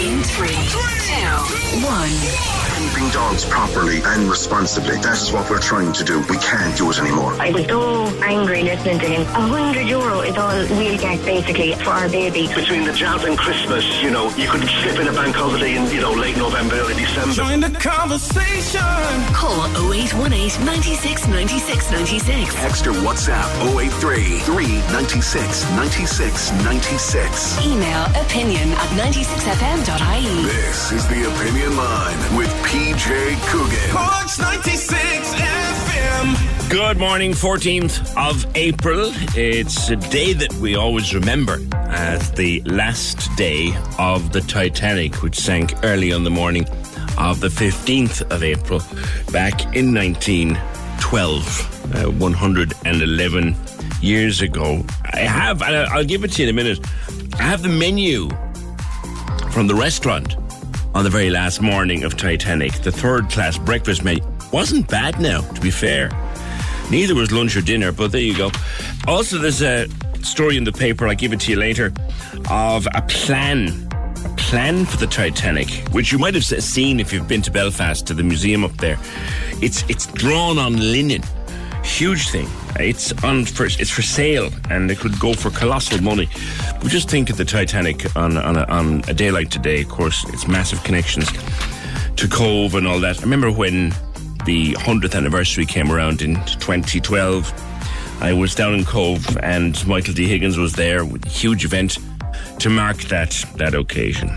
In three, two, one. Keeping dogs properly and responsibly. That is what we're trying to do. We can't do it anymore. I was so angry listening to him. A hundred euro is all we'll get basically for our baby. Between the jazz and Christmas, you know, you could slip in a bank holiday in, you know, late November, early December. Join the conversation. Call 0818 96 96 96. Text or WhatsApp 083 396 96 96. Email opinion at 96fm.ie. This is the Opinion Line with PJ Coogan. Corks 96 FM. Good morning, 14th of April. It's a day that we always remember as the last day of the Titanic, which sank early on the morning of the 15th of April back in 1912, uh, 111 years ago. I have, and I'll give it to you in a minute, I have the menu from the restaurant on the very last morning of Titanic. The third class breakfast menu wasn't bad now, to be fair. Neither was lunch or dinner, but there you go. Also, there's a story in the paper, I'll give it to you later, of a plan. A plan for the Titanic, which you might have seen if you've been to Belfast to the museum up there. It's it's drawn on linen, huge thing. It's on for it's for sale, and it could go for colossal money. But just think of the Titanic on on a, on a day like today. Of course, it's massive connections to Cobh and all that. I remember when the 100th anniversary came around in 2012. I was down in Cobh and Michael D. Higgins was there with a huge event to mark that that occasion.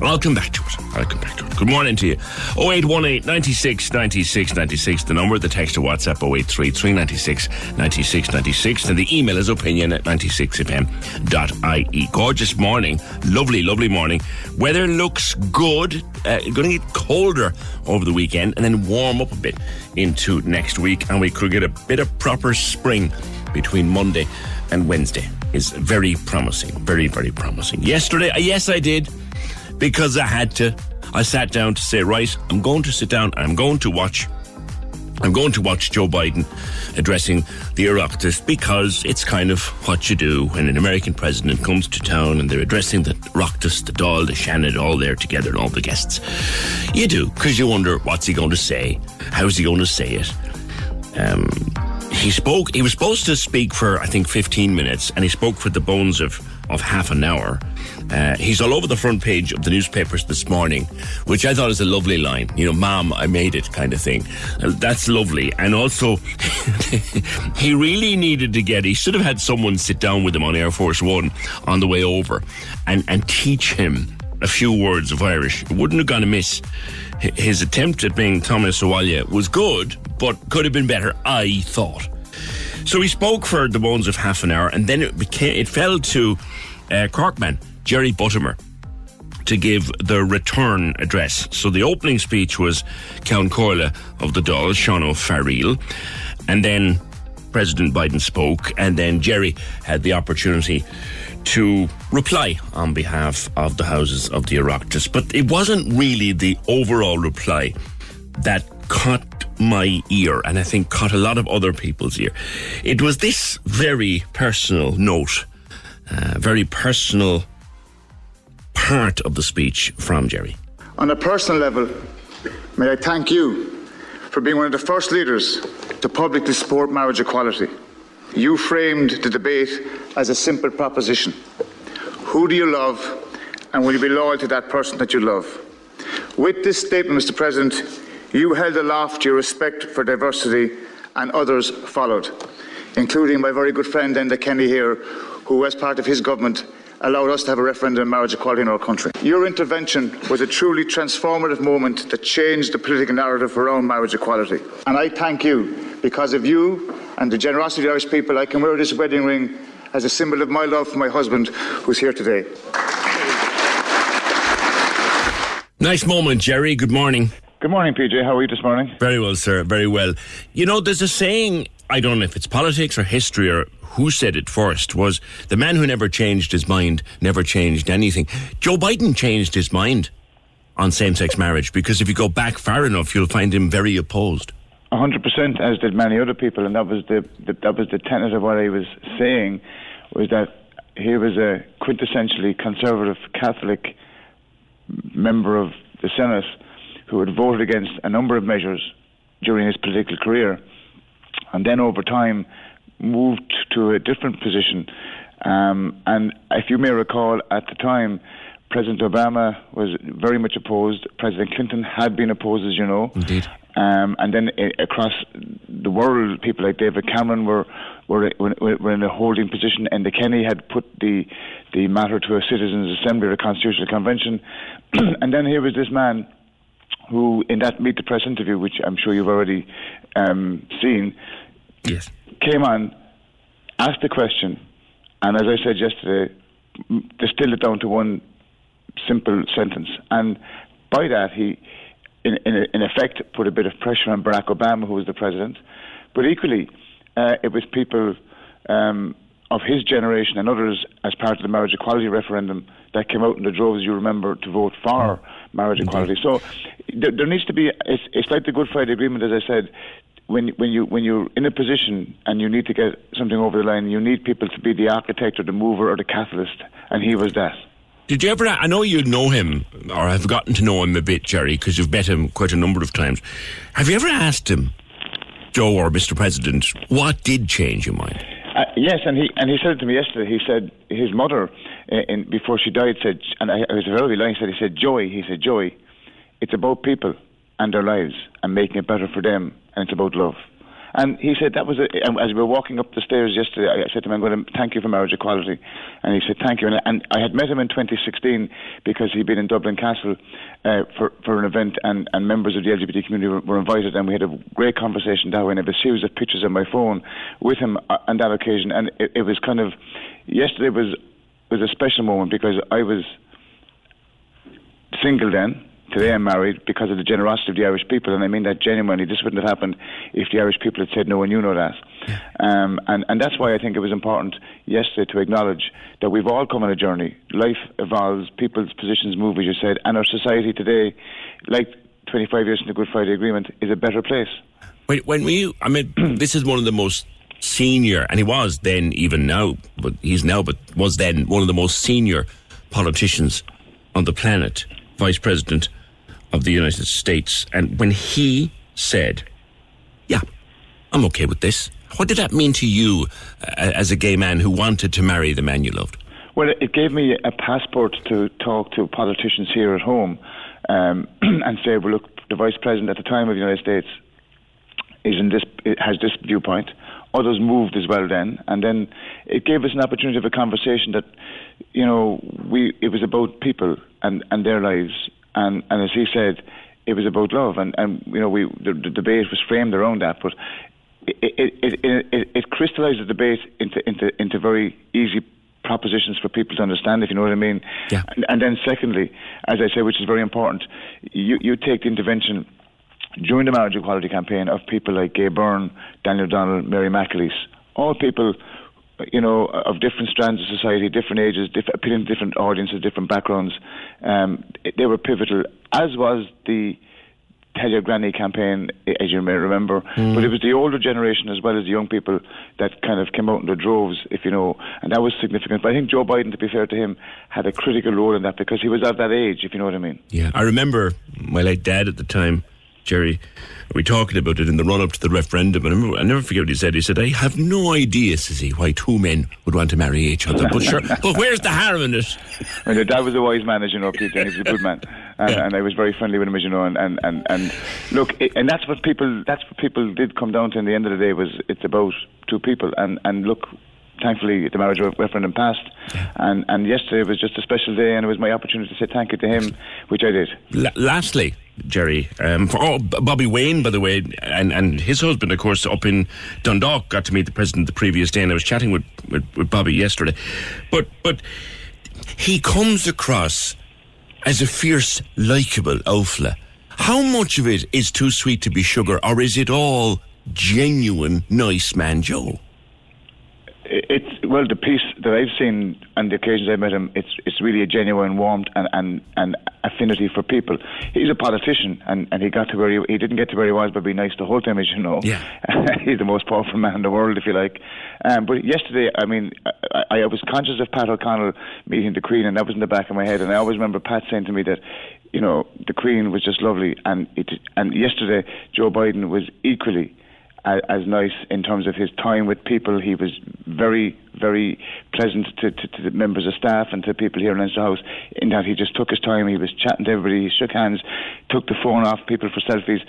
I'll come back to it. I'll come back to it. Good morning to you. 0818 96 96 96, the number, the text to WhatsApp 083 396 96 96, and the email is opinion at 96fm.ie. Gorgeous morning. Lovely, lovely morning. Weather looks good. Uh, going to get colder over the weekend and then warm up a bit into next week, and we could get a bit of proper spring between Monday and Wednesday. Is very promising. Very, very promising. Yesterday, uh, yes, I did because I had to. I sat down to say, right, I'm going to sit down I'm going to watch. I'm going to watch Joe Biden addressing the Oireachtas because it's kind of what you do when an American president comes to town and they're addressing the Oireachtas, the Dáil, the Seanad, all there together and all the guests. You do, because you wonder what's he going to say? How's he going to say it? Um, he spoke, he was supposed to speak for, I think, 15 minutes, and he spoke for the bones of, of half an hour. Uh, he's all over the front page of the newspapers this morning, which I thought is a lovely line. You know, Mom, I made it kind of thing. Uh, that's lovely. And also, he really needed to get, he should have had someone sit down with him on Air Force One on the way over and, and teach him a few words of Irish. It wouldn't have gone amiss. His attempt at being Thomas Owalya was good, but could have been better, I thought. So he spoke for the bones of half an hour, and then it became it fell to uh, Corkman Jerry Buttimer to give the return address. So the opening speech was Ceann Comhairle of the Dáil, Sean Ó Fearghaíl, and then President Biden spoke, and then Jerry had the opportunity to reply on behalf of the houses of the Oireachtas. But it wasn't really the overall reply that caught my ear, and I think caught a lot of other people's ear. It was this very personal note, uh, very personal part of the speech from Jerry. On a personal level, may I thank you for being one of the first leaders to publicly support marriage equality. You framed the debate as a simple proposition. Who do you love, and will you be loyal to that person that you love? With this statement, Mr. President, you held aloft your respect for diversity, and others followed, including my very good friend Enda Kenny here, who, as part of his government, allowed us to have a referendum on marriage equality in our country. Your intervention was a truly transformative moment that changed the political narrative around marriage equality. And I thank you. Because of you and the generosity of the Irish people, I can wear this wedding ring as a symbol of my love for my husband, who's here today. Nice moment, Jerry. Good morning. Good morning, PJ. How are you this morning? Very well, sir. Very well. You know, there's a saying, I don't know if it's politics or history or who said it first, was the man who never changed his mind never changed anything. Joe Biden changed his mind on same sex marriage because if you go back far enough, you'll find him very opposed. hundred percent, as did many other people, and that was the, the that was the tenet of what he was saying, was that he was a quintessentially conservative Catholic member of the Senate who had voted against a number of measures during his political career, and then over time moved to a different position. Um, and if you may recall, at the time, President Obama was very much opposed. President Clinton had been opposed, as you know. Indeed. Um, and then uh, across the world, people like David Cameron were, were were in a holding position. And Enda Kenny had put the the matter to a citizens' assembly or a constitutional convention. and then here was this man who, in that Meet the Press interview, which I'm sure you've already um, seen, yes. came on, asked the question, and as I said yesterday, distilled it down to one simple sentence. And by that, he, in, in, in effect, put a bit of pressure on Barack Obama, who was the president. But equally, uh, it was people um, of his generation and others, as part of the marriage equality referendum, that came out in the droves, you remember, to vote for marriage Indeed. equality. So there, there needs to be, it's, it's like the Good Friday Agreement, as I said. When, when you when you're in a position and you need to get something over the line, you need people to be the architect or the mover or the catalyst, and he was that. Did you ever? I know you know him, or have gotten to know him a bit, Jerry, because you've met him quite a number of times. Have you ever asked him, Joe or Mr. President, what did change your mind? Uh, yes, and he and he said to me yesterday. He said his mother, in, before she died, said, and I, it was very line. Said, he said, Joey. He said, Joey. It's about people and their lives and making it better for them, and it's about love. And he said that was and as we were walking up the stairs yesterday. I said to him, "I'm going to thank you for marriage equality," and he said, "Thank you." And, and I had met him in 2016 because he'd been in Dublin Castle uh, for for an event, and, and members of the LGBT community were, were invited, and we had a great conversation that way. And I have a series of pictures on my phone with him uh, on that occasion, and it, it was kind of yesterday was was a special moment because I was single then. Today I'm married because of the generosity of the Irish people, and I mean that genuinely. This wouldn't have happened if the Irish people had said no, and you know that. Um, and, and that's why I think it was important yesterday to acknowledge that we've all come on a journey. Life evolves, people's positions move, as you said, and our society today, like 25 years in the Good Friday Agreement, is a better place. When, when we, I mean, this is one of the most senior, and he was then, even now, but he's now, but was then one of the most senior politicians on the planet, Vice President of the United States. And when he said, Yeah, I'm okay with this, what did that mean to you uh, as a gay man who wanted to marry the man you loved? Well, it gave me a passport to talk to politicians here at home um, and say, well, look, the Vice President at the time of the United States is in this, has this viewpoint. Others moved as well then, and then it gave us an opportunity of a conversation that, you know, we it was about people and, and their lives, and, and as he said, it was about love, and, and you know, we the, the debate was framed around that, but it it, it, it, it crystallized the debate into into into very easy propositions for people to understand, if you know what I mean. Yeah. And, and then secondly, as I say, which is very important, you you take the intervention during the marriage equality campaign of people like Gay Byrne, Daniel O'Donnell, Mary McAleese, all people, you know, of different strands of society, different ages, diff- appealing to different audiences, different backgrounds. Um, they were pivotal, as was the Tell Your Granny campaign, as you may remember. Mm. But it was the older generation as well as the young people that kind of came out in the droves, if you know, and that was significant. But I think Joe Biden, to be fair to him, had a critical role in that because he was of that age, if you know what I mean. Yeah, I remember my late dad at the time Jerry, we talking about it in the run up to the referendum, and I, remember, I never forget what he said. He said, "I have no idea," says he, "why two men would want to marry each other." But sure, but where's the harm in it? Well, your dad was a wise man, as you know, Peter, and he was a good man, and, Yeah. and I was very friendly with him, as you know. And and and, and look, it, and that's what people that's what people did come down to. In the end of the day, was it's about two people, and and look. Thankfully, the marriage referendum passed, and, and yesterday was just a special day, and it was my opportunity to say thank you to him, which I did. La- lastly, Jerry, um, for oh, Bobby Wayne, by the way, and, and his husband, of course, up in Dundalk, got to meet the president the previous day, and I was chatting with, with, with Bobby yesterday. But but he comes across as a fierce, likable outfla. How much of it is too sweet to be sugar, or is it all genuine, nice man Joe? It- It's well the piece that I've seen and the occasions I've met him. It's it's really a genuine warmth and, and, and affinity for people. He's a politician and, and he got to where he, he didn't get to where he was by being nice the whole time, as you know. Yeah. he's the most powerful man in the world, if you like. Um, but yesterday, I mean, I, I, I was conscious of Pat O'Connell meeting the Queen, and that was in the back of my head. And I always remember Pat saying to me that, you know, the Queen was just lovely, and it, and yesterday Joe Biden was equally as, nice in terms of his time with people. He was very, very pleasant to, to, to the members of staff and to people here in Leinster House in that he just took his time. He was chatting to everybody, he shook hands, took the phone off people for selfies.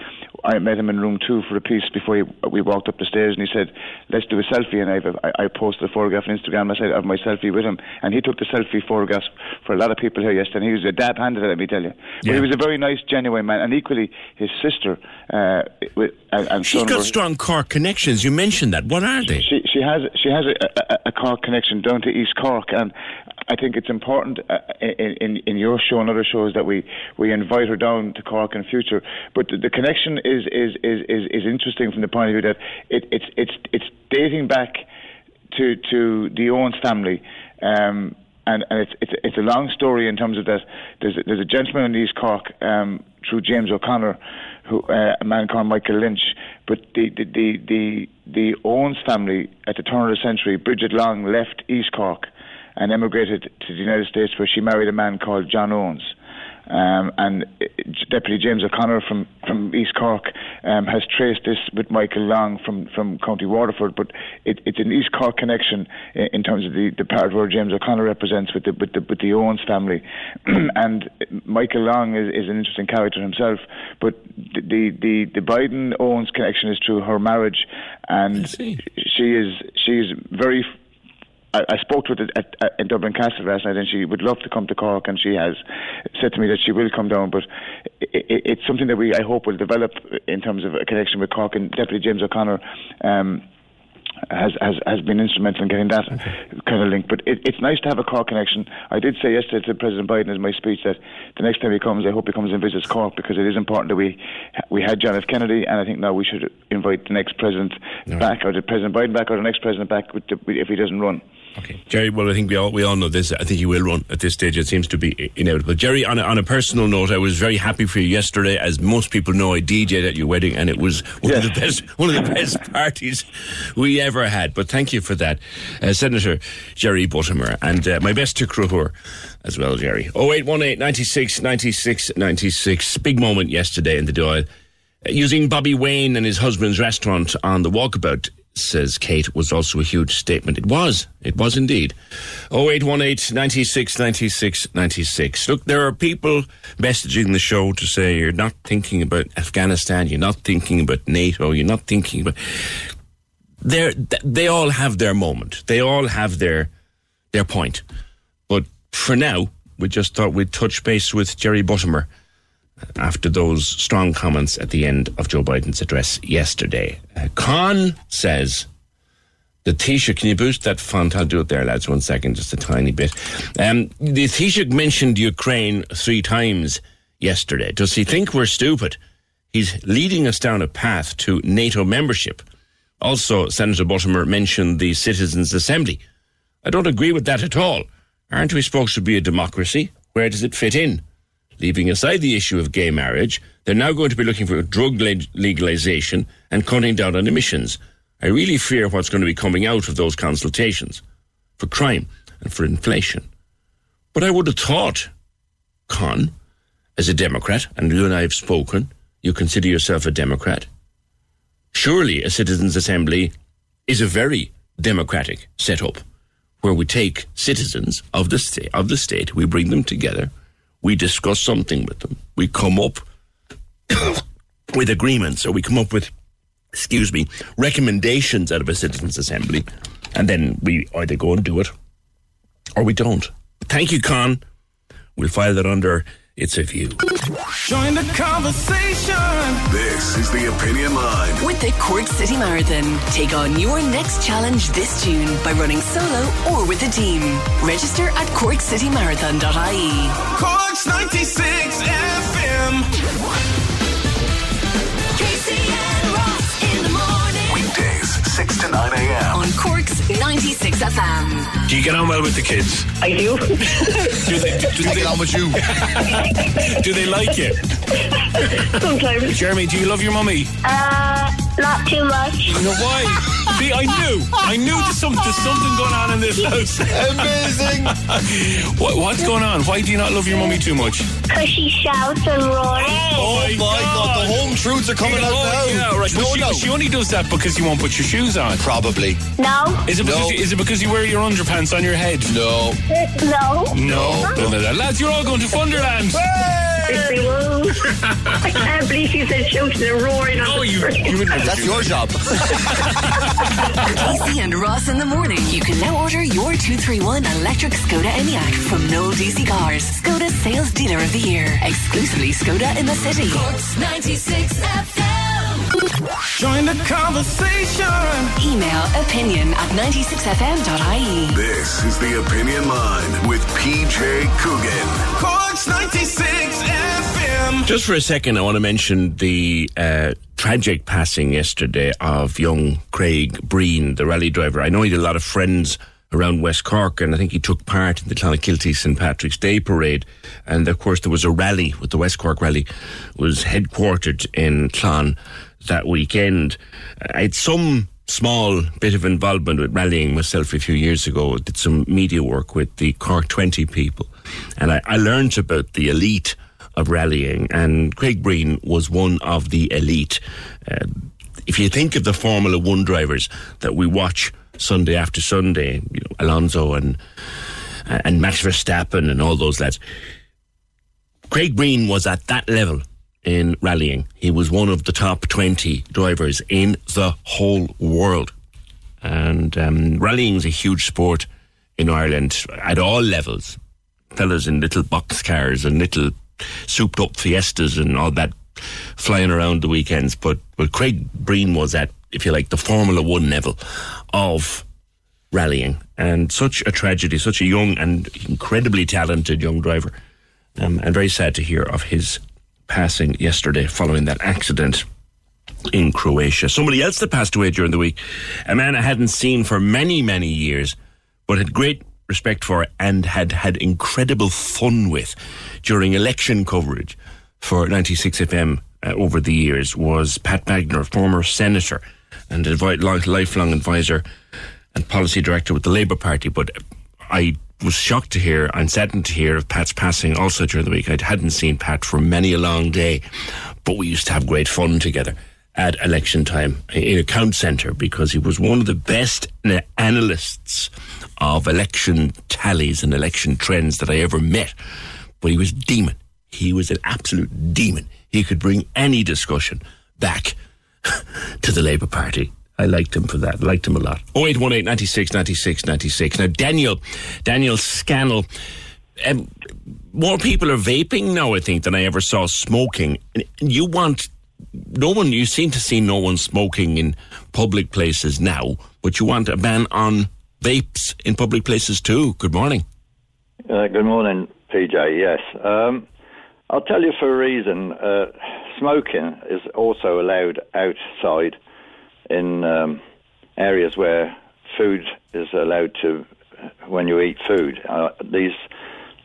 I met him in room two for a piece before he, we walked up the stairs and he said, let's do a selfie. And I've, I, I posted a photograph on Instagram I said, of my selfie with him. And he took the selfie photographs for a lot of people here yesterday. And he was a dab handed, let me tell you. But Yeah. he was a very nice, genuine man. And equally, his sister uh, with, and, and She's got strong Cork connections. You mentioned that. What are they? she she has she has a, a, a Cork connection down to East Cork, and I think it's important uh, in, in in your show and other shows that we, we invite her down to Cork in future. But the, the connection is, is is is is interesting from the point of view that it, it's it's it's dating back to to the Owens family. Um, and, and it's, it's it's a long story in terms of that. There's a, there's a gentleman in East Cork um, through James O'Connor, who uh, a man called Michael Lynch. But the the, the the the Owens family at the turn of the century, Bridget Long left East Cork and emigrated to the United States, where she married a man called John Owens. Um, and uh, Deputy James O'Connor from, from East Cork um, has traced this with Michael Long from, from County Waterford, but it, it's an East Cork connection in, in terms of the, the part where James O'Connor represents with the, with the, with the Owens family. and Michael Long is, is an interesting character himself, but the, the, the Biden Owens connection is through her marriage, and she is she is very I, I spoke to her at, at, in Dublin Castle last night, and she would love to come to Cork, and she has said to me that she will come down. But it, it, it's something that we, I hope, will develop in terms of a connection with Cork. And Deputy James O'Connor um, has, has has been instrumental in getting that kind of link. But it, it's nice to have a Cork connection. I did say yesterday to President Biden in my speech that the next time he comes, I hope he comes and visits Cork because it is important that we we had John F. Kennedy, and I think now we should invite the next president back, or the President Biden back, or the next president back the, if he doesn't run. Okay, Jerry. Well, I think we all we all know this. I think he will run at this stage. It seems to be inevitable. Jerry, on a, on a personal note, I was very happy for you yesterday. As most people know, I DJed at your wedding, and it was one of the best one of the best parties we ever had. But thank you for that, uh, Senator Jerry Buttimer, and uh, my best to Cruhur as well, Jerry. 0818 96 96 96. Big moment yesterday in the Dáil. Uh, using Bobby Wayne and his husband's restaurant on the walkabout says Kate, was also a huge statement. It was. It was indeed. 0818 96 96 96. Look, there are people messaging the show to say you're not thinking about Afghanistan, you're not thinking about NATO, you're not thinking about. They're, they all have their moment. They all have their their point. But for now, we just thought we'd touch base with Jerry Buttimer after those strong comments at the end of Joe Biden's address yesterday. Uh, Con says, the Taoiseach, can you boost that font? I'll do it there, lads, one second, just a tiny bit. Um, the Taoiseach mentioned Ukraine three times yesterday. Does he think we're stupid? He's leading us down a path to NATO membership. Also, Senator Buttimer mentioned the Citizens' Assembly. I don't agree with that at all. Aren't we supposed to be a democracy? Where does it fit in? Leaving aside the issue of gay marriage, they're now going to be looking for drug leg- legalization and cutting down on emissions. I really fear what's going to be coming out of those consultations for crime and for inflation. But I would have thought, Con, as a Democrat, and you and I have spoken, you consider yourself a Democrat. Surely a citizens' assembly is a very democratic setup where we take citizens of the state of the state, we bring them together, we discuss something with them, we come up with agreements, or we come up with, excuse me, recommendations out of a citizens' assembly, and then we either go and do it or we don't. Thank you, Con. We'll file that under It's a View. Join the conversation. This is the Opinion Line. With the Cork City Marathon, take on your next challenge this June by running solo or with a team. Register at corkcitymarathon.ie. Cork's 96 FM. Casey and Ross in the morning. Weekdays, 6 to 9 a.m. On Cork's 96 FM. Do you get on well with the kids? I do. Do they, do, do they, on with you. do they like you? Sometimes. Jeremy, do you love your mummy? Uh, not too much. You know why? See, I knew. I knew there's, some, there's something going on in this house. Amazing. what, what's going on? Why do you not love your mummy too much? Because she shouts and roars. Oh my God, the home truths are coming out now. Yeah, right. No, But she, no. she only does that because you won't put your shoes on. Probably. No. Is it because No. you, is it because you wear your underpants on your head? No. No. No. no, no, no. Lads, you're all going to Funderland. I can't believe she said shouting and roaring. on Oh, the you, screen. you wouldn't That's your job. Casey and Ross in the morning. You can now order your 231 electric Skoda Enyaq from Noel DC Cars. Skoda's sales dealer of the year. Exclusively Skoda in the city. 96 FM. Join the conversation. Email opinion at 96fm.ie. This is the Opinion Line with PJ Coogan. Cork's 96 FM. Just for a second, I want to mention the uh, tragic passing yesterday of young Craig Breen, the rally driver. I know he had a lot of friends around West Cork, and I think he took part in the Clonakilty St Patrick's Day parade. And of course, there was a rally with the West Cork rally, was headquartered in Clon that weekend. I had some small bit of involvement with rallying myself a few years ago. Did some media work with the Cork 20 people, and I, I learned about the elite of rallying, and Craig Breen was one of the elite. Uh, if you think of the Formula One drivers that we watch Sunday after Sunday, you know, Alonso and and Max Verstappen and all those lads, Craig Breen was at that level in rallying. He was one of the top 20 drivers in the whole world. And um, rallying is a huge sport in Ireland at all levels. Fellas in little box cars and little souped up fiestas and all that flying around the weekends. But, but Craig Breen was at, if you like, the Formula One level of rallying. And such a tragedy, such a young and incredibly talented young driver. Um, and very sad to hear of his passing yesterday following that accident in Croatia. Somebody else that passed away during the week, a man I hadn't seen for many, many years, but had great respect for and had had incredible fun with during election coverage for 96 FM uh, over the years was Pat Magner, former senator and lifelong advisor and policy director with the Labour Party. But I was shocked to hear and saddened to hear of Pat's passing also during the week. I hadn't seen Pat for many a long day, but we used to have great fun together at election time in a count centre because he was one of the best analysts of election tallies and election trends that I ever met. But he was demon. He was an absolute demon. He could bring any discussion back to the Labour Party. I liked him for that. Liked him a lot. 0818 96 96 96. Now, Daniel, Daniel Scannell, um, more people are vaping now, I think, than I ever saw smoking. And You want no one, you seem to see no one smoking in public places now, but you want a ban on vapes in public places too. Good morning. Uh, good morning, PJ. Yes. Um, I'll tell you for a reason. Uh, smoking is also allowed outside in um, areas where food is allowed to, when you eat food. Uh, these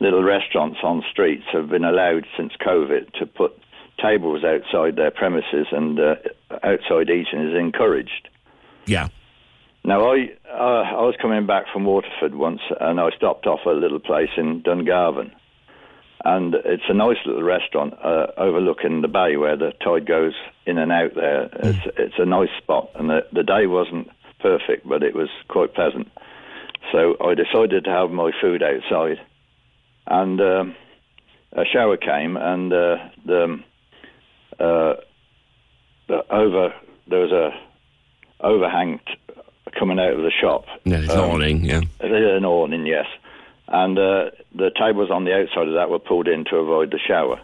little restaurants on streets have been allowed since COVID to put tables outside their premises and uh, outside eating is encouraged. Yeah. Now, I uh, I was coming back from Waterford once, and I stopped off at a little place in Dungarvan, and it's a nice little restaurant uh, overlooking the bay where the tide goes in and out. There, it's it's a nice spot, and the the day wasn't perfect, but it was quite pleasant. So I decided to have my food outside, and um, a shower came, and uh, the uh, the over there was a overhang t- coming out of the shop. Yeah, it's Um, awning, yeah. An awning, yes. And uh, the tables on the outside of that were pulled in to avoid the shower.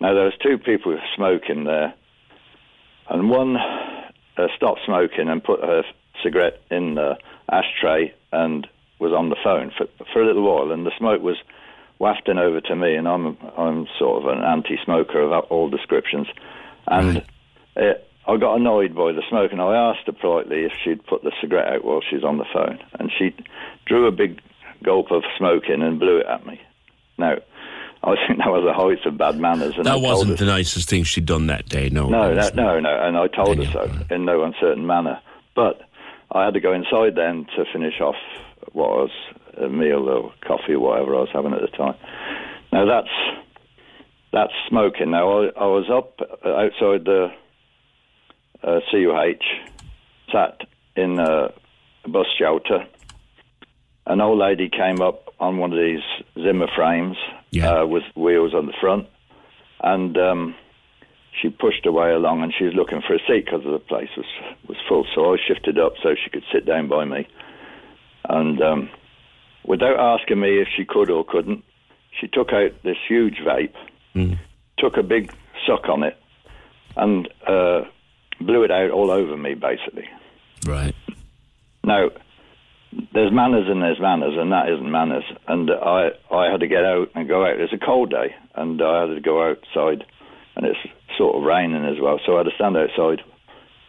Now there was two people smoking there, and one uh, stopped smoking and put her cigarette in the ashtray and was on the phone for for a little while, and the smoke was wafting over to me, and I'm I'm sort of an anti-smoker of all descriptions, and uh, I got annoyed by the smoke, and I asked her politely if she'd put the cigarette out while she's on the phone, and she drew a big gulp of smoke in and blew it at me. Now, I think that was the height of bad manners, and That told wasn't the nicest thing she'd done that day, no. no, no, no, no. And I told her so in no uncertain manner. But I had to go inside then to finish off what was a meal or coffee or whatever I was having at the time. Now that's that's smoking. Now I, I was up outside the uh, CUH, sat in a bus shelter. An old lady came up on one of these Zimmer frames uh, with wheels on the front, and um, she pushed her way along, and she was looking for a seat because the place was was full. So I shifted up so she could sit down by me, and um, without asking me if she could or couldn't, she took out this huge vape, took a big suck on it, and uh, blew it out all over me, basically. Right. Now, there's manners and there's manners, and that isn't manners. And I, I had to get out and go out. It's a cold day, and I had to go outside, and it's sort of raining as well. So I had to stand outside,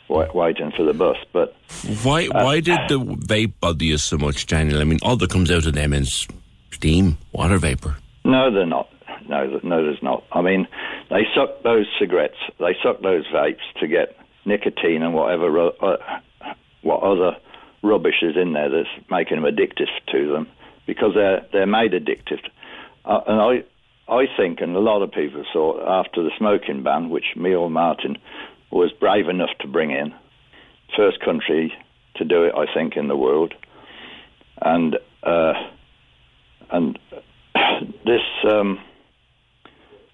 waiting for the bus. But Why Uh, why did the vape bother you so much, Daniel? I mean, all that comes out of them is steam, water vapor. no, they're not. No, no, there's not. I mean, they suck those cigarettes, they suck those vapes to get nicotine and whatever, uh, what other rubbish is in there that's making them addictive to them because they're they're made addictive. Uh, and I I think, and a lot of people thought after the smoking ban, which Neil Martin was brave enough to bring in, first country to do it, I think, in the world, and uh, and this um,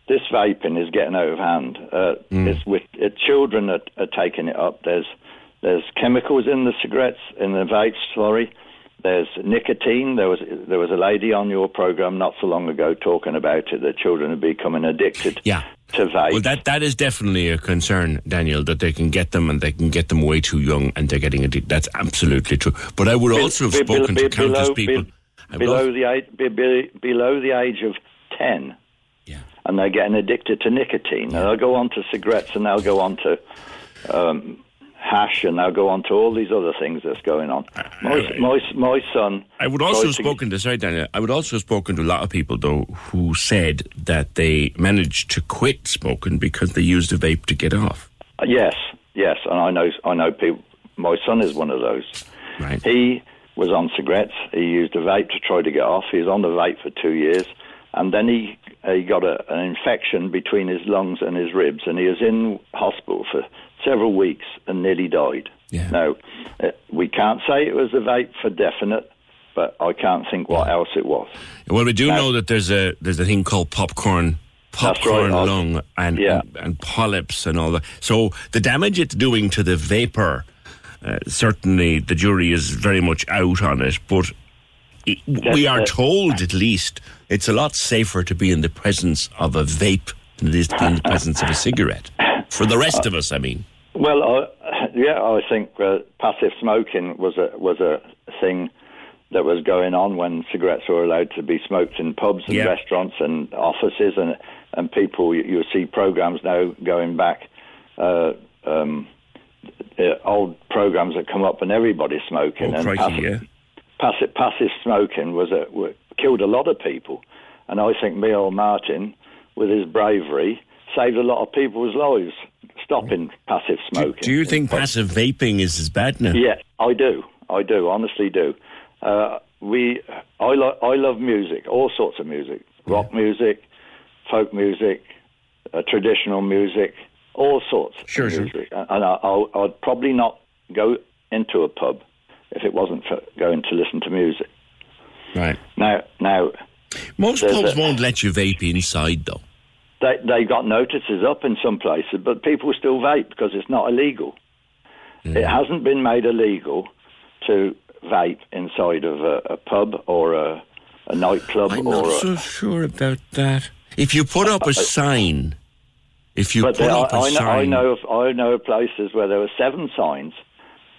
this vaping is getting out of hand. Uh, It's with uh, children are, are taking it up. There's there's chemicals in the cigarettes, in the vapes. Sorry, there's nicotine. There was there was a lady on your program not so long ago talking about it. That children are becoming addicted Yeah. to vape. Well, that that is definitely a concern, Daniel, that they can get them and they can get them way too young and they're getting addicted. That's absolutely true. But I would Be- also have be- spoken be- to countless below, people. be- below the age, be, be, below the age of ten, Yeah. and they're getting addicted to nicotine. And they'll go on to cigarettes, and they'll go on to um, hash, and they'll go on to all these other things that's going on. My my, my son. I would also have spoken to sorry, Daniel. I would also have spoken to a lot of people though who said that they managed to quit smoking because they used a vape to get off. Yes, yes, and I know I know people. My son is one of those. Right. He was on cigarettes. He used a vape to try to get off. He was on the vape for two years, and then he he got a, an infection between his lungs and his ribs, and he was in hospital for several weeks and nearly died. Yeah. Now, uh, we can't say it was a vape for definite, but I can't think what else it was. Well, we do Now- know that there's a there's a thing called popcorn. Popcorn right. lung and, Yeah. and and polyps and all that. So the damage it's doing to the vapor, uh, certainly the jury is very much out on it. But it, we are told at least it's a lot safer to be in the presence of a vape than it is to be in the presence of a cigarette. For the rest of us, I mean. Well, uh, yeah, I think uh, passive smoking was a was a thing that was going on when cigarettes were allowed to be smoked in pubs and Yeah. restaurants and offices, and and people you, you see programs now going back. Uh, um, uh, old programs that come up and everybody's smoking Oh, and crikey, passive, yeah. passive passive smoking was a killed a lot of people, and I think Neil Martin, with his bravery, saved a lot of people's lives stopping passive smoking. Do you think passive vaping is as bad now? Yeah, I do. I do. Honestly, do. Uh, we, I, lo- I love music, all sorts of music, rock music, folk music, uh, traditional music, all sorts Sure, of sure. And I, I'll, I'd probably not go into a pub if it wasn't for going to listen to music. Right. Now, now Most pubs a- won't let you vape inside, though. They they got notices up in some places, but people still vape because it's not illegal. Mm. It hasn't been made illegal to vape inside of a, a pub or a, a nightclub I'm or not a, so sure about that. If you put up a uh, uh, sign, if you put there up are, a I, know, I know of I know of places where there were seven signs,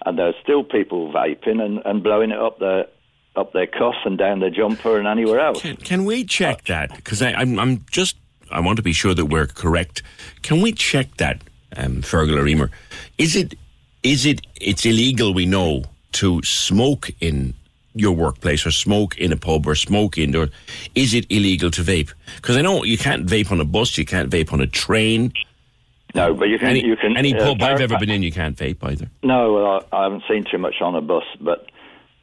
and there are still people vaping and, and blowing it up their up their cuff and down their jumper and anywhere else. Can, can we check uh, that? Because I'm, I'm just, I want to be sure that we're correct. Can we check that, um, Fergal or Emer? Is it, is it, it's illegal, we know, to smoke in your workplace or smoke in a pub or smoke indoor? Is it illegal to vape? Because I know you can't vape on a bus, you can't vape on a train. No, but you can Any, you can any uh, pub I've ever been in, you can't vape either. No, well, I, I haven't seen too much on a bus, but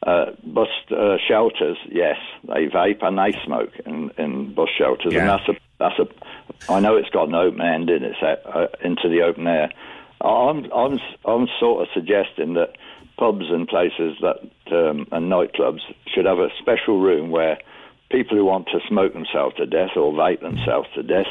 uh, bus uh, shelters, yes, they vape and they smoke in, in bus shelters, Yeah. and that's a that's a. I know it's got an open end in it's out, uh, into the open air. I'm I'm I'm sort of suggesting that pubs and places that um, and nightclubs should have a special room where people who want to smoke themselves to death or vape themselves to death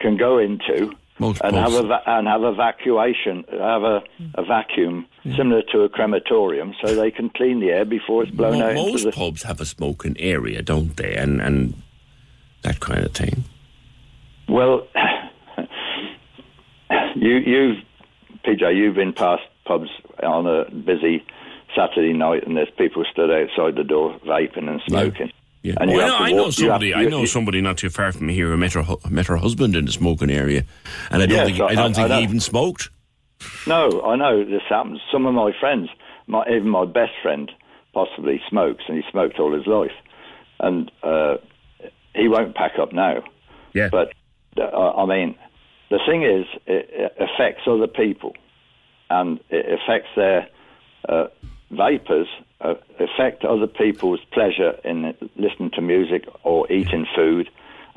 can go into Most and pubs. have a and have evacuation, have a, a vacuum similar to a crematorium, so they can clean the air before it's blown Mo- out into most the. pubs have a smoking area, don't they? And and that kind of thing. Well, you you PJ, you've been past pubs on a busy Saturday night, and there's people stood outside the door vaping and smoking. Yeah. And Oh, you I have know, to I know walk- you have- somebody. I know you- somebody not too far from here who met her, met her husband in the smoking area, and I don't Yes, think I- I, don't I- think I know. he even smoked. No, I know this happens. Some of my friends, my, even my best friend, possibly smokes, and he smoked all his life, and uh, he won't pack up now. Yeah. But uh, I mean, the thing is, it, affects other people, and it affects their uh, vapors. Uh, affect other people's pleasure in listening to music or eating food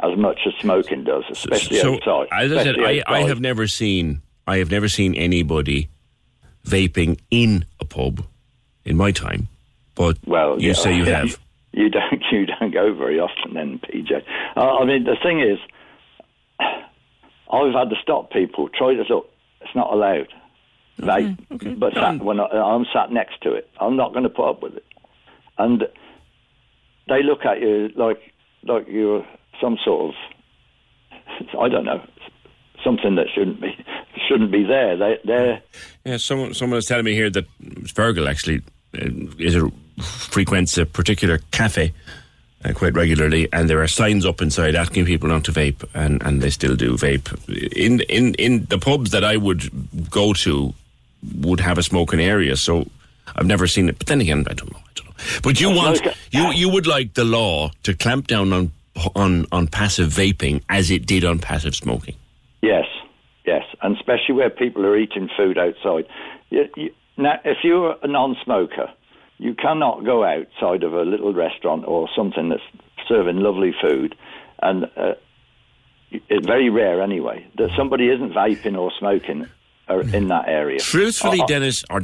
as much as smoking does, especially so, outside. as I said, I, I have never seen I have never seen anybody vaping in a pub in my time. But Well, you yeah, say you have. You don't. You don't go very often, then, PJ. Uh, I mean, the thing is, I've had to stop people. Try to look. It's not allowed. They, but sat, when I, I'm sat next to it, I'm not going to put up with it. And they look at you like like you're some sort of I don't know something that shouldn't be shouldn't be there. They they're Yeah, someone someone was telling me here that Fergal actually uh, is a frequents a particular cafe uh, quite regularly, and there are signs up inside asking people not to vape, and, and they still do vape. In in in the pubs that I would go to would have a smoking area, so I've never seen it. But then again, I don't know. I don't know. But you want you you would like the law to clamp down on on on passive vaping as it did on passive smoking. Yes, yes, and especially where people are eating food outside. You, you, now, if you're a non-smoker, you cannot go outside of a little restaurant or something that's serving lovely food, and uh, it's very rare anyway that somebody isn't vaping or smoking uh, in that area. Truthfully, Uh, uh, Dennis or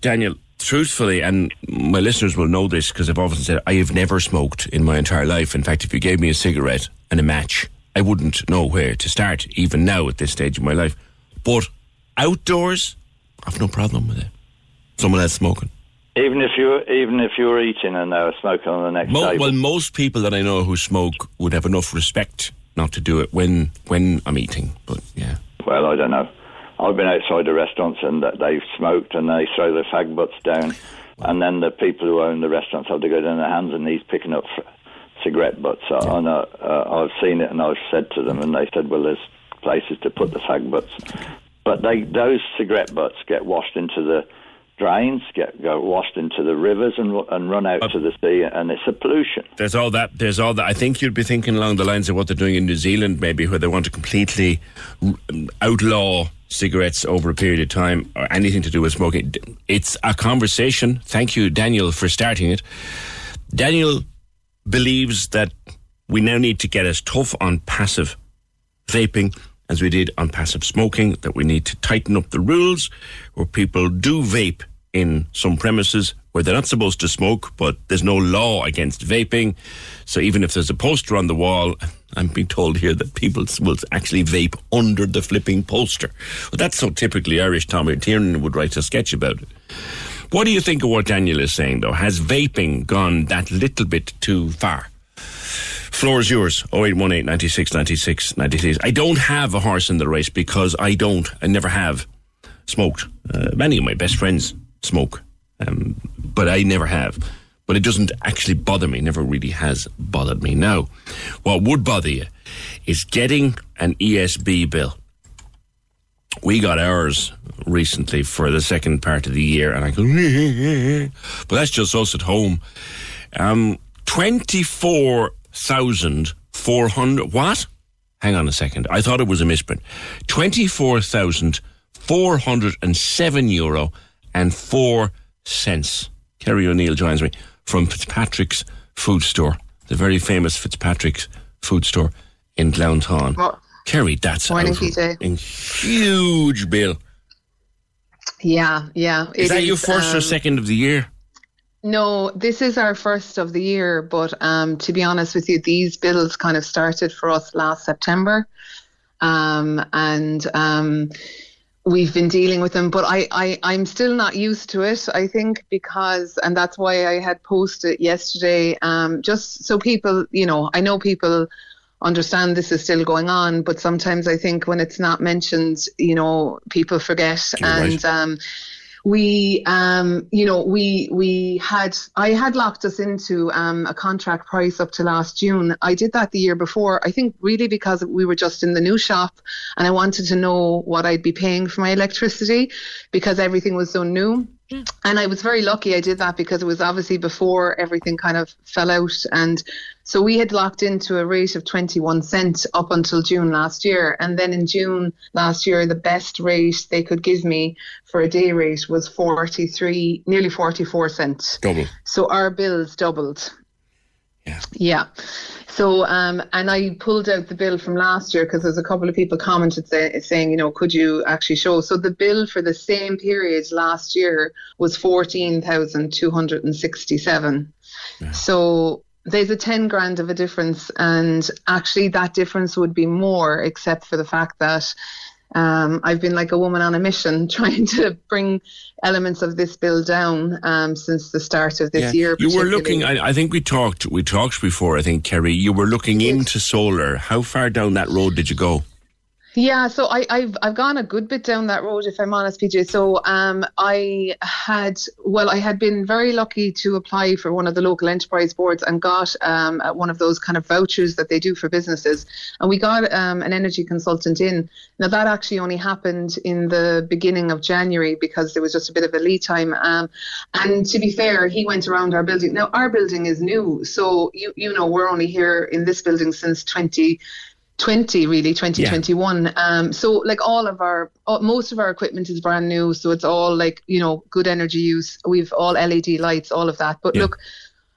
Daniel, truthfully, and my listeners will know this because I've often said I have never smoked in my entire life. In fact, if you gave me a cigarette and a match, I wouldn't know where to start, even now at this stage of my life. But outdoors, I've no problem with it. Someone else smoking. Even if you're even if you're eating and they're smoking on the next Mo- table. well, most people that I know who smoke would have enough respect not to do it when when I'm eating. But yeah, Well, I don't know. I've been outside the restaurants and they've smoked and they throw their fag butts down, and then the people who own the restaurants have to go down their hands and knees picking up cigarette butts. I, I know, uh, I've seen it and I've said to them, and they said, "Well, there's places to put the fag butts," but they those cigarette butts get washed into the drains, get go washed into the rivers and and run out to the sea, and it's a pollution. there's all that. There's all that. I think you'd be thinking along the lines of what they're doing in New Zealand, maybe, where they want to completely um, outlaw cigarettes over a period of time or anything to do with smoking. It's a conversation. Thank you, Daniel, for starting it. Daniel believes that we now need to get as tough on passive vaping as we did on passive smoking, that we need to tighten up the rules where people do vape in some premises where they're not supposed to smoke, but there's no law against vaping. So even if there's a poster on the wall, I'm being told here that people will actually vape under the flipping poster. But that's so typically Irish. Tommy Tiernan would write a sketch about it. What do you think of what Daniel is saying, though? Has vaping gone that little bit too far? Floor is yours. 0818 96 96 96. I don't have a horse in the race because I don't, I never have smoked. Uh, many of my best friends smoke, um, but I never have. But it doesn't actually bother me, never really has bothered me. Now, what would bother you is getting an ESB bill. We got ours recently for the second part of the year, and I go, but that's just us at home. Um, 24,400, what? Hang on a second. I thought it was a misprint. 24,407 euro and 4 cents. Kerry O'Neill joins me from Fitzpatrick's Food Store, the very famous Fitzpatrick's Food Store in. What? Kerry, that's Morning, a, PJ. a huge bill. Yeah, yeah. Is that your first or um, second of the year? No, this is our first of the year, but um, to be honest with you, these bills kind of started for us last September. Um, and um, we've been dealing with them, but I, I, I'm still not used to it, I think, because, and that's why I had posted yesterday, um, just so people, you know, I know people understand this is still going on, but sometimes I think when it's not mentioned, you know, people forget. You're right. and um, we, um, you know, we we had I had locked us into um, a contract price up to last June. I did that the year before. I think really because we were just in the new shop, and I wanted to know what I'd be paying for my electricity because everything was so new. And I was very lucky I did that because it was obviously before everything kind of fell out. And so we had locked into a rate of 21 cent up until June last year. And then in June last year, the best rate they could give me for a day rate was 43, nearly 44 cent. Double. So our bills doubled. Yeah. Yeah. So, um, and I pulled out the bill from last year because there's a couple of people commented say, saying, you know, could you actually show? So the bill for the same period last year was 14,267. So there's a 10 grand of a difference. And actually, that difference would be more, except for the fact that um, I've been like a woman on a mission trying to bring elements of this bill down um, since the start of this Yeah. year. You were looking. I, I think we talked. We talked before. I think Kerry, you were looking into solar. How far down that road did you go? Yeah, so I, I've I've gone a good bit down that road, if I'm honest, PJ. So um, I had well, I had been very lucky to apply for one of the local enterprise boards and got um, uh, one of those kind of vouchers that they do for businesses, and we got um, an energy consultant in. Now that actually only happened in the beginning of January because there was just a bit of a lead time. Um, and to be fair, he went around our building. Now our building is new, so you you know we're only here in this building since 20. 20 really 2021 um so like all of our uh, most of our equipment is brand new so it's all like you know good energy use. We've all led lights all of that. But look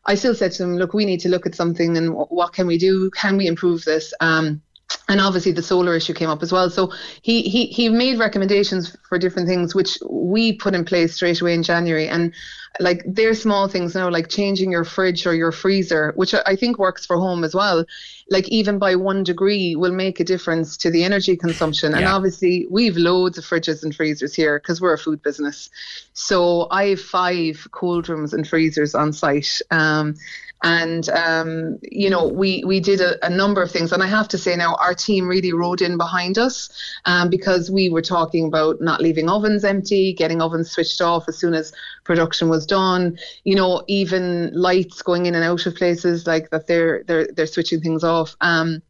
i still said to them look we need to look at something and wh- what can we do? Can we improve this? Um and obviously the solar issue came up as well. So he, he he made recommendations for different things, which we put in place straight away in January. And like they're small things now, like changing your fridge or your freezer, which I think works for home as well. Like even by one degree will make a difference to the energy consumption. And obviously we've loads of fridges and freezers here because we're a food business. So I have five cold rooms and freezers on site. Um, and um, you know we we did a, a number of things. And i have to say now our team really rode in behind us um, because we were talking about not leaving ovens empty getting ovens switched off as soon as production was done. You know even lights going in and out of places like that they're they're they're switching things off. Um,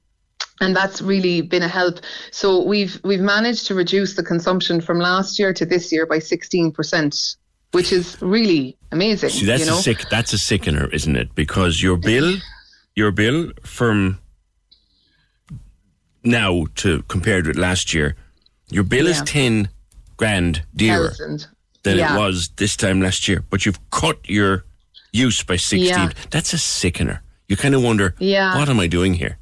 and that's really been a help. So we've we've managed to reduce the consumption from last year to this year by 16%, which is really amazing. See, that's you know? a sick. That's a sickener, isn't it? Because your bill, your bill from now to compared with last year, your bill is ten grand dearer Thousand. than Yeah. it was this time last year. But you've cut your use by sixteen. Yeah. That's a sickener. You kind of wonder, Yeah. what am I doing here?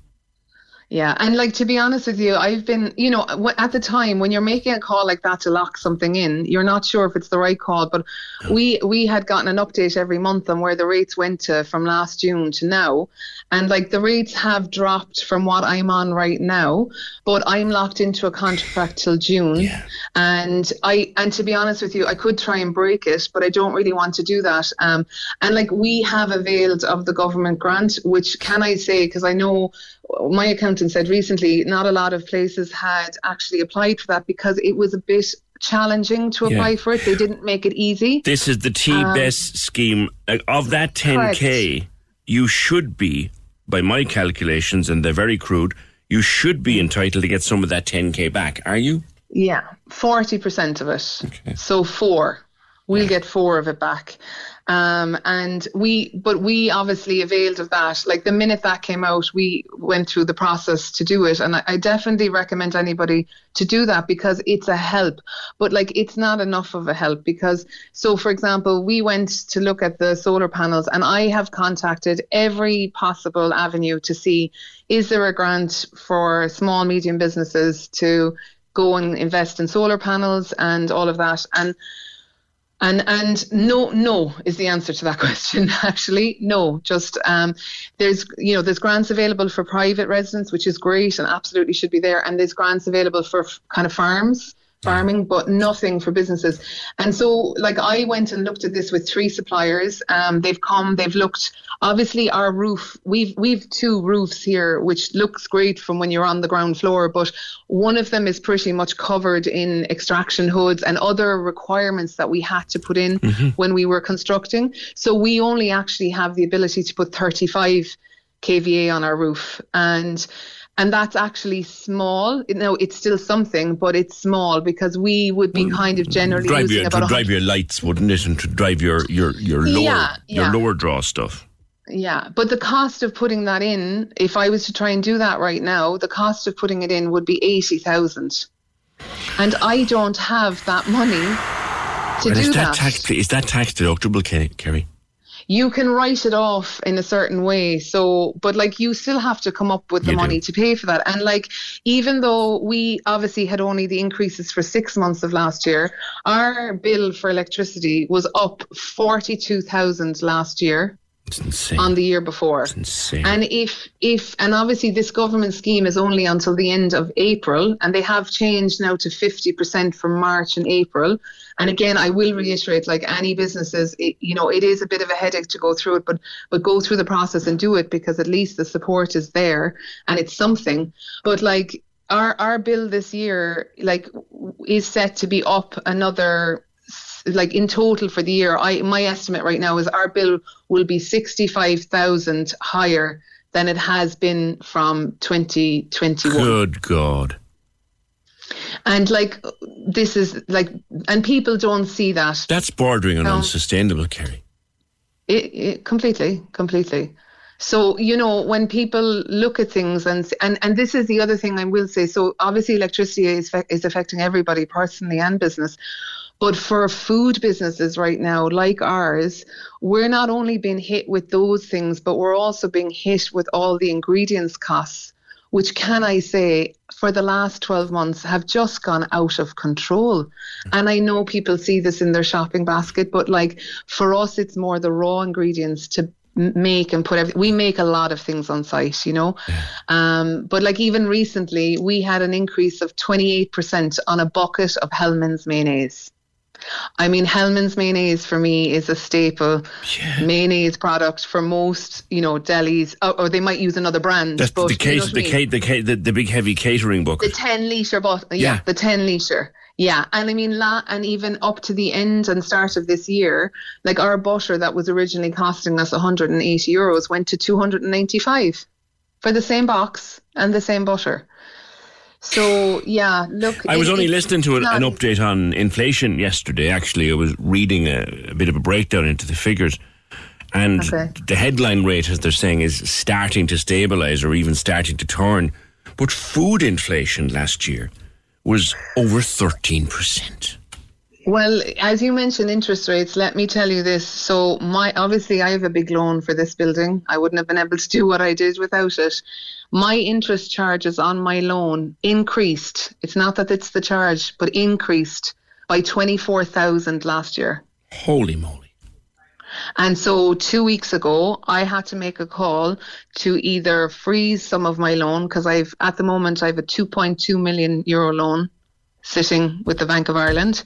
Yeah, and like to be honest with you, I've been, you know, at the time when you're making a call like that to lock something in, you're not sure if it's the right call. But we we had gotten an update every month on where the rates went to from last June to now, and like the rates have dropped from what I'm on right now. But I'm locked into a contract till June, and I and to be honest with you, I could try and break it, but I don't really want to do that. Um, and like we have availed of the government grant, which can I say because I know my accountant said recently not a lot of places had actually applied for that because it was a bit challenging to apply Yeah. for it. They didn't make it easy. This is the T Um, scheme. Of that 10K, you should be, by my calculations, and they're very crude, you should be entitled to get some of that 10K back. Are you? Yeah, forty percent of it. Okay. So four, we'll get four of it back. Um, and we, but we obviously availed of that. Like the minute that came out, we went through the process to do it. And I, I definitely recommend anybody to do that because it's a help. But like it's not enough of a help because, so for example, we went to look at the solar panels and I have contacted every possible avenue to see is there a grant for small, medium businesses to go and invest in solar panels and all of that. And and and no no is the answer to that question actually. No just um there's you know there's grants available for private residents which is great and absolutely should be there. And there's grants available for f- kind of farms farming but nothing for businesses. And so like i went and looked at this with three suppliers. Um they've come they've looked obviously our roof we've we've two roofs here which looks great from when you're on the ground floor but one of them is pretty much covered in extraction hoods and other requirements that we had to put in when we were constructing. So we only actually have the ability to put 35 kva on our roof. And and that's actually small. No, it's still something, but it's small because we would be mm. kind of generally Drive using your, about to drive your lights, wouldn't it? And to drive your, your, your lower Yeah, your yeah. lower draw stuff. Yeah, but the cost of putting that in, if I was to try and do that right now, the cost of putting it in would be eighty thousand, and I don't have that money to and do is that, that. tax is that tax deductible, Ke- Kerry? You can write it off in a certain way. So, but like you still have to come up with the You do. money to pay for that. And like, even though we obviously had only the increases for six months of last year, our bill for electricity was up 42,000 last year. On the year before. insane. And if if and obviously this government scheme is only until the end of April and they have changed now to 50% from March and April. And again, I will reiterate like any businesses, it, you know, it is a bit of a headache to go through it, but but go through the process and do it because at least the support is there and it's something. But like our our bill this year like is set to be up another like in total for the year, I my estimate right now is our bill will be sixty five thousand higher than it has been from twenty twenty one. Good God. And like this is like, and people don't see that. That's bordering on No. unsustainable, Kerry. It, it completely, completely. So you know when people look at things and and and this is the other thing I will say. So obviously electricity is is affecting everybody personally and business, but for food businesses right now like ours, we're not only being hit with those things, but we're also being hit with all the ingredients costs, which can I say for the last 12 months have just gone out of control. And I know people see this in their shopping basket, but like for us, it's more the raw ingredients to make and put everything. We make a lot of things on site, you know. Um, but like even recently, we had an increase of 28% on a bucket of Hellmann's mayonnaise. I mean, Hellmann's mayonnaise for me is a staple mayonnaise product for most, you know, delis, or, or they might use another brand. That's but the you know case, I the, mean? the, ca- the the big heavy catering book. The 10 litre bottle. Yeah, Yeah. the 10 litre. Yeah. And I mean, la- and even up to the end and start of this year, like our butter that was originally costing us 180 euros went to 295 for the same box and the same butter. So, yeah, look. I was it- only listening to an, an update on inflation yesterday. Actually, I was reading a, a bit of a breakdown into the figures, and Okay. the headline rate, as they're saying, is starting to stabilise or even starting to turn. But food inflation last year was over thirteen percent. Well, as you mentioned interest rates, let me tell you this. So my obviously I have a big loan for this building. I wouldn't have been able to do what I did without it. My interest charges on my loan increased. It's not that it's the charge, but increased by 24,000 last year. Holy moly. And so two weeks ago, I had to make a call to either freeze some of my loan because I've at the moment I have a 2.2 million euro loan sitting with the Bank of Ireland.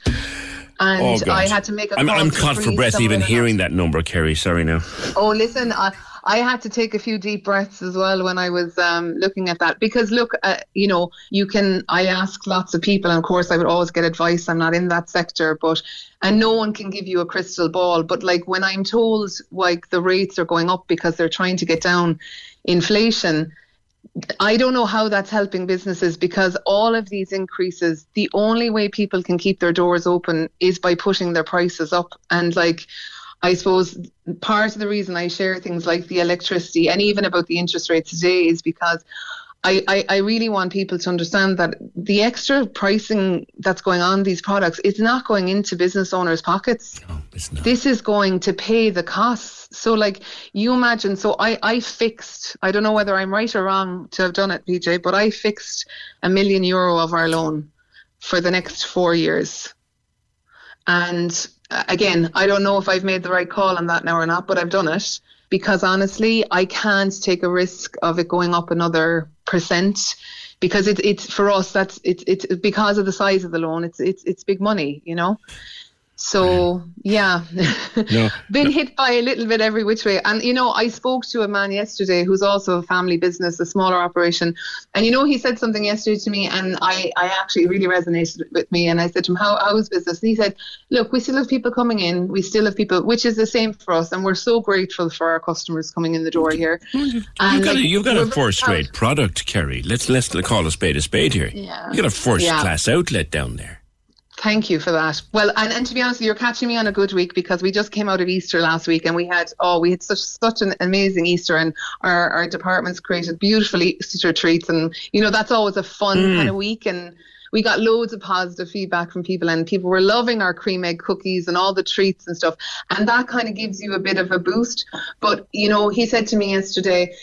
And oh, I had to make a I'm, call. I'm caught for breath even hearing that number, Kerry. Sorry now. Oh, listen, I, I had to take a few deep breaths as well when I was um, looking at that because look, uh, you know, you can. I ask lots of people, and of course, I would always get advice. I'm not in that sector, but and no one can give you a crystal ball. But like when I'm told like the rates are going up because they're trying to get down inflation. I don't know how that's helping businesses because all of these increases, the only way people can keep their doors open is by pushing their prices up. And like, I suppose part of the reason I share things like the electricity and even about the interest rates today is because I, I, I really want people to understand that the extra pricing that's going on these products, is not going into business owners' pockets. This is going to pay the costs. So like you imagine, so I, I fixed, I don't know whether I'm right or wrong to have done it, PJ, but I fixed a million euro of our loan for the next four years. And again, I don't know if I've made the right call on that now or not, but I've done it because honestly, I can't take a risk of it going up another percent because it's it's for us that's it's it's because of the size of the loan. It's it's it's big money, you know. So yeah, No. been hit by a little bit every which way. And you know, I spoke to a man yesterday who's also a family business, a smaller operation, and you know, he said something yesterday to me, and I I actually really resonated with me. And I said to him, "How how is business?" And he said, "Look, we still have people coming in. We still have people, which is the same for us, and we're so grateful for our customers coming in the door here." Mm-hmm. And, You've got, like, a, you've got a first rate product, Kerry. Let's let's call a spade a spade here. Yeah. You got a first Yeah. class outlet down there. Thank you for that. Well, and, and to be honest, you're catching me on a good week because we just came out of Easter last week and we had oh we had such such an amazing Easter and our, our departments created beautiful Easter treats and you know that's always a fun Mm. kind of week and we got loads of positive feedback from people and people were loving our cream egg cookies and all the treats and stuff and that kind of gives you a bit of a boost. But you know, he said to me yesterday,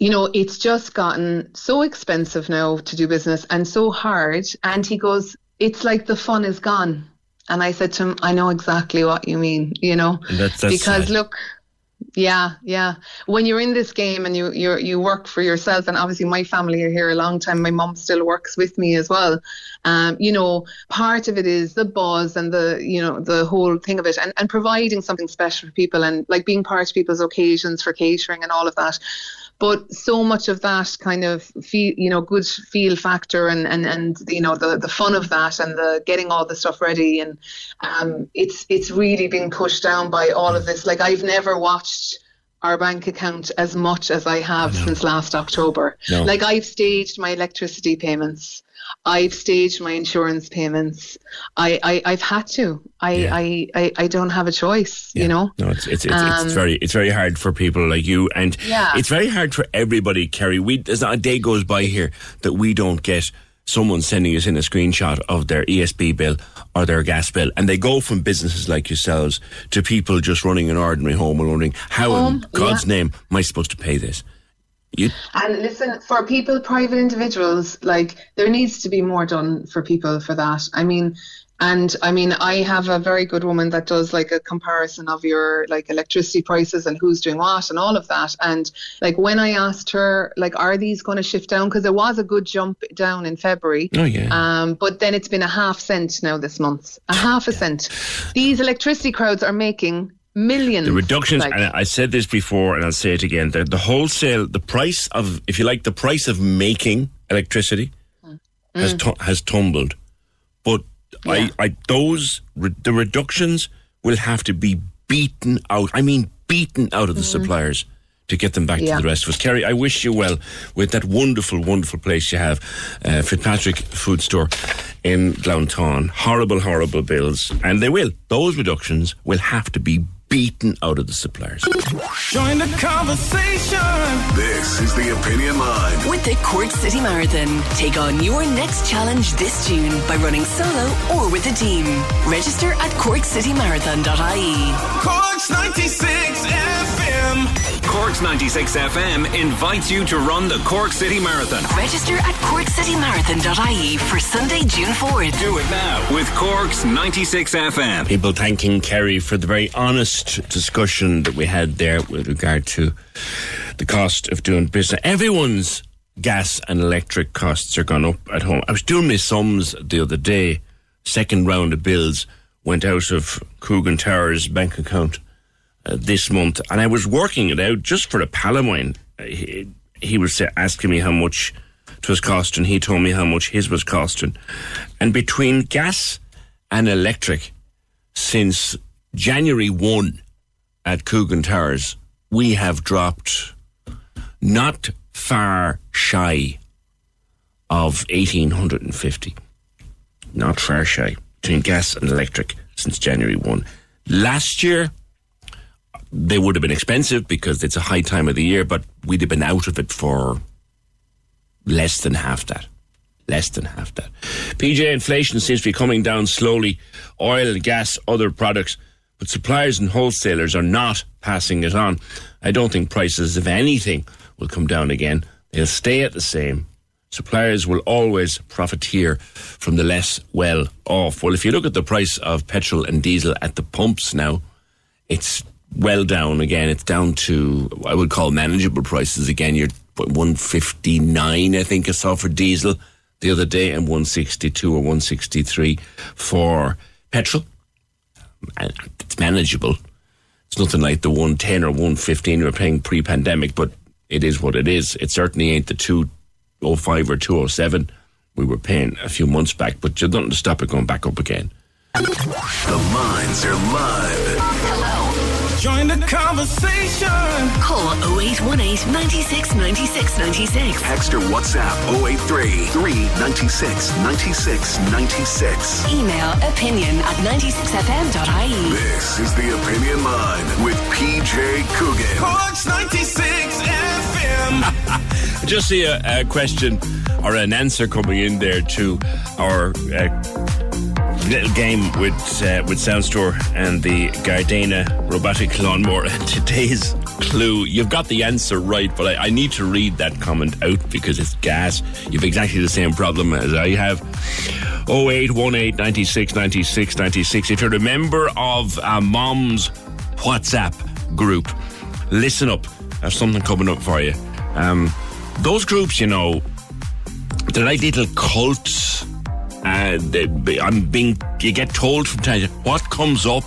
you know, it's just gotten so expensive now to do business and so hard. And he goes, it's like the fun is gone. And I said to him, I know exactly what you mean, you know, that's, that's because sad. look, yeah, yeah. When you're in this game and you you you work for yourself, and obviously my family are here a long time. My mom still works with me as well. Um, you know, part of it is the buzz and the you know the whole thing of it, and and providing something special for people, and like being part of people's occasions for catering and all of that. But so much of that kind of feel, you know, good feel factor and, and, and you know the, the fun of that and the getting all the stuff ready and um, it's it's really been pushed down by all of this. Like I've never watched our bank account as much as I have since last October. No. Like I've staged my electricity payments. I've staged my insurance payments. I, I I've had to. I, I, I, I don't have a choice, you know. No, it's it's it's, Um, it's very it's very hard for people like you, and Yeah. it's very hard for everybody. Kerry, we there's not a day goes by here that we don't get someone sending us in a screenshot of their ESB bill or their gas bill, and they go from businesses like yourselves to people just running an ordinary home and wondering how in God's yeah. name am I supposed to pay this? You And listen, for people, private individuals, like there needs to be more done for people for that. I mean, and I mean, I have a very good woman that does like a comparison of your like electricity prices and who's doing what and all of that. And like when I asked her, like, are these going to shift down? Because there was a good jump down in February. Oh, yeah. Um, but then it's been a half cent now this month, a half a cent. These electricity crowds are making millions. The reductions, like- and I said this before, and I'll say it again: the, the wholesale, the price of, if you like, the price of making electricity has Mm. tu- has tumbled. But I, I, those re- the reductions will have to be beaten out. I mean, beaten out of the suppliers to get them back Mm. Yeah. to the rest of us. Kerry, I wish you well with that wonderful, wonderful place you have, uh, Fitzpatrick Food Store in Glounthaune. Horrible, horrible bills, and they will. Those reductions will have to be beaten out of the suppliers. Join the conversation. This is the Opinion Line. With the Cork City Marathon, take on your next challenge this June by running solo or with a team. Register at corkcitymarathon.ie. Cork's 96 FM. Cork's 96 FM invites you to run the Cork City Marathon. Register at corkcitymarathon.ie for Sunday, June 4th. Do it now with Cork's 96 FM. People thanking Kerry for the very honest discussion that we had there with regard to the cost of doing business. Everyone's gas and electric costs are gone up at home. I was doing my sums the other day. Second round of bills went out of Coogan Towers bank account uh, this month, and I was working it out just for a pal of mine. Uh, he, he was uh, asking me how much it was costing. He told me how much his was costing, and between gas and electric, since January one at Coogan Towers, we have dropped not far shy of eighteen hundred and fifty. Not far shy between gas and electric since January one. Last year they would have been expensive because it's a high time of the year, but we'd have been out of it for less than half that. Less than half that. PJ inflation seems to be coming down slowly. Oil, gas, other products, but suppliers and wholesalers are not passing it on. I don't think prices, if anything, will come down again. They'll stay at the same. Suppliers will always profiteer from the less well off. Well, if you look at the price of petrol and diesel at the pumps now, it's well down again. It's down to I would call manageable prices again. You're one fifty nine, I think I saw for diesel the other day, and one sixty two or one sixty three for petrol. It's manageable. It's nothing like the one ten or one fifteen we were paying pre pandemic, but it is what it is. It certainly ain't the two oh five or two oh seven we were paying a few months back, but there's nothing to stop it going back up again. The are live. Join the conversation. Call 0818 96 96 96. Text or WhatsApp 083 396 96 96. Email opinion at 96fm.ie. This is the Opinion Line with PJ Coogan. Cork's 96 FM. Just see a, a question or an answer coming in there to our uh, little game with uh, with Soundstore and the Gardena robotic lawnmower. Today's clue, you've got the answer right, but I, I need to read that comment out because it's gas. You've exactly the same problem as I have. 0818 96 96 96. If you're a member of a mom's WhatsApp group, listen up. There's something coming up for you. Um, those groups, you know, they're like little cults. Uh, I'm being, you get told from time to time what comes up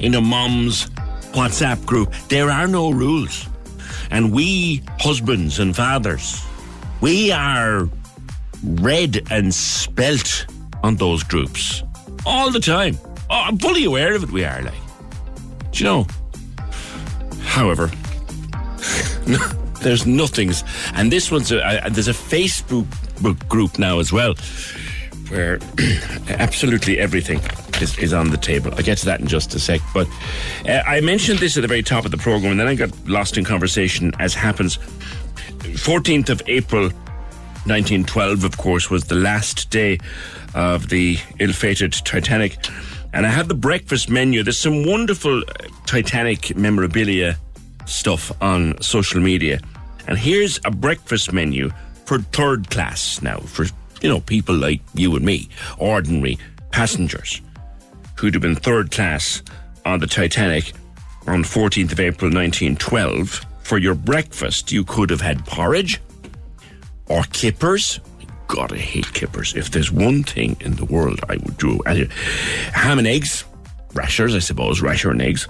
in a mom's WhatsApp group. There are no rules. And we husbands and fathers, we are read and spelt on those groups all the time. Oh, I'm fully aware of it, we are like. Do you know? However, there's nothings. And this one's, a, there's a Facebook group now as well where absolutely everything is, is on the table. I'll get to that in just a sec. But uh, I mentioned this at the very top of the program and then I got lost in conversation as happens. 14th of April 1912, of course, was the last day of the ill fated Titanic. And I had the breakfast menu. There's some wonderful uh, Titanic memorabilia stuff on social media. And here's a breakfast menu for third class now, for, you know, people like you and me, ordinary passengers who'd have been third class on the Titanic on 14th of April 1912. For your breakfast, you could have had porridge or kippers. God, I hate kippers. If there's one thing in the world I would do, ham and eggs, rashers, I suppose, rasher and eggs,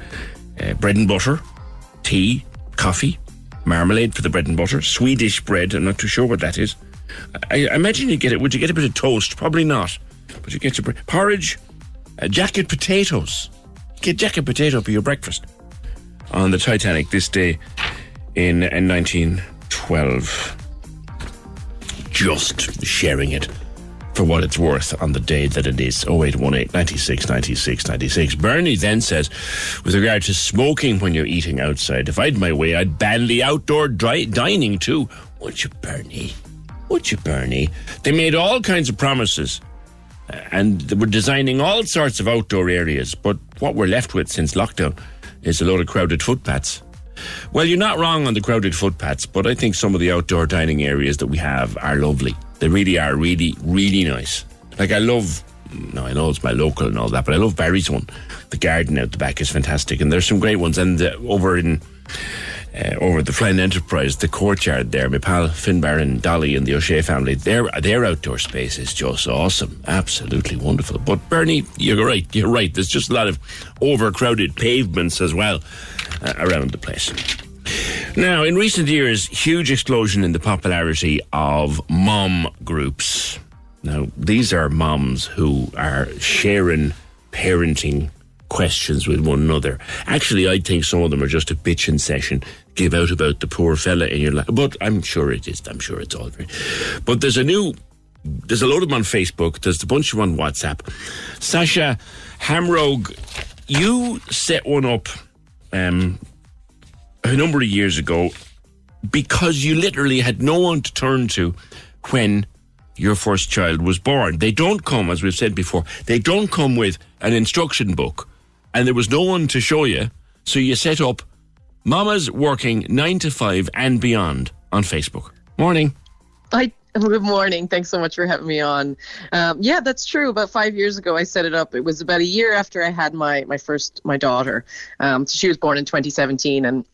uh, bread and butter, tea, coffee, marmalade for the bread and butter, Swedish bread. I'm not too sure what that is. I, imagine you get it. Would you get a bit of toast? Probably not. But you get your porridge, uh, jacket potatoes. Get jacket potato for your breakfast on the Titanic this day in, in 1912. Just sharing it for what it's worth on the day that it is 0818 96 96 96. Bernie then says, with regard to smoking when you're eating outside, if I'd my way, I'd ban the outdoor dining too. Would you, Bernie? Would you, Bernie? They made all kinds of promises and they were designing all sorts of outdoor areas, but what we're left with since lockdown is a load of crowded footpaths. Well, you're not wrong on the crowded footpaths, but I think some of the outdoor dining areas that we have are lovely. They really are really, really nice. Like I love, no, I know it's my local and all that, but I love Barry's one. The garden out the back is fantastic, and there's some great ones. And uh, over in uh, over the Flying Enterprise, the courtyard there, my pal Finbar and Dolly and the O'Shea family, their their outdoor space is just awesome, absolutely wonderful. But Bernie, you're right, you're right. There's just a lot of overcrowded pavements as well uh, around the place. Now, in recent years, huge explosion in the popularity of mom groups. Now, these are moms who are sharing parenting questions with one another. Actually, I think some of them are just a bitching session, give out about the poor fella in your life. But I'm sure it is. I'm sure it's all very. But there's a new, there's a load of them on Facebook. There's a bunch of them on WhatsApp. Sasha Hamrogue, you set one up um, a number of years ago because you literally had no one to turn to when your first child was born. They don't come, as we've said before, they don't come with an instruction book and there was no one to show you. So you set up Mama's Working 9 to 5 and Beyond on Facebook. Morning. Hi. Good morning. Thanks so much for having me on. Um, yeah, that's true. About five years ago, I set it up. It was about a year after I had my my first my daughter. Um, so she was born in 2017, and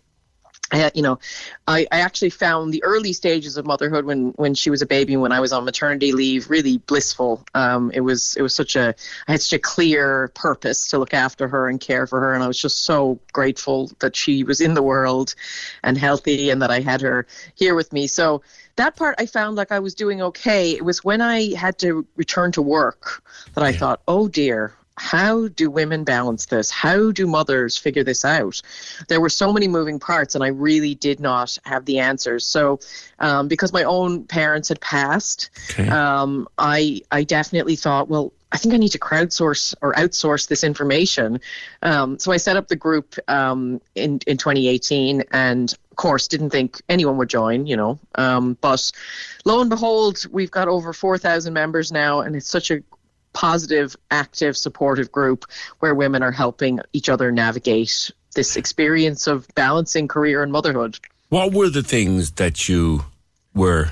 you know, I, I actually found the early stages of motherhood when when she was a baby, when I was on maternity leave, really blissful. Um, it was it was such a I had such a clear purpose to look after her and care for her, and I was just so grateful that she was in the world and healthy, and that I had her here with me. So that part I found like I was doing okay. It was when I had to return to work that I thought, oh dear, how do women balance this? How do mothers figure this out? There were so many moving parts, and I really did not have the answers. So, um, because my own parents had passed, okay. um, I I definitely thought, well, I think I need to crowdsource or outsource this information. Um, so I set up the group um, in in 2018, and of course didn't think anyone would join. You know, um, but lo and behold, we've got over 4,000 members now, and it's such a positive, active, supportive group where women are helping each other navigate this experience of balancing career and motherhood. What were the things that you were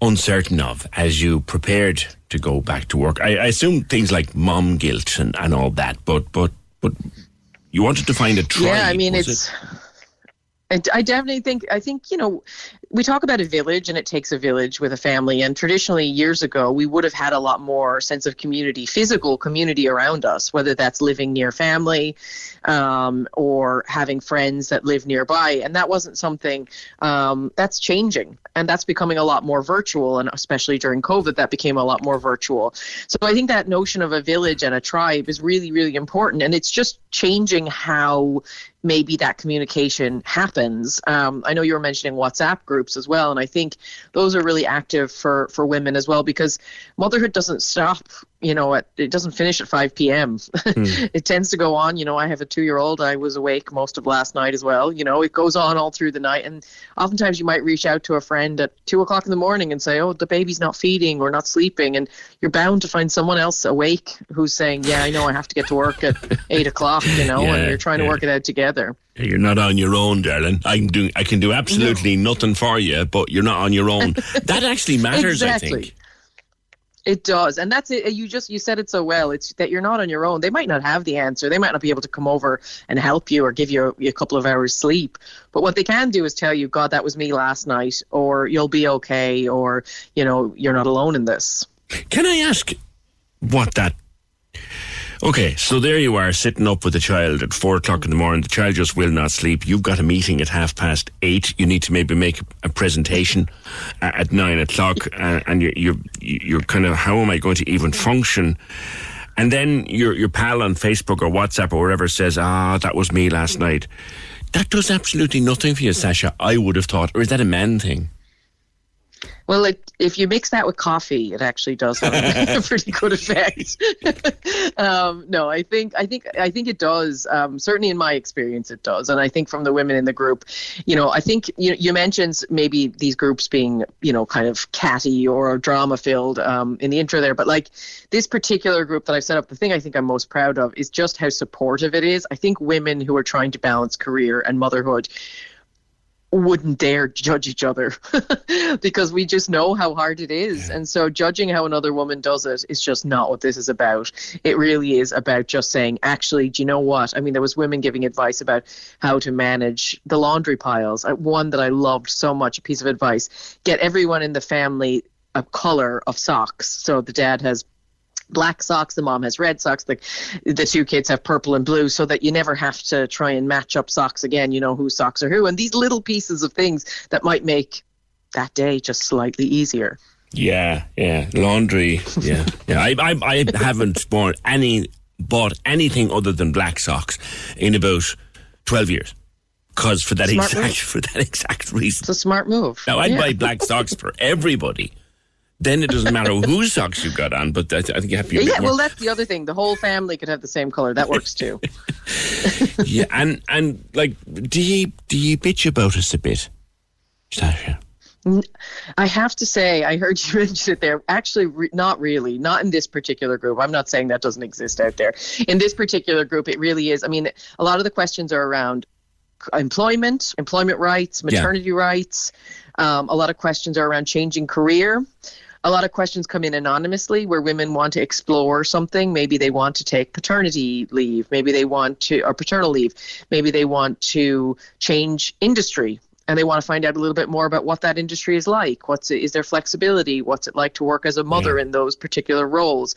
uncertain of as you prepared to go back to work? I, I assume things like mom guilt and, and all that, but but but you wanted to find a tribe. Yeah, I mean it's. it? I, I definitely think I think you know we talk about a village and it takes a village with a family. And traditionally years ago we would have had a lot more sense of community physical community around us whether that's living near family um, or having friends that live nearby. And that wasn't something um, that's changing. And that's becoming a lot more virtual. And especially during covid that became a lot more virtual. So i think that notion of a village and a tribe is really really important. And it's just changing how maybe that communication happens. Um, I know you were mentioning WhatsApp groups as well, and I think those are really active for for women as well because motherhood doesn't stop. You know, at, it doesn't finish at 5 p.m. Hmm. it tends to go on. You know, I have a two-year-old. I was awake most of last night as well. You know, it goes on all through the night, and oftentimes you might reach out to a friend at two o'clock in the morning and say, "Oh, the baby's not feeding or not sleeping," and you're bound to find someone else awake who's saying, "Yeah, I know I have to get to work at eight o'clock." You know, Yeah, and you're trying to work it out together. You're not on your own, darling. I can do I can do absolutely nothing for you, but you're not on your own. that actually matters, Exactly. I think. It does, and that's it. You just you said it so well. It's that you're not on your own. They might not have the answer. They might not be able to come over and help you or give you a, a couple of hours sleep. But what they can do is tell you, "God, that was me last night," or "You'll be okay," or you know, "You're not alone in this." Can I ask what that? Okay, so there you are sitting up with a child at four o'clock in the morning. The child just will not sleep. You've got a meeting at half past eight. You need to maybe make a presentation at nine o'clock, uh, and you're, you're you're kind of how am I going to even function? And then your your pal on Facebook or WhatsApp or wherever says, "Ah, that was me last night." That does absolutely nothing for you, Sasha. I would have thought, or is that a man thing? Well, it, if you mix that with coffee, it actually does have a pretty good effect. um, no, I think I think I think it does. Um, certainly, in my experience, it does, and I think from the women in the group, you know, I think you you mentioned maybe these groups being you know kind of catty or drama filled um, in the intro there, but like this particular group that I've set up, the thing I think I'm most proud of is just how supportive it is. I think women who are trying to balance career and motherhood wouldn't dare judge each other because we just know how hard it is. And so judging how another woman does it is just not what this is about. It really is about just saying, actually, do you know what? I mean, there was women giving advice about how to manage the laundry piles. Uh, one that I loved so much, a piece of advice, get everyone in the family a color of socks. So the dad has black socks the mom has red socks the the two kids have purple and blue so that you never have to try and match up socks again you know whose socks are who and these little pieces of things that might make that day just slightly easier Yeah, yeah, laundry. Yeah, yeah. I, I, I haven't bought any bought anything other than black socks in about twelve years. Because for that Smart exact move. for that exact reason. it's a smart move Now I'd Yeah. buy black socks for everybody. Then it doesn't matter whose socks you've got on, but I, I think you have to be yeah well that's the other thing the whole family could have the same color that works too yeah, and and like, do you do you bitch about us a bit, Sasha? I have to say, I heard you mention it there. Actually, re- not really. Not in this particular group. I'm not saying that doesn't exist out there. In this particular group, it really is. I mean, a lot of the questions are around employment, employment rights, Yeah. maternity rights. Um, a lot of questions are around changing career. A lot of questions come in anonymously where women want to explore something. Maybe they want to take paternity leave. Maybe they want to, or paternal leave. Maybe they want to change industry and they want to find out a little bit more about what that industry is like. What's it, is there flexibility? What's it like to work as a mother in those particular roles?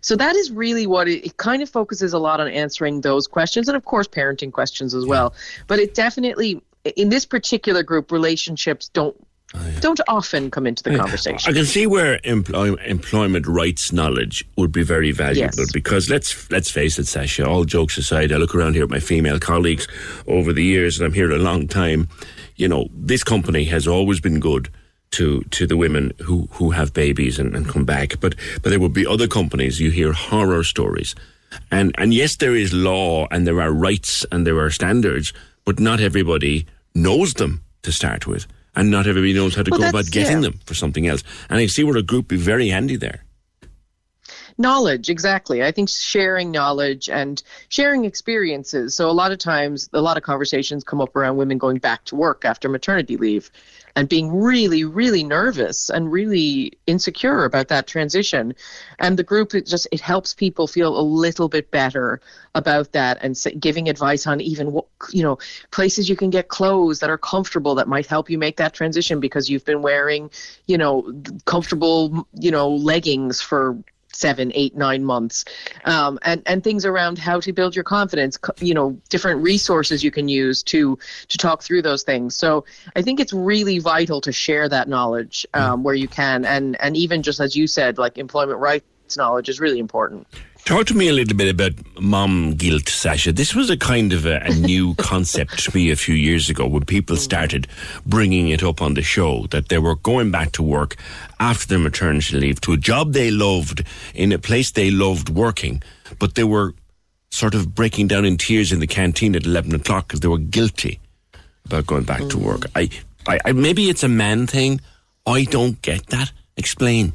So that is really what it, it kind of focuses a lot on answering those questions and of course parenting questions as well. But it definitely in this particular group relationships don't Oh, don't often come into the conversation. I can see where employ, employment rights knowledge would be very valuable Yes. because let's let's face it, Sasha. All jokes aside, I look around here at my female colleagues over the years, and I'm here a long time. You know, this company has always been good to to the women who who have babies and, and come back, but but there will be other companies. You hear horror stories, and and yes, there is law and there are rights and there are standards, but not everybody knows them to start with. And not everybody knows how to Well, go about getting yeah. them for something else. And I see where a group be very handy there. knowledge exactly i think sharing knowledge and sharing experiences so a lot of times a lot of conversations come up around women going back to work after maternity leave and being really really nervous and really insecure about that transition. And the group it just it helps people feel a little bit better about that and giving advice on even what you know places you can get clothes that are comfortable that might help you make that transition because you've been wearing you know comfortable you know leggings for seven, eight, nine months, um, and and things around how to build your confidence. You know, different resources you can use to to talk through those things. So I think it's really vital to share that knowledge um, where you can, and and even just as you said, like employment rights knowledge is really important. Talk to me a little bit about mom guilt, Sasha. This was a kind of a, a new concept to me a few years ago when people started bringing it up on the show that they were going back to work after their maternity leave to a job they loved in a place they loved working, but they were sort of breaking down in tears in the canteen at 11 o'clock because they were guilty about going back to work. Mm. I, I, I, maybe it's a man thing. I don't get that. Explain.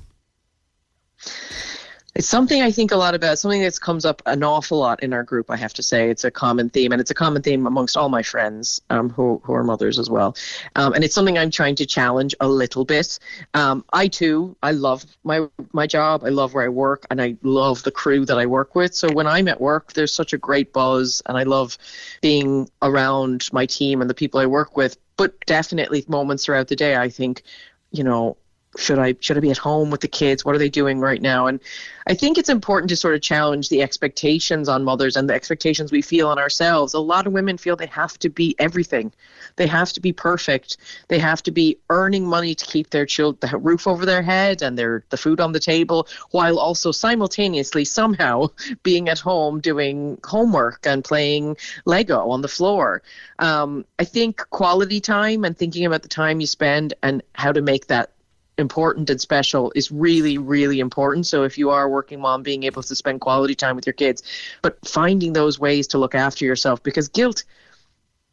It's something I think a lot about, something that comes up an awful lot in our group, I have to say. It's a common theme, and it's a common theme amongst all my friends um, who, who are mothers as well. Um, and it's something I'm trying to challenge a little bit. Um, I, too, I love my, my job. I love where I work, and I love the crew that I work with. So when I'm at work, there's such a great buzz, and I love being around my team and the people I work with. But definitely moments throughout the day, I think, you know, should I should I be at home with the kids? What are they doing right now? And I think it's important to sort of challenge the expectations on mothers and the expectations we feel on ourselves. A lot of women feel they have to be everything. They have to be perfect. They have to be earning money to keep their child the roof over their head and their the food on the table while also simultaneously somehow being at home doing homework and playing Lego on the floor. Um, I think quality time and thinking about the time you spend and how to make that important and special is really really important. So if you are a working mom being able to spend quality time with your kids but finding those ways to look after yourself because guilt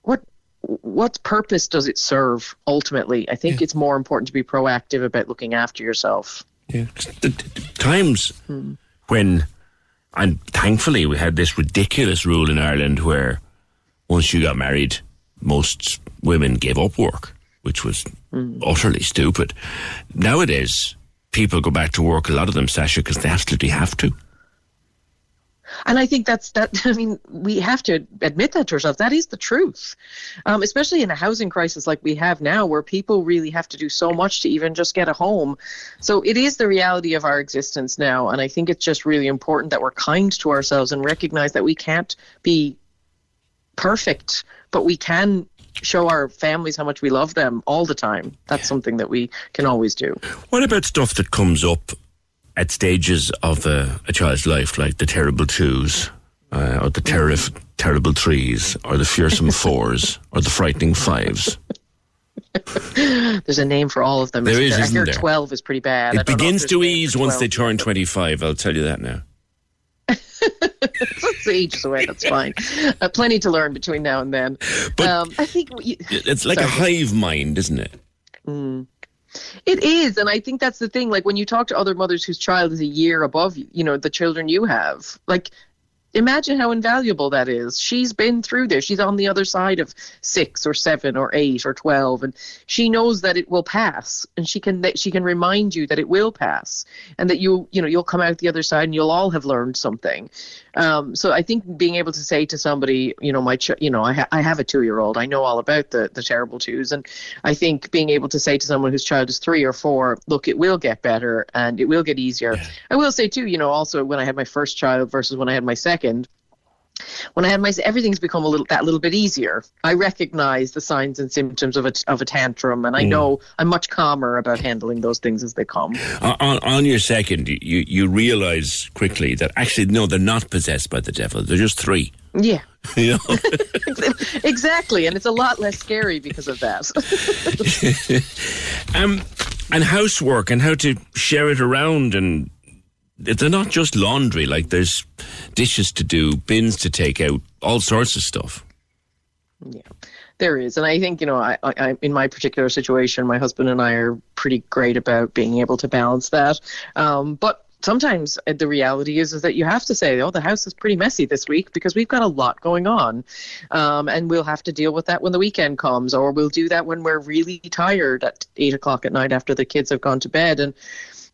what what purpose does it serve ultimately? I think it's more important to be proactive about looking after yourself. Yeah, the, the times hmm. when, and thankfully we had this ridiculous rule in Ireland where once you got married, most women gave up work, which was utterly stupid. Nowadays, people go back to work, a lot of them, Sasha, because they absolutely have to. And I think that's that. I mean, we have to admit that to ourselves. That is the truth, um, especially in a housing crisis like we have now, where people really have to do so much to even just get a home. So it is the reality of our existence now, and I think it's just really important that we're kind to ourselves and recognize that we can't be perfect, but we can show our families how much we love them all the time. That's something that we can always do. What about stuff that comes up at stages of a, a child's life, like the terrible twos, uh, or the terri- terrible threes, or the fearsome fours, or the frightening fives? There's a name for all of them. There isn't is, there? I isn't there? 12 is pretty bad. It don't know if begins to ease once they turn 25, I'll tell you that now. It's ages away. That's fine. Uh, plenty to learn between now and then. um, I think we, It's like a hive mind, isn't it? Mm. It is, and I think that's the thing. Like when you talk to other mothers whose child is a year above, you you know, the children you have. Like, imagine how invaluable that is. She's been through there. She's on the other side of six or seven or eight or twelve, and she knows that it will pass. And she can she can remind you that it will pass, and that you you know you'll come out the other side and you'll all have learned something. Um, so I think being able to say to somebody, you know, my, ch- you know, I, ha- I have a two-year-old. I know all about the the terrible twos, and I think being able to say to someone whose child is three or four, look, it will get better and it will get easier. I will say too, you know, also when I had my first child versus when I had my second. When I had my everything's become a little that little bit easier. I recognize the signs and symptoms of a of a tantrum, and I Mm. know I'm much calmer about handling those things as they come. On, on, your second, you, you, you realize quickly that actually, no, they're not possessed by the devil. They're just three. Yeah, You know? exactly, and it's a lot less scary because of that. um, and housework and how to share it around and they're not just laundry like there's dishes to do bins to take out all sorts of stuff. Yeah, There is, and I think you know, I, I, in my particular situation, my husband and I are pretty great about being able to balance that. Um, but sometimes uh, the reality is is that you have to say, oh, the house is pretty messy this week because we've got a lot going on, um, and we'll have to deal with that when the weekend comes, or we'll do that when we're really tired at eight o'clock at night after the kids have gone to bed, and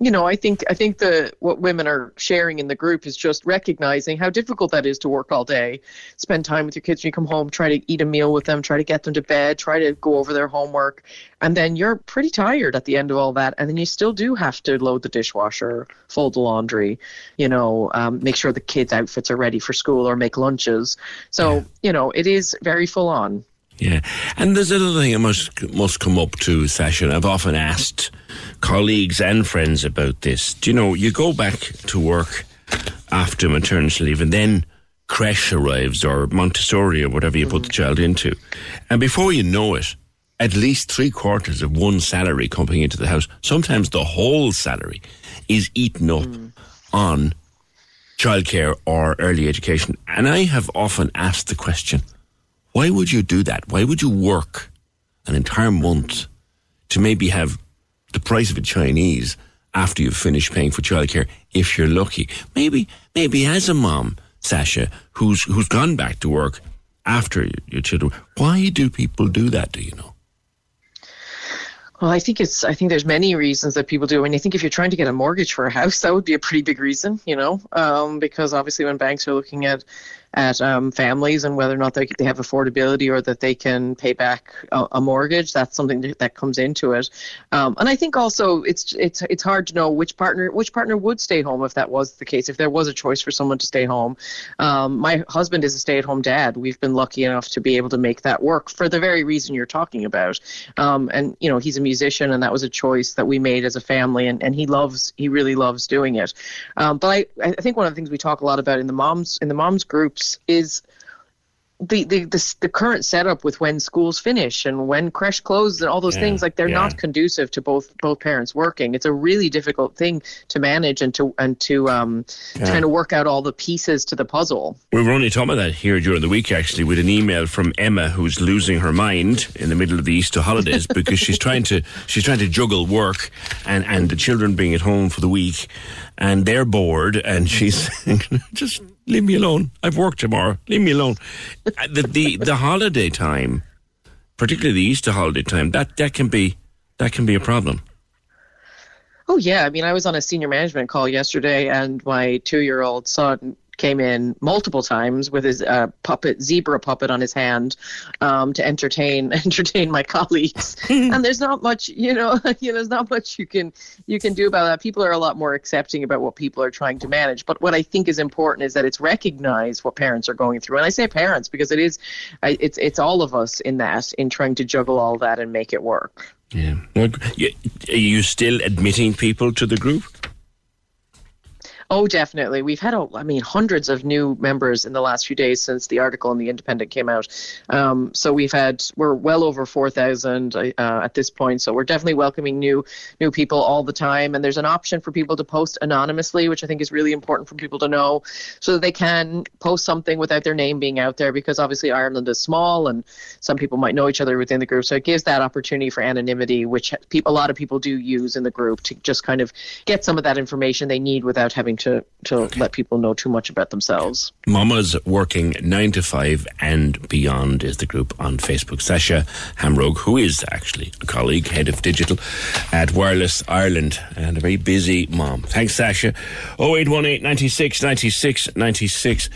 you know, I think I think the what women are sharing in the group is just recognizing how difficult that is to work all day, spend time with your kids when you come home, try to eat a meal with them, try to get them to bed, try to go over their homework, and then you're pretty tired at the end of all that, and then you still do have to load the dishwasher, fold the laundry, you know, um, make sure the kids' outfits are ready for school or make lunches. So you know, it is very full on. yeah and there's another thing i must must come up to sasha and i've often asked colleagues and friends about this. Do you know you go back to work after maternity leave and then creche arrives or montessori or whatever you put the child into. And before you know it at least three quarters of one salary coming into the house sometimes the whole salary is eaten up on childcare or early education. And i have often asked the question why would you do that? Why would you work an entire month to maybe have the price of a Chinese after you've finished paying for childcare if you're lucky? Maybe, maybe as a mom, Sasha, who's who's gone back to work after your, children, why do people do that? Do you know? Well, I think it's. I think there's many reasons that people do. I mean, I think if you're trying to get a mortgage for a house, that would be a pretty big reason, you know, um, because obviously when banks are looking at at um, families and whether or not they, they have affordability or that they can pay back a, a mortgage, that's something that, comes into it. Um, and I think also it's it's it's hard to know which partner which partner would stay home if that was the case. If there was a choice for someone to stay home, um, my husband is a stay-at-home dad. We've been lucky enough to be able to make that work for the very reason you're talking about. Um, and you know, he's a musician, and that was a choice that we made as a family, and, and he loves he really loves doing it. Um, but I I think one of the things we talk a lot about in the moms in the moms groups is the, the the the current setup with when schools finish and when creche closes and all those Yeah, things like they're yeah. not conducive to both both parents working. It's a really difficult thing to manage and to and to um Yeah. to work out all the pieces to the puzzle. We were only talking about that here during the week, actually, with an email from Emma, who's losing her mind in the middle of the Easter holidays because she's trying to she's trying to juggle work and and the children being at home for the week, and they're bored, and she's just leave me alone. I've work tomorrow. Leave me alone. Uh, The the the holiday time, particularly the Easter holiday time, that that can be that can be a problem. Oh yeah, I mean, I was on a senior management call yesterday, and my two-year-old son came in multiple times with his uh, puppet zebra puppet on his hand um, to entertain entertain my colleagues. and there's not much, you know, you know, there's not much you can you can do about that. People are a lot more accepting about what people are trying to manage. But what I think is important is that it's recognized what parents are going through, and I say parents because it is, I, it's it's all of us in that in trying to juggle all that and make it work. Yeah. Are you still admitting people to the group? Oh, definitely. We've had, I mean, hundreds of new members in the last few days since the article in the Independent came out. Um, so we've had, we're well over four thousand uh, at this point. So we're definitely welcoming new new people all the time. And there's an option for people to post anonymously, which I think is really important for people to know, so that they can post something without their name being out there. Because obviously Ireland is small, and some people might know each other within the group. So it gives that opportunity for anonymity, which people, a lot of people do use in the group to just kind of get some of that information they need without having to to let people know too much about themselves. Mama's working nine to five and beyond is the group on Facebook. Sasha Hamrogue, who is actually a colleague, head of digital at Wireless Ireland, and a very busy mom. Thanks, Sasha. 0818 96 96 96.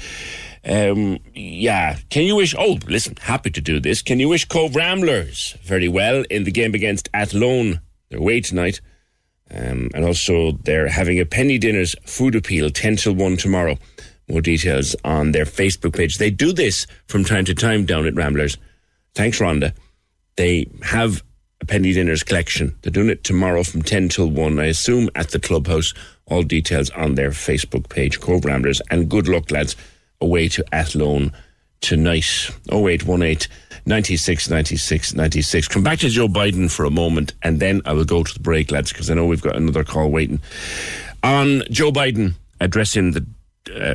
Um, yeah. Can you wish? Oh, listen, happy to do this. Can you wish Cobh Ramblers very well in the game against Athlone? They're away tonight. Um, and also, they're having a penny dinners food appeal 10 till 1 tomorrow. More details on their Facebook page. They do this from time to time down at Ramblers. Thanks, Rhonda. They have a penny dinners collection. They're doing it tomorrow from 10 till 1, I assume, at the clubhouse. All details on their Facebook page, Cobh Ramblers. And good luck, lads, away to Athlone tonight. 0818 96 96 96. Come back to Joe Biden for a moment and then I will go to the break, lads, because I know we've got another call waiting. On Joe Biden addressing the uh,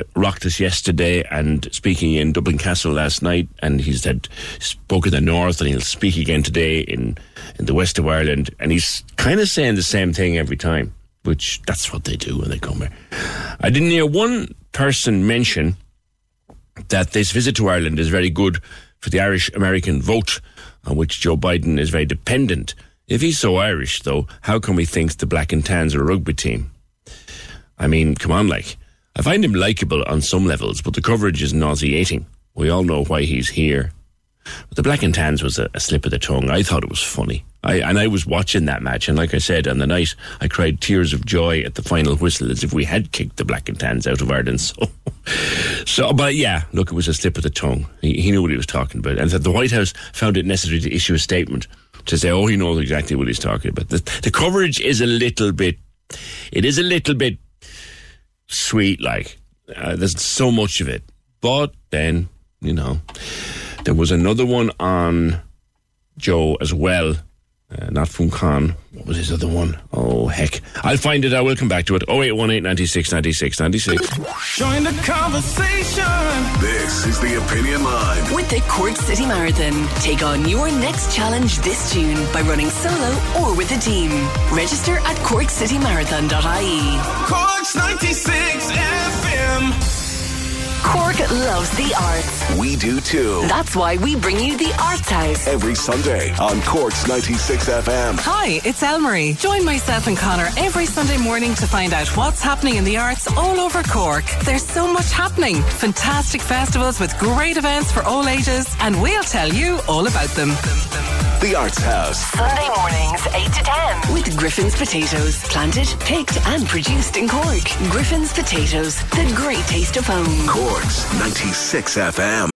yesterday and speaking in Dublin Castle last night, and he's had spoke in the north, and he'll speak again today in in the west of Ireland, and he's kind of saying the same thing every time, which that's what they do when they come here. I didn't hear one person mention that this visit to Ireland is very good for the Irish American vote, on which Joe Biden is very dependent. If he's so Irish, though, how come he thinks the Black and Tans are a rugby team? I mean, come on, like. I find him likable on some levels, but the coverage is nauseating. We all know why he's here. But the Black and Tans was a, a slip of the tongue. I thought it was funny. I, and I was watching that match, and like I said, on the night, I cried tears of joy at the final whistle as if we had kicked the Black and Tans out of Ireland. So, so but yeah, look, it was a slip of the tongue. He, he knew what he was talking about. And that the White House found it necessary to issue a statement to say, oh, he knows exactly what he's talking about. The, the coverage is a little bit, it is a little bit sweet, like. Uh, there's so much of it. But then, you know, there was another one on Joe as well. Uh, not from Khan. What was his other one? Oh, heck. I'll find it. I will come back to it. 0818 96 96 96. Join the conversation. This is the Opinion Line. With the Cork City Marathon, take on your next challenge this June by running solo or with a team. Register at corkcitymarathon.ie. Cork's 96 FM. Cork loves the arts. We do too. That's why we bring you the Arts House. Every Sunday on Cork's 96 FM. Hi, it's Elmarie. Join myself and Connor every Sunday morning to find out what's happening in the arts all over Cork. There's so much happening. Fantastic festivals with great events for all ages, and we'll tell you all about them. The Arts House. Sunday mornings, 8 to 10. With Griffin's Potatoes. Planted, picked, and produced in Cork. Griffin's Potatoes. The great taste of home. Cork's 96 FM.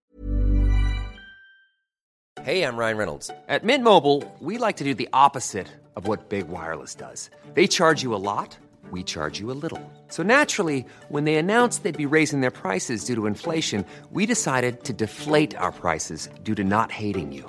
Hey, I'm Ryan Reynolds. At Mint Mobile, we like to do the opposite of what Big Wireless does. They charge you a lot, we charge you a little. So naturally, when they announced they'd be raising their prices due to inflation, we decided to deflate our prices due to not hating you.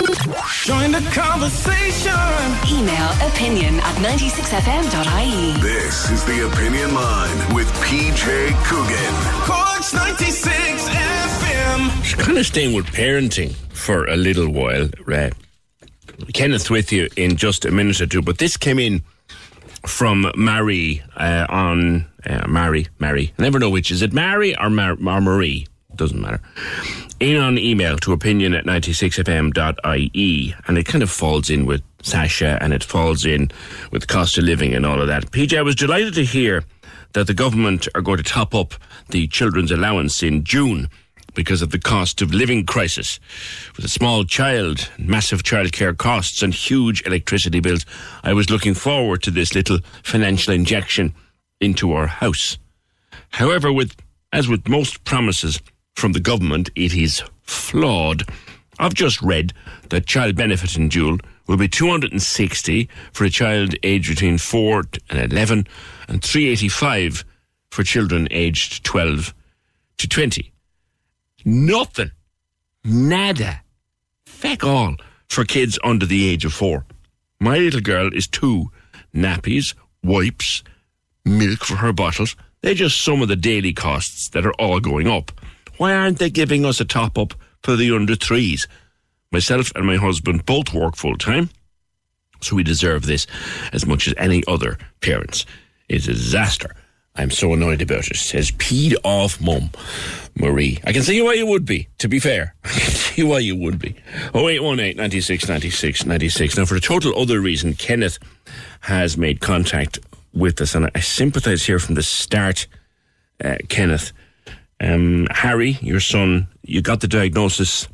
Join the conversation. Email opinion at 96fm.ie. This is the Opinion Line with PJ Coogan. Corks 96 FM. Just kind of staying with parenting for a little while. right? Kenneth with you in just a minute or two, but this came in from Mary uh, on uh, Mary, Mary. I never know which is it, Mary or, Mar- or Marie. Doesn't matter. In on email to opinion at 96fm.ie, and it kind of falls in with Sasha and it falls in with cost of living and all of that. PJ, I was delighted to hear that the government are going to top up the children's allowance in June because of the cost of living crisis. With a small child, massive childcare costs, and huge electricity bills, I was looking forward to this little financial injection into our house. However, with as with most promises from the government, it is flawed. I've just read that child benefit in June will be 260 for a child aged between 4 and 11 and 385 for children aged 12 to 20. Nothing. Nada. Feck all for kids under the age of 4. My little girl is two nappies, wipes, milk for her bottles. They're just some of the daily costs that are all going up. Why aren't they giving us a top up for the under threes? Myself and my husband both work full time, so we deserve this as much as any other parents. It's a disaster. I'm so annoyed about it. Says peed off mum, Marie. I can see why you would be, to be fair. I can see why you would be. 0818 96 96 96. Now, for a total other reason, Kenneth has made contact with us, and I sympathise here from the start, uh, Kenneth. Um, Harry, your son, you got the diagnosis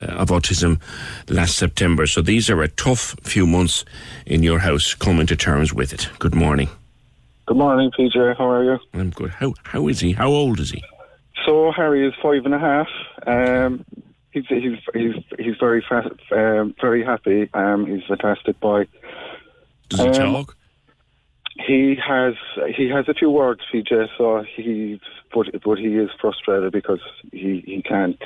uh, of autism last September, so these are a tough few months in your house coming to terms with it. Good morning. Good morning, PJ. How are you? I'm good. How how is he? How old is he? So Harry is five and a half. Um, he's he's he's he's very fa- um, very happy. Um, he's a fantastic boy. Does he Um, talk? He has he has a few words, PJ. So he's but but he is frustrated because he he can't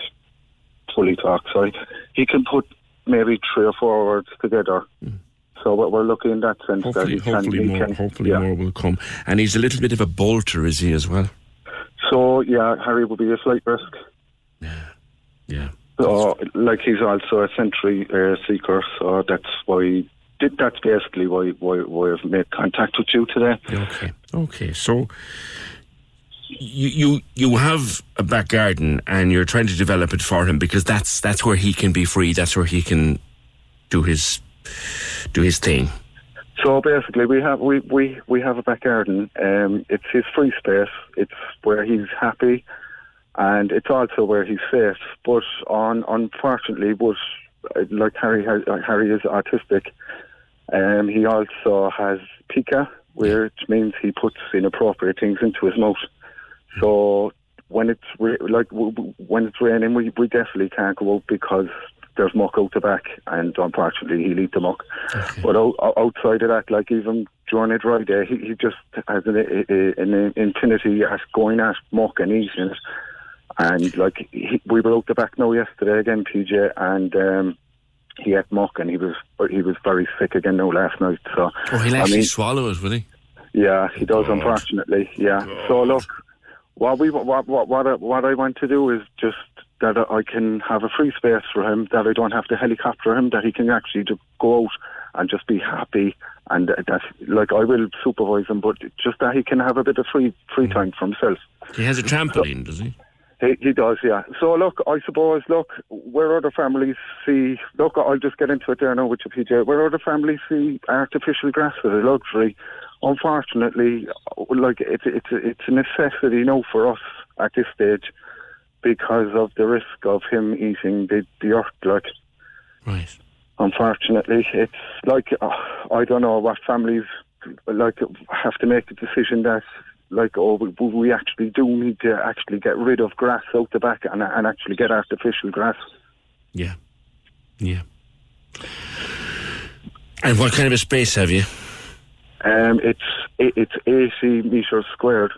fully talk. So he, he can put maybe three or four words together. So we're, we're lucky in that sense that Hmm. Hopefully, can. hopefully he more. can- hopefully yeah. more will come. And he's a little bit of a bolter, is he as well? So yeah, Harry will be a slight risk. Yeah, yeah. So like he's also a sensory uh, seeker, so that's why. Did, that's basically why, why why I've made contact with you today. Okay. Okay. So you you you have a back garden and you're trying to develop it for him because that's that's where he can be free. That's where he can do his do his thing. So basically, we have we, we, we have a back garden. Um, it's his free space. It's where he's happy, and it's also where he's safe. But on unfortunately, but uh, like Harry has, uh, Harry is autistic. Um, he also has pica, which means he puts inappropriate things into his mouth. So when it's ra- like when it's raining, we, we definitely can't go out because there's muck out the back, and unfortunately he'll eat the muck. But o- outside of that, like even during a dry day, he, he just has an, an infinity at going at muck and eating it. And like he, we were out the back now yesterday again, PJ, and um, he ate muck, and he was he was very sick again now last night. So Oh, he'll I actually mean, swallow it, will he? yeah, he does, unfortunately. Yeah. So look, what we what what what I, what I want to do is just that I can have a free space for him, that I don't have to helicopter him, that he can actually just go out and just be happy, and that like I will supervise him, but just that he can have a bit of free free mm. time for himself. He has a trampoline, does he? He, he does, yeah. So look, I suppose, look, where other families see, look, I'll just get into it there now with you, PJ. Where other families see artificial grass as a luxury, unfortunately, like it's it's it's a necessity, you know, for us at this stage because of the risk of him eating the the earth, like. Right. Unfortunately, it's like uh, I don't know what families like have to make the decision that like oh we, we actually do need to actually get rid of grass out the back and, and actually get artificial grass. Yeah. Yeah. And what kind of a space have you? Um, it's it, it's eighty meters squared.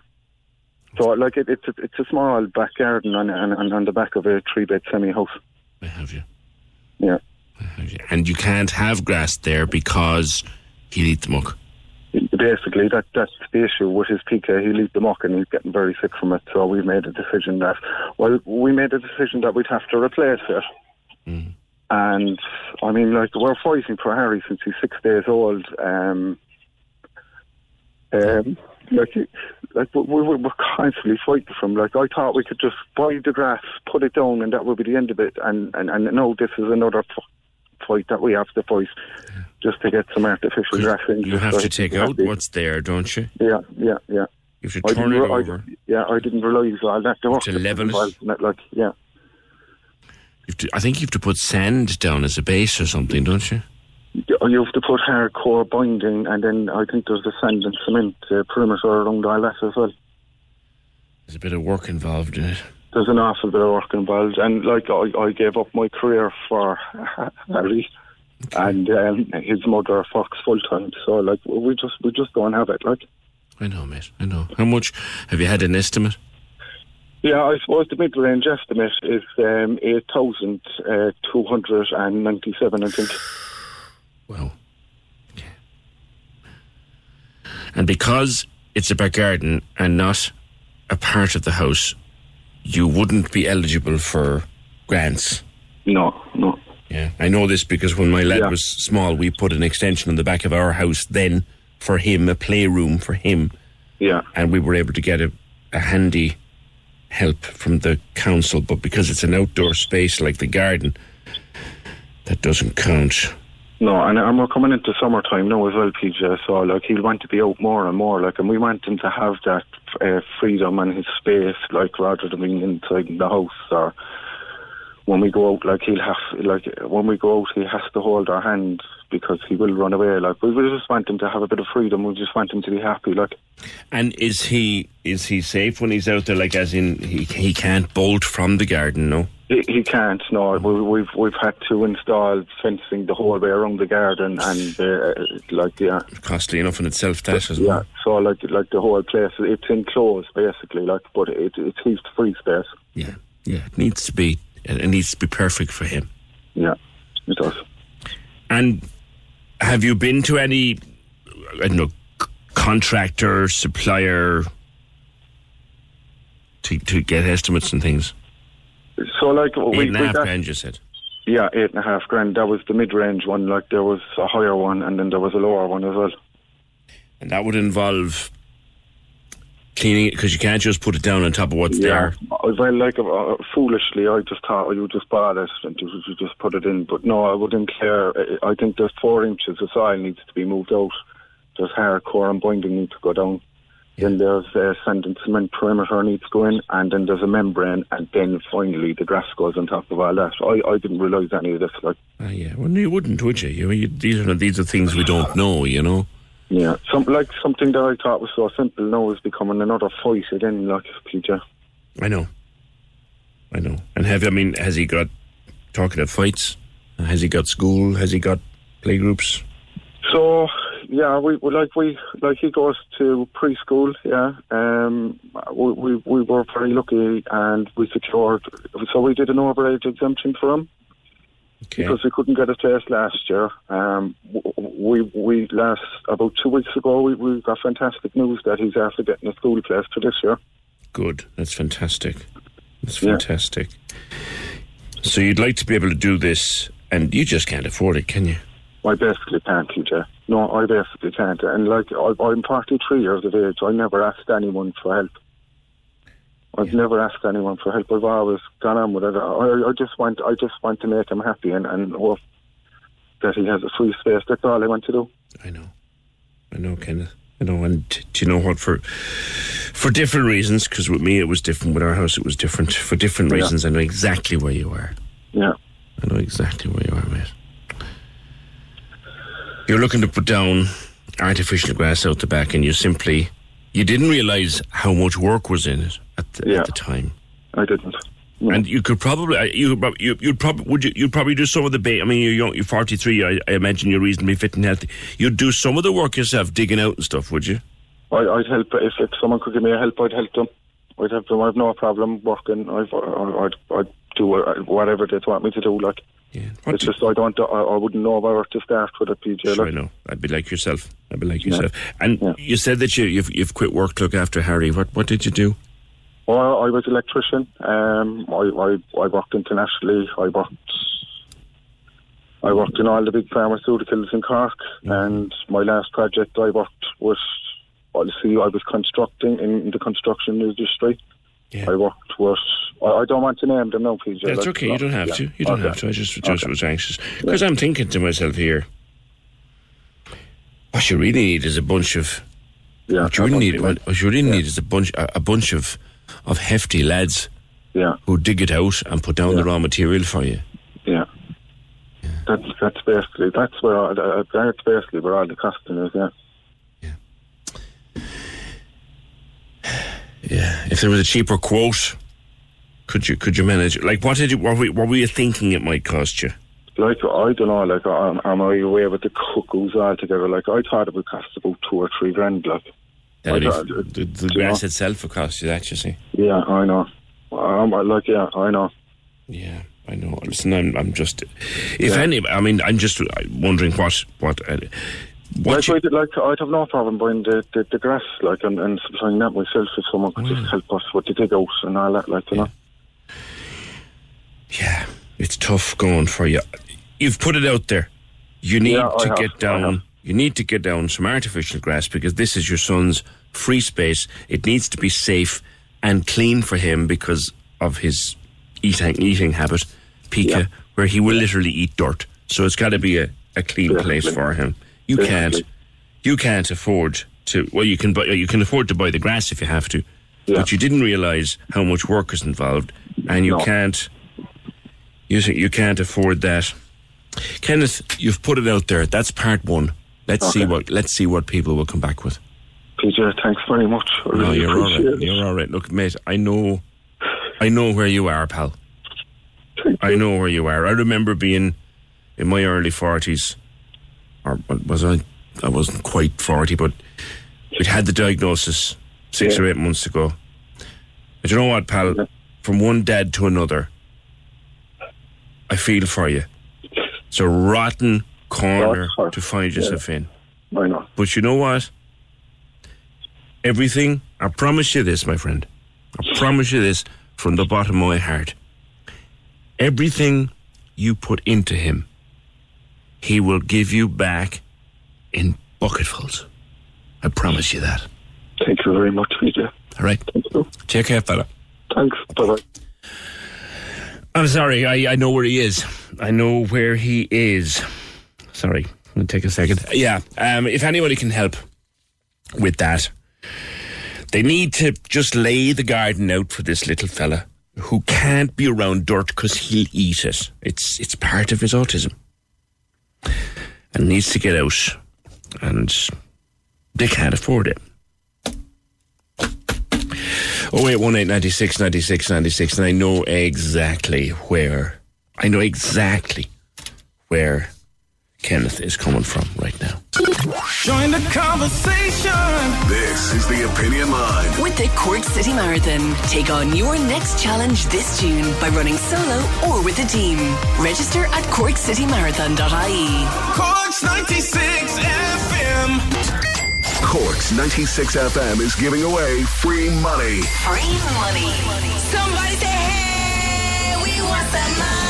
So like it, it's a, it's a small back garden on, on on the back of a three bed semi house. I have you. Yeah. And you can't have grass there because he'll eat the muck. Basically, that that's the issue with his PK. He'll eat the muck and he's getting very sick from it. So we made a decision that, well, we made a decision that we'd have to replace it. And I mean, like we're fighting for Harry since he's six days old. Um, um, like, like we, we, we're constantly fighting for him. Like I thought we could just buy the grass, put it down, and that would be the end of it. And and and no, this is another f- fight that we have to fight just to get some artificial grass in. You have so to take out have what's there, don't you? Yeah, yeah, yeah. You have to turn it re- I- over. yeah, I didn't realise all that. There To level it? it. Like, yeah. To, I think you have to put sand down as a base or something, don't you? You you have to put hardcore binding, and then I think there's the sand and cement uh, perimeter around all that as well. There's a bit of work involved in it. There's an awful bit of work involved, and like I, I gave up my career for Harry and um, his mother Fox full time. So like we just we just don't have it. Like I know, mate. I know. How much have you had an estimate? yeah, I suppose the mid range estimate is um, eight thousand uh, two hundred and ninety seven. I think. Wow. And because it's a back garden and not a part of the house, you wouldn't be eligible for grants. No, no. Yeah, I know this because when my lad Yeah. was small, we put an extension on the back of our house then for him, a playroom for him. Yeah. And we were able to get a, a handy help from the council, but because it's an outdoor space like the garden, that doesn't count. No, and, and we're coming into summertime now as well, PJ. So like he'll want to be out more and more, like, and we want him to have that uh, freedom and his space, like rather than being inside the house or when we go out, like he'll have, like when we go out, he has to hold our hand because he will run away. Like we, we just want him to have a bit of freedom. We just want him to be happy. Like And is he is he safe when he's out there? Like, as in, he he can't bolt from the garden, no. He, can't. No, we, we've we've had to install fencing the whole way around the garden, and uh, like yeah, Costly enough in itself, that as yeah. So like like the whole place, it's enclosed basically, like, but it it's his free space. Yeah, yeah. It needs to be. It needs to be perfect for him. Yeah, it does. And have you been to any, I don't know, c- contractor, supplier to to get estimates and things? So like Eight we, and a half got- grand, you said. Yeah, eight and a half grand. That was the mid-range one. Like there was a higher one, and then there was a lower one as well. And that would involve cleaning it because you can't just put it down on top of what's yeah. there. Well, like uh, foolishly, I just thought you just bought it and you, you just put it in. But no, I wouldn't care. I I think there's four inches of soil needs to be moved out. There's hardcore and binding need to go down. Then there's a sand and cement perimeter needs to go in, and then there's a membrane, and then finally the grass goes on top of all that. I, I didn't realise any of this. Like, Ah, yeah, well, you wouldn't, would you? you, you these are these are things we don't know, you know. yeah, some like something that I thought was so simple now is becoming another fight again. Like, PJ. I know, I know. And have I mean, has he got talking of fights? Has he got school? Has he got play groups? So yeah, we, we like we like he goes to preschool. Yeah, um, we, we we were very lucky and we secured. So we did an overage exemption for him because we couldn't get a test last year. Um, we we last about two weeks ago we, we got fantastic news that he's after getting a school place for this year. Good. That's fantastic. That's fantastic. So you'd like to be able to do this, and you just can't afford it, can you? I basically can't, PJ. No, I basically can't. And like, I, I'm 43 years of age. I never asked anyone for help. I've never asked anyone for help. I've always gone on with it. I, I just want, I just want to make him happy and and hope that he has a free space. That's all I want to do. I know, I know, Kenneth. I know, and do you know what? For for different reasons, because with me it was different. With our house, it was different. For different Yeah. reasons, I know exactly where you are. Yeah. I know exactly where you are, mate. You're looking to put down artificial grass out the back, and you simply you didn't realise how much work was in it at the, at the time. I didn't. And you could probably uh, you you you'd probably would you you'd probably do some of the ba- I mean you're young, you're 43. I, I imagine you're reasonably fit and healthy. You'd do some of the work yourself, digging out and stuff, would you? I, I'd help if, if someone could give me a help. I'd help them. I'd help them. I've no problem working. I've, I'd, I'd do whatever they want me to do. Like, it's just I don't. I, I wouldn't know where to start with a PJ. Sure, I know. I'd be like yourself. I'd be like Yeah. yourself. And you said that you you've, you've quit work to look after Harry. What what did you do? Well, I was electrician. Um, I, I, I worked internationally. I worked. I worked in all the big pharmaceuticals in Cork, and my last project I worked was. See, I was constructing in the construction industry. I worked with. I, don't want to name them now, PJ. That's like, okay. You don't have yeah. to. You don't Okay. have to. I just just was anxious because I'm thinking to myself here. What you really need is a bunch of. Yeah, what you really need. What, what you really need is a bunch a, a bunch of of hefty lads. Yeah. Who dig it out and put down the raw material for you. Yeah. That's that's basically that's where all, that's basically where all the costing is. Yeah. Yeah. If there was a cheaper quote, could you could you manage? it? Like, what did you? What were, what were you thinking it might cost you? Like I don't know, like am, am I away with the cuckoos altogether? Like I thought it would cost about two or three grand. Like That I is, thought- the, the grass know? itself would cost you that. You see. Yeah, I know. Um, I like yeah, I know. Yeah, I know. Listen, I'm, I'm just, if any, I mean, I'm just wondering what, what, uh, what like, I'd, like I'd have no problem buying the, the, the grass, like and, and supplying that myself if someone could Mm. just help us with the dig out and all that, like you know. Yeah, it's tough going for you. You've put it out there. You need Yeah, to have, get down. You need to get down some artificial grass because this is your son's free space. It needs to be safe and clean for him because of his eating eating habit, pica, where he will literally eat dirt. So it's got to be a, a clean place Definitely. for him. You can't. You can't afford to. Well, you can buy. You can afford to buy the grass if you have to, but you didn't realise how much work is involved, and you No. can't. You you can't afford that. Kenneth, you've put it out there. That's part one. Let's see what let's see what people will come back with. PJ, thanks very much. I No, you're all right. it. You're all right. Look, mate, I know, I know where you are, pal. I know where you are. I remember being in my early forties, or was I? I wasn't quite forty, but we'd had the diagnosis six or eight months ago. But you know what, pal? From one dad to another, I feel for you. It's a rotten corner to find yourself in. Why not? But you know what? Everything, I promise you this, my friend. I promise you this from the bottom of my heart. Everything you put into him, he will give you back in bucketfuls. I promise you that. Thank you very much, PJ. All right? Thank you. Take care, fella. Thanks. Bye bye. I'm sorry, I, I know where he is. I know where he is. Sorry, I'm going to take a second. Yeah, um, if anybody can help with that, they need to just lay the garden out for this little fella who can't be around dirt because he'll eat it. It's, it's part of his autism. And needs to get out. And they can't afford it. Oh wait, one eight ninety six ninety six ninety six, and I know exactly where. I know exactly where Kenneth is coming from right now. Join the conversation. This is the Opinion Line. With the Cork City Marathon, take on your next challenge this June by running solo or with a team. Register at corkcitymarathon.ie. Cork's 96 FM. Cork's 96 FM is giving away free money. Free money. Somebody say, hey, we want some money.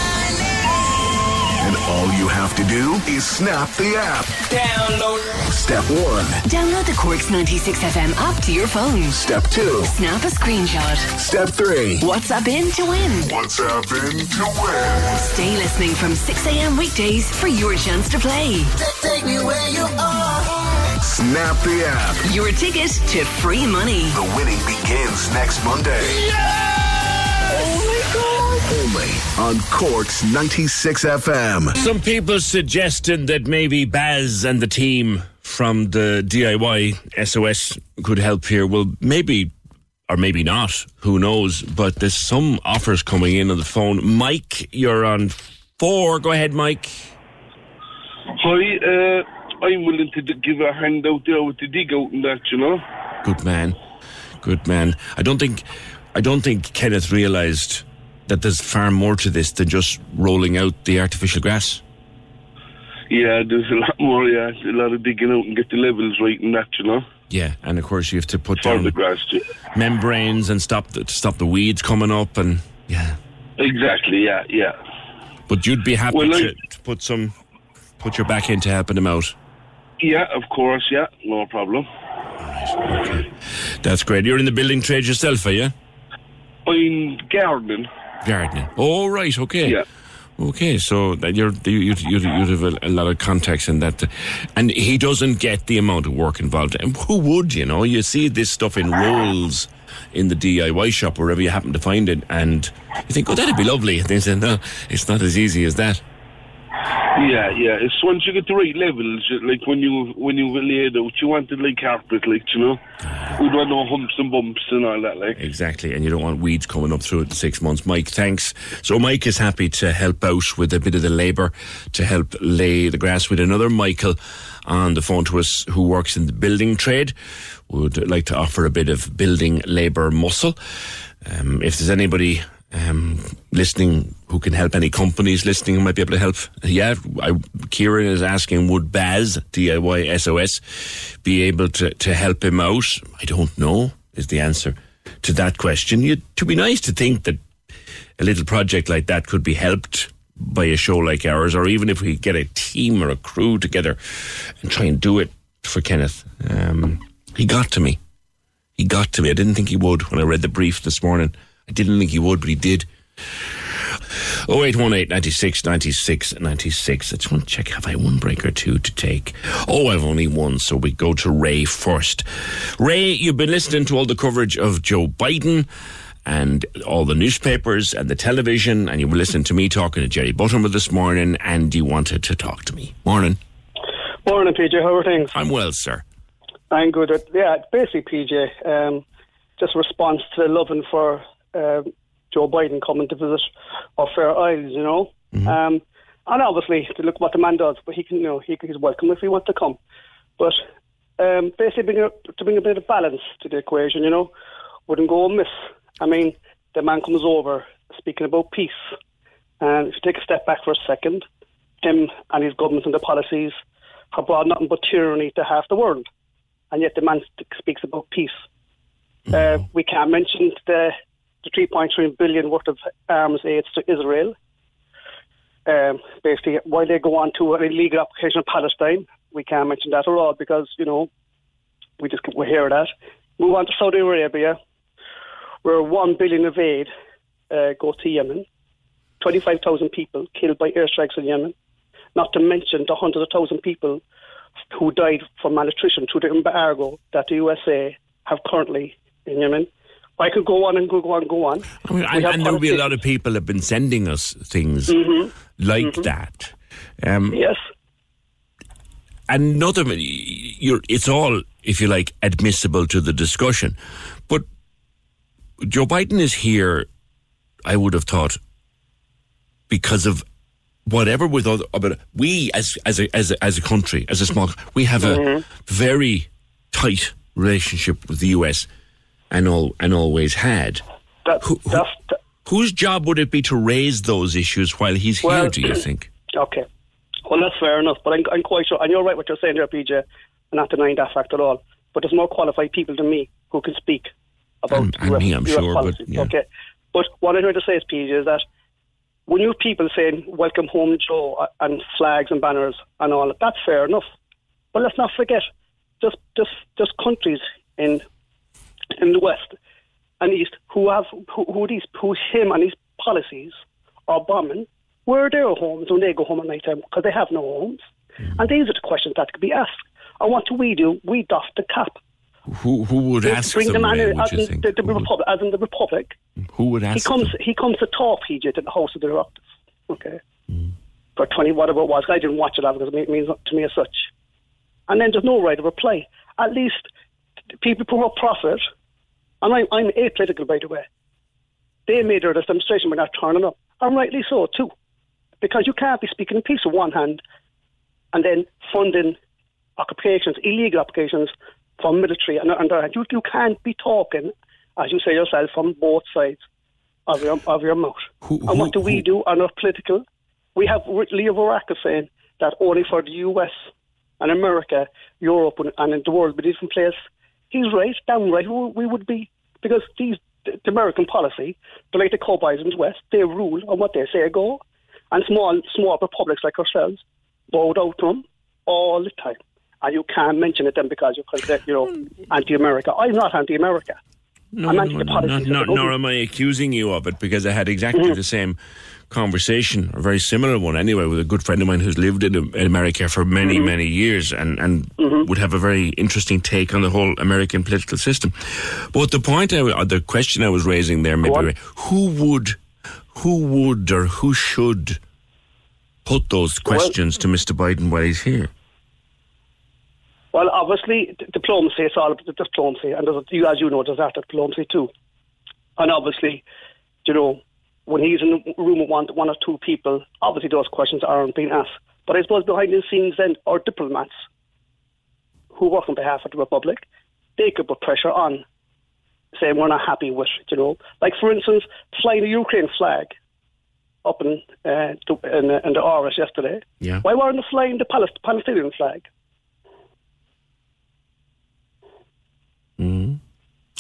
And all you have to do is snap the app. Download. Step one. Download the Cork's 96 FM app to your phone. Step two. Snap a screenshot. Step three. WhatsApp in to win. WhatsApp in to win. Stay listening from 6 a.m. weekdays for your chance to play. Take me where you are. Snap the app. Your ticket to free money. The winning begins next Monday. Only on Cork's 96 FM. Some people suggested that maybe Baz and the team from the DIY SOS could help here. Well, maybe or maybe not. Who knows? But there's some offers coming in on the phone. Mike, you're on four. Go ahead, Mike. Hi, uh, I'm willing to give a hand out there with the dig out and that, you know. Good man. Good man. I don't think I don't think Kenneth realised that there's far more to this than just rolling out the artificial grass. Yeah, there's a lot more, yeah. A lot of digging out and get the levels right and that, you know. Yeah, and of course you have to put For down the grass, membranes and stop the stop the weeds coming up and yeah. Exactly, yeah, yeah. But you'd be happy Well, to, I- to put some put your back into helping them out. Yeah, of course, yeah, no problem. That's great. You're in the building trade yourself, are you? I'm gardening. Gardening. Oh right, okay. Yeah. Okay, so that you're you you you you have a, a lot of contacts in that, and he doesn't get the amount of work involved. And who would you know? You see this stuff in rolls in the DIY shop wherever you happen to find it, and you think, oh, that'd be lovely. And they say, no, it's not as easy as that. Yeah, yeah. It's once you get the right levels, like when you when you lay it out, you want it like carpet, like you know. We don't want no humps and bumps and all that, like. Exactly, and you don't want weeds coming up through it in six months. Mike, thanks. So Mike is happy to help out with a bit of the labour to help lay the grass with another Michael on the phone to us who works in the building trade. Would like to offer a bit of building labour muscle. Um, if there's anybody um, listening who can help, any companies listening who might be able to help, yeah, I, Kieran is asking, would Baz, DIY SOS, be able to, to help him out? I don't know, is the answer to that question. You, to be nice to think that a little project like that could be helped by a show like ours, or even if we get a team or a crew together and try and do it for Kenneth. Um, he got to me. He got to me. I didn't think he would when I read the brief this morning. I didn't think he would, but he did. 0818 96 96 96. I just want to check have I one break or two to take? Oh, I've only one, so we go to Ray first. Ray, you've been listening to all the coverage of Joe Biden and all the newspapers and the television, and you were listening to me talking to Jerry Butterman this morning, and you wanted to talk to me. Morning. Morning, PJ. How are things? I'm well, sir. I'm good. At, yeah, basically, PJ, um, just response to the loving for um, Joe Biden coming to visit our Fair Isles, you know. Um, and obviously, to look what the man does, but he can, you know, he, he's welcome if he wants to come. But um, basically, bring a, to bring a bit of balance to the equation, you know, wouldn't go amiss. I mean, the man comes over speaking about peace. And if you take a step back for a second, him and his government and the policies have brought nothing but tyranny to half the world. And yet the man speaks about peace. Uh, we can't mention the, the 3.3 billion worth of arms aid to Israel. Um, basically, while they go on to an illegal occupation of Palestine, we can't mention that at all because, you know, we just we hear that. Move on to Saudi Arabia, where 1 billion of aid uh, goes to Yemen. 25,000 people killed by airstrikes in Yemen. Not to mention the hundreds of thousand people who died from malnutrition through the embargo that the USA have currently in Yemen. I could go on and go on and go on. I mean, We and, have and there'll be a lot of people have been sending us things Mhm. like Mhm. that. Um, yes. And not of you're, it's all, if you like, admissible to the discussion. But Joe Biden is here, I would have thought, because of whatever with other, but we as as a, as a, as a country, as a small, we have Mhm. a very tight relationship with the US, and all and always had. That, Who- who- whose job would it be to raise those issues while he's here? Do you think? Okay. Well, that's fair enough, but I'm, I'm quite sure, and you're right what you're saying there, PJ. I'm not denying that fact at all. But there's more qualified people than me who can speak about And- and US, me, I'm US sure, but, policy. yeah. Okay. But what I'm trying to say is, PJ, is that when you have people saying "Welcome home, Joe" and flags and banners and all, that's fair enough. But let's not forget, just just just countries in in the west and east who have who, who these who him and his policies are bombing. Where are their homes when they go home at night time? Because they have no homes. Mm. And these are the questions that could be asked. And what do we do? We doff the cap. Who who would ask bring them? the man in, as in the, the Republic, as in the Republic. Who would ask? He comes. them? He comes to talk, PJ, to the House of the Oireachtas. Okay. Mm. For twenty whatever it was, I didn't watch it because it means to me as such. And then there's no right of reply. At least people who are profit, and I'm, I'm apolitical by the way. They made their demonstration by not turning up, and rightly so too, because you can't be speaking in peace with one hand, and then funding occupations, illegal occupations from military and other hand. You, you can't be talking, as you say yourself, from both sides of your of your mouth. and what do we do on our political? We have Leo Varadkar saying that only for the US and America, Europe, and, and in the world, but different place. He's right, downright. We we would be because these the American policy, they're like the cowboys in the West. They rule on what they say go, and small small republics like ourselves bowed out to them all the time. And you can't mention it then because you're you know, anti-America. I'm not anti-America. No, I'm no, no, policies. not, of not, the nor am I accusing you of it because I had exactly Mm-hmm. the same conversation, a very similar one anyway, with a good friend of mine who's lived in, in America for many, Mm-hmm. many years and, and would have a very interesting take on the whole American political system. But the point, I, or the question I was raising there, maybe, Ray, who would, who would or who should put those questions to Mr. Biden while he's here? Well, obviously, d- diplomacy, it's all about diplomacy. And there's, you, as you know, there's that diplomacy too. And obviously, you know, when he's in the room with one, one or two people, obviously those questions aren't being asked. But I suppose behind the scenes then are diplomats who work on behalf of the Republic. They could put pressure on, saying we're not happy with, you know. Like, for instance, flying the Ukraine flag up in, uh, the- in, in the Irish yesterday. Yeah. Why weren't they flying the Palestinian flag? Mm-hmm.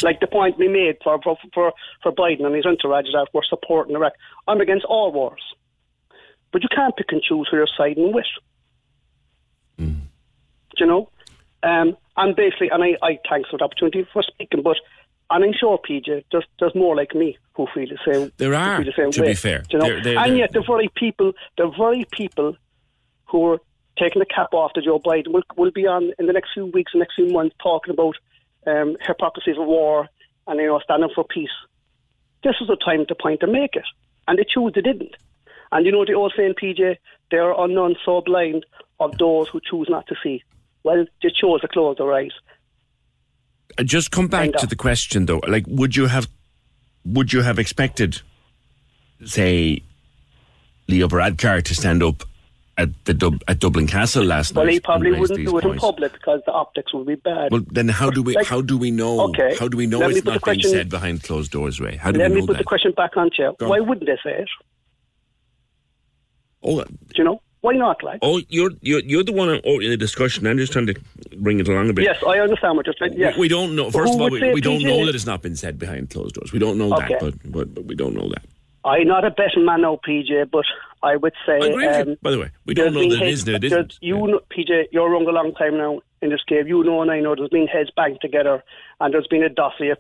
Like the point we made for, for, for, for Biden and his entourage that we're supporting Iraq. I'm against all wars. But you can't pick and choose who you're siding with. Mm. Do you know? Um, and basically, and I, I thanks for the opportunity for speaking, but and I'm sure, PJ, there's, there's more like me who feel the same. There are, the same to way, be fair. You know? They're- they're- and they're- yet, the very people, the very people who are taking the cap off to Joe Biden will, will be on in the next few weeks, the next few months, talking about um, hypocrisies of war and you know standing for peace. This was the time to point to make it, and they choose they didn't. And you know the old saying, PJ, they are unknown so blind of those who choose not to see. Well, they chose to close their eyes. Uh, Just come back Kind to the question, though. Like, would you have, would you have expected, say, Leo Varadkar to stand up at the Dub- at Dublin Castle last Well, night? Well, he probably wouldn't do it in public because the optics would be bad. Well, then how do we Like- how do we know? Okay, How do we know let it's not being said behind closed doors, Ray? How do Let we me put that? the question back on you. Why wouldn't they say it? oh, Do you know? Why not? Like, oh, you're you're you're the one oh, in the discussion. I'm just trying to bring it along a bit. yes, I understand what you're saying. Yes, We, we don't know. First of all, we, we don't know that it's not been said behind closed doors. We don't know Okay. that, but, but but we don't know that. I'm not a betting man now, PJ, but I would say. I agree with you, um, by the way. We don't there's know been that it heads- is and it there's- isn't. You, know, PJ, you're around a long time now in this game. You know and I know there's been heads banged together, and there's been a dossier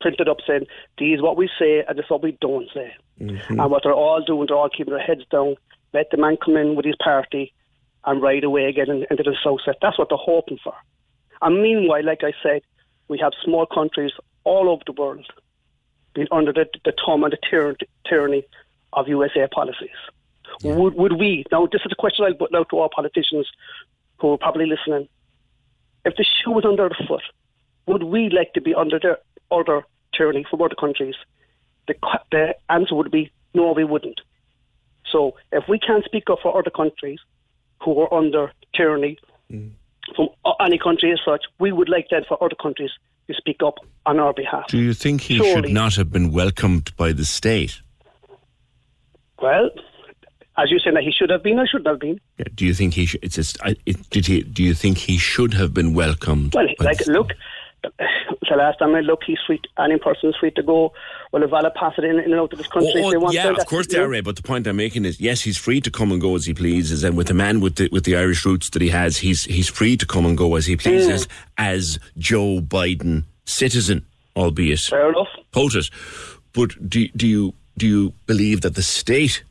printed up saying, "These what we say, and this is what we don't say." Mm-hmm. And what they're all doing, they're all keeping their heads down. Let the man come in with his party and ride away again into the sunset. That's what they're hoping for. And meanwhile, like I said, we have small countries all over the world being under the, the thumb and the tyr- tyranny of USA policies. Would, would we, now this is a question I'll put out to all politicians who are probably listening, if the shoe was under the foot, would we like to be under the other tyranny from other countries? The, the answer would be no, we wouldn't. So if we can't speak up for other countries who are under tyranny mm. from any country as such, we would like that for other countries to speak up on our behalf. Do you think he Surely. should not have been welcomed by the state? Well, as you said, that he should have been or shouldn't have been. Yeah, Do you think he should? It's just, I, it, did he? Do you think he should have been welcomed? Well, like, look, the last time I looked, he's free. Any person is free to go. Well, a valid pass it in, in and out of this country Oh, if they oh, want. yeah, of course they are. Ray. But the point I'm making is, yes, he's free to come and go as he pleases, and with a man with the with the Irish roots that he has, he's he's free to come and go as he pleases as Joe Biden citizen, albeit Fair enough. POTUS. But do do you do you believe that the state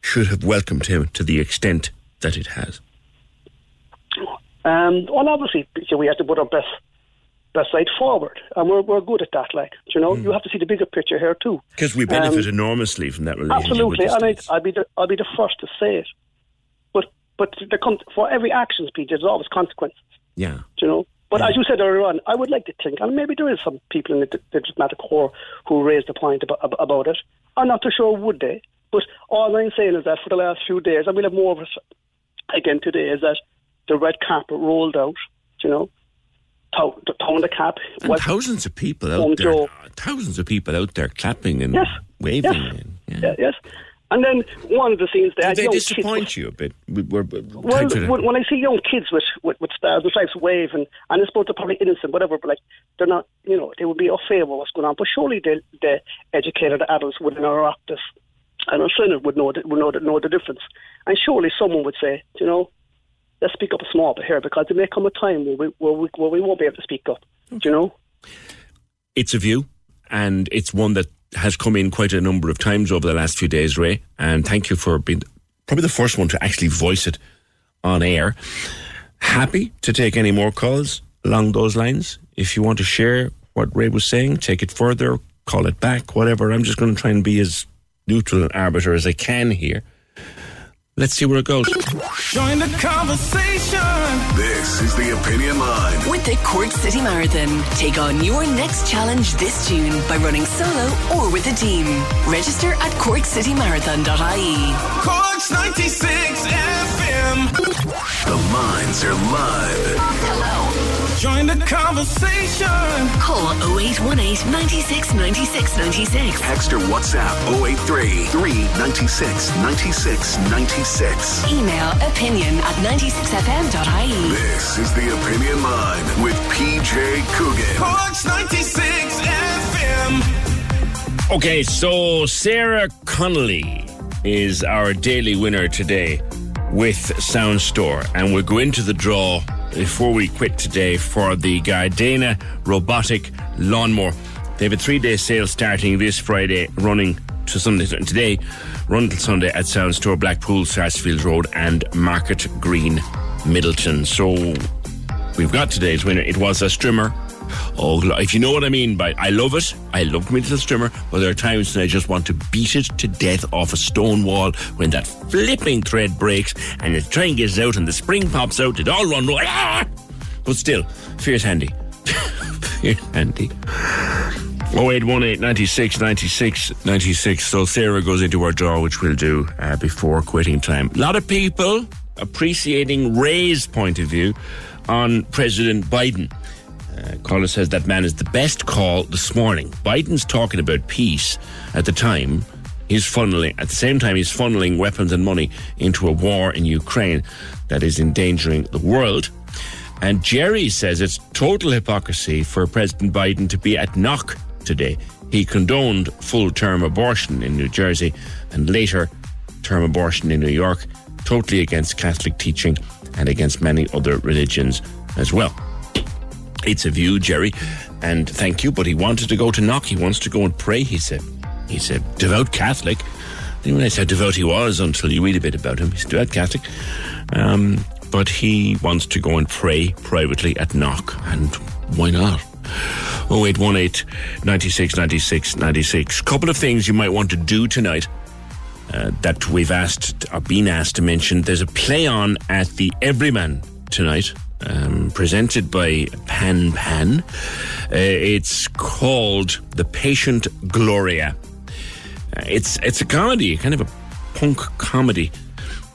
should have welcomed him to the extent that it has? Um, well, obviously, we have to put our best best side forward, and we're we're good at that. Like, you know, you have to see the bigger picture here too. Because we benefit Um, enormously from that relationship. Absolutely, and I'd, States. I'd be the I'll be the first to say it. But but there comes for every action speech, there's always consequences. yeah. You know. But as you said earlier on, I would like to think, and maybe there is some people in the the diplomatic corps who raised the point about, about it. I'm not too sure would they. But all I'm saying is that for the last few days, and we'll have more of it again today, is that the red carpet rolled out. You know, towing the cap. And thousands of people out there, Joe. thousands of people out there clapping and Yes, waving. yes. And, Yeah, yes. And then one of the things they Did had they disappoint you a bit? We- We're, Well, tied to the- when, when I see young kids with, with, with stars and stripes waving, and I suppose they're probably innocent, whatever, but like they're not, you know, they would be off favour what's going on. But surely the, the educated adults within our office and our Senate would know, that, would know, that, know the difference. And surely someone would say, you know, let's speak up a small bit here because there may come a time where we, where we, where we won't be able to speak up. Do you know? it's a view, and it's one that has come in quite a number of times over the last few days, Ray. And thank you for being probably the first one to actually voice it on air. Happy to take any more calls along those lines. If you want to share what Ray was saying, take it further, call it back, whatever. I'm just going to try and be as neutral an arbiter as I can here. Let's see where it goes. Join the conversation. This is the Opinion Line. With the Cork City Marathon, take on your next challenge this June by running solo or with a team. Register at corkcitymarathon.ie. Cork's 96 FM. The lines are live. Join the conversation. Call 0818 96 96 96. Text or WhatsApp 083 396 96 96. Email opinion at 96fm.ie. This is the Opinion Line with PJ Coogan. Cork's 96 FM. Okay, so Sarah Connolly is our daily winner today with Sound Store, and we'll go into the draw before we quit today for the Gardena robotic lawnmower. They have a three-day sale starting this Friday, running to Sunday today, run till Sunday at Sound Store, Blackpool, Sarsfield Road, and Market Green, Midleton. So we've got today's winner. It was a strimmer. Oh, if you know what I mean by I love it, I love me little strimmer, but there are times when I just want to beat it to death off a stone wall when that flipping thread breaks and the try gets out and the spring pops out, it all run. Ah! But still, fierce handy. fierce handy. 0818 96 96 96. So Sarah goes into our draw, which we'll do uh, before quitting time. A lot of people appreciating Ray's point of view on President Biden. Uh, says that man is the best call this morning. Biden's talking about peace at the time. He's funneling, at the same time, he's funneling weapons and money into a war in Ukraine that is endangering the world. And Jerry says it's total hypocrisy for President Biden to be at Knock today. He condoned full term abortion in New Jersey and later term abortion in New York, totally against Catholic teaching and against many other religions as well. It's a view, Jerry, and thank you, but he wanted to go to Knock. He wants to go and pray, he said. He's a devout Catholic. Didn't realize how devout he was until you read a bit about him. He's a devout Catholic. Um, but he wants to go and pray privately at Knock, and why not? 0818 96 96 96. Couple of things you might want to do tonight uh, that we've asked or been asked to mention. There's a play on at the Everyman tonight, um, presented by Pan Pan. Uh, it's called The Patient Gloria. Uh, it's it's a comedy, kind of a punk comedy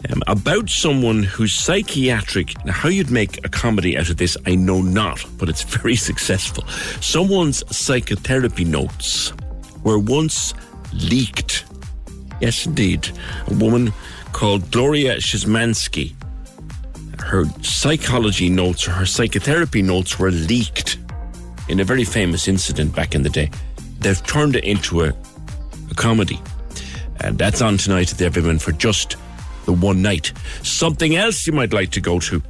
um, about someone who's psychiatric. Now, how you'd make a comedy out of this, I know not, but it's very successful. Someone's psychotherapy notes were once leaked. Yes, indeed. A woman called Gloria Szymanski. Her psychology notes or her psychotherapy notes were leaked in a very famous incident back in the day. They've turned it into a, a comedy. And that's on tonight at the Everyman for just the one night. Something else you might like to go to.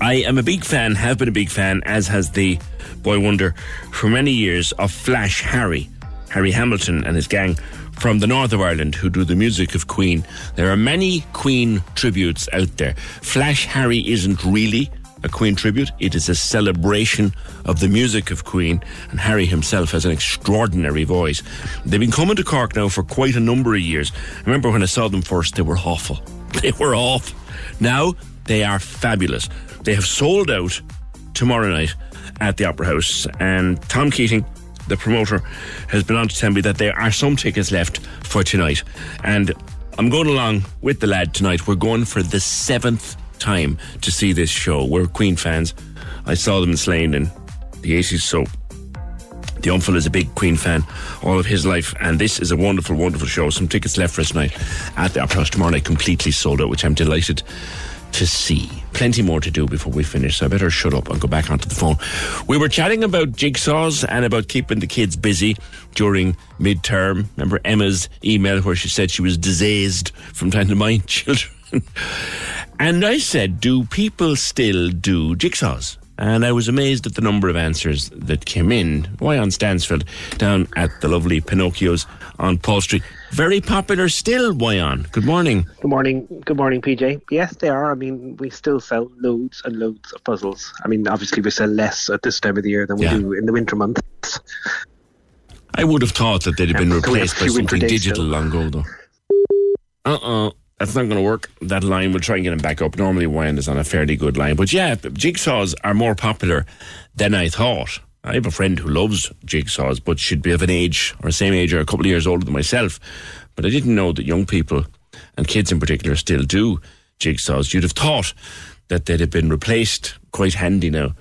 I am a big fan, have been a big fan, as has the boy wonder for many years, of Flash Harry, Harry Hamilton and his gang from the north of Ireland who do the music of Queen. There are many Queen tributes out there. Flash Harry isn't really a Queen tribute. It is a celebration of the music of Queen, and Harry himself has an extraordinary voice. They've been coming to Cork now for quite a number of years. I remember when I saw them first, they were awful. They were awful. Now they are fabulous. They have sold out tomorrow night at the Opera House, and Tom Keating the promoter has been on to tell me that there are some tickets left for tonight. And I'm going along with the lad tonight. We're going for the seventh time to see this show. We're Queen fans. I saw them in Slane in the 80s, so the uncle is a big Queen fan all of his life, and this is a wonderful, wonderful show. Some tickets left for us tonight at the Opera House tomorrow night, completely sold out, which I'm delighted to see. Plenty more to do before we finish, so I better shut up and go back onto the phone. We were chatting about jigsaws and about keeping the kids busy during midterm. Remember Emma's email where she said she was diseased from trying to mind children. and I said, Do people still do jigsaws? And I was amazed at the number of answers that came in. Wyon Stansfeld, down at the lovely Pinocchio's on Paul Street. Very popular still, Wyon. Good morning. Good morning. Good morning, PJ. Yes, they are. I mean, we still sell loads and loads of puzzles. I mean, obviously, we sell less at this time of the year than we Yeah. do in the winter months. I would have thought that they'd have been Yeah, so we have replaced by something digital long ago, though. Uh uh That's not going to work. That line, we'll try and get him back up. Normally, Wyon is on a fairly good line. But yeah, jigsaws are more popular than I thought. I have a friend who loves jigsaws, but should be of an age or same age or a couple of years older than myself. But I didn't know that young people and kids in particular still do jigsaws. You'd have thought that they'd have been replaced quite handy now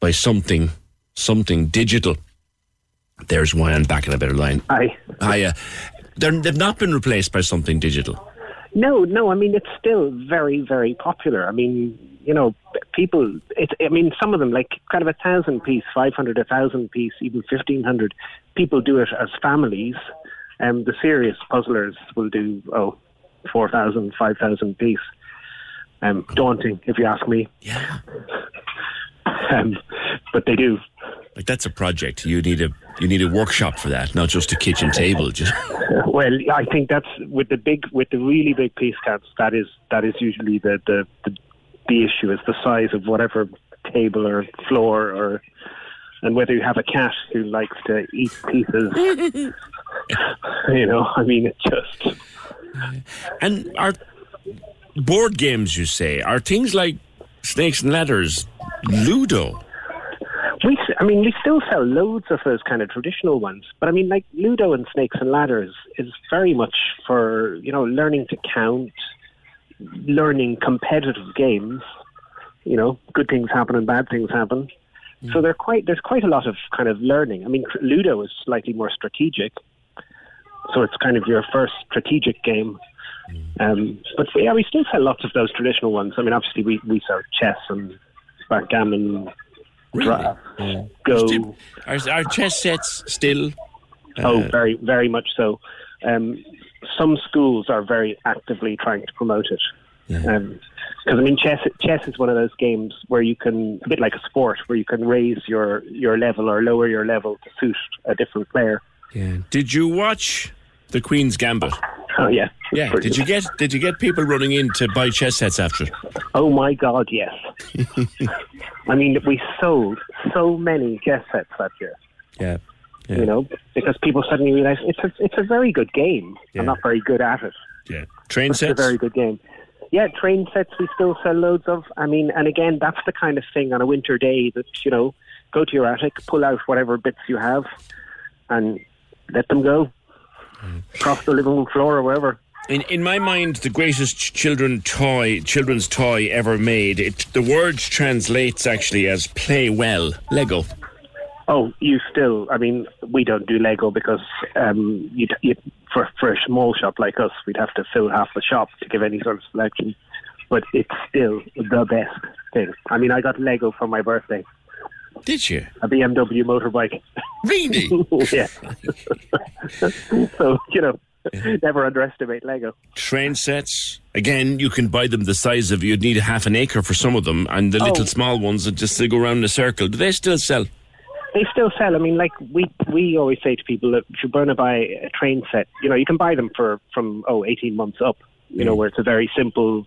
by something something digital. There's Wyon back in a better line. Aye. Hiya. They're, they've not been replaced by something digital. No, no. I mean, it's still very, very popular. I mean, you know, people. It, I mean, some of them, like kind of a thousand piece, five hundred, a thousand piece, even fifteen hundred. People do it as families. Um, the serious puzzlers will do oh, four thousand, five thousand piece. Um, daunting, if you ask me. Yeah. um, but they do. Like that's a project. You need a you need a workshop for that, not just a kitchen table. Just Well, I think that's with the big, with the really big piece counts. That is that is usually the the the, the issue is the size of whatever table or floor or and whether you have a cat who likes to eat pieces. you know, I mean, it just and are board games. You say are things like snakes and ladders, Ludo. We, I mean, we still sell loads of those kind of traditional ones, but I mean, like Ludo and Snakes and Ladders is very much for you know learning to count, learning competitive games. You know, good things happen and bad things happen. So they're quite there's quite a lot of kind of learning. I mean, Ludo is slightly more strategic, so it's kind of your first strategic game. Um, but yeah, we still sell lots of those traditional ones. I mean, obviously we, we sell chess and backgammon, draft, go. Are, are chess sets still? oh, uh, very very much so. Um, some schools are very actively trying to promote it. Because um, I mean, chess chess is one of those games where you can a bit like a sport where you can raise your your level or lower your level to suit a different player. Yeah. Did you watch the Queen's Gambit? Oh yeah. Yeah. Did you get Did you get people running in to buy chess sets after it? Oh my God, yes. I mean, we sold so many chess sets that year. Yeah. You know, because people suddenly realize it's a it's a very good game. Yeah. I'm not very good at it. Yeah. Train It's a very good game. Yeah, train sets we still sell loads of. I mean, and again, that's the kind of thing on a winter day that you know, go to your attic, pull out whatever bits you have, and let them go mm. across the living room floor or wherever. In, in my mind, the greatest ch- children toy, children's toy ever made. It, the word translates actually as "play well." Lego. Oh, you still? I mean, we don't do Lego because um, you, you for for a small shop like us, we'd have to fill half the shop to give any sort of selection. But it's still the best thing. I mean, I got Lego for my birthday. Did you? A BMW motorbike. Really? yeah. so you know, never underestimate Lego. Train sets. Again, you can buy them the size of you'd need a half an acre for some of them, and the Oh. little small ones that just they go around in a circle. Do they still sell? They still sell. I mean, like we we always say to people that if you're going to buy a train set, you know, you can buy them for from oh 18 months up. You know, where it's a very simple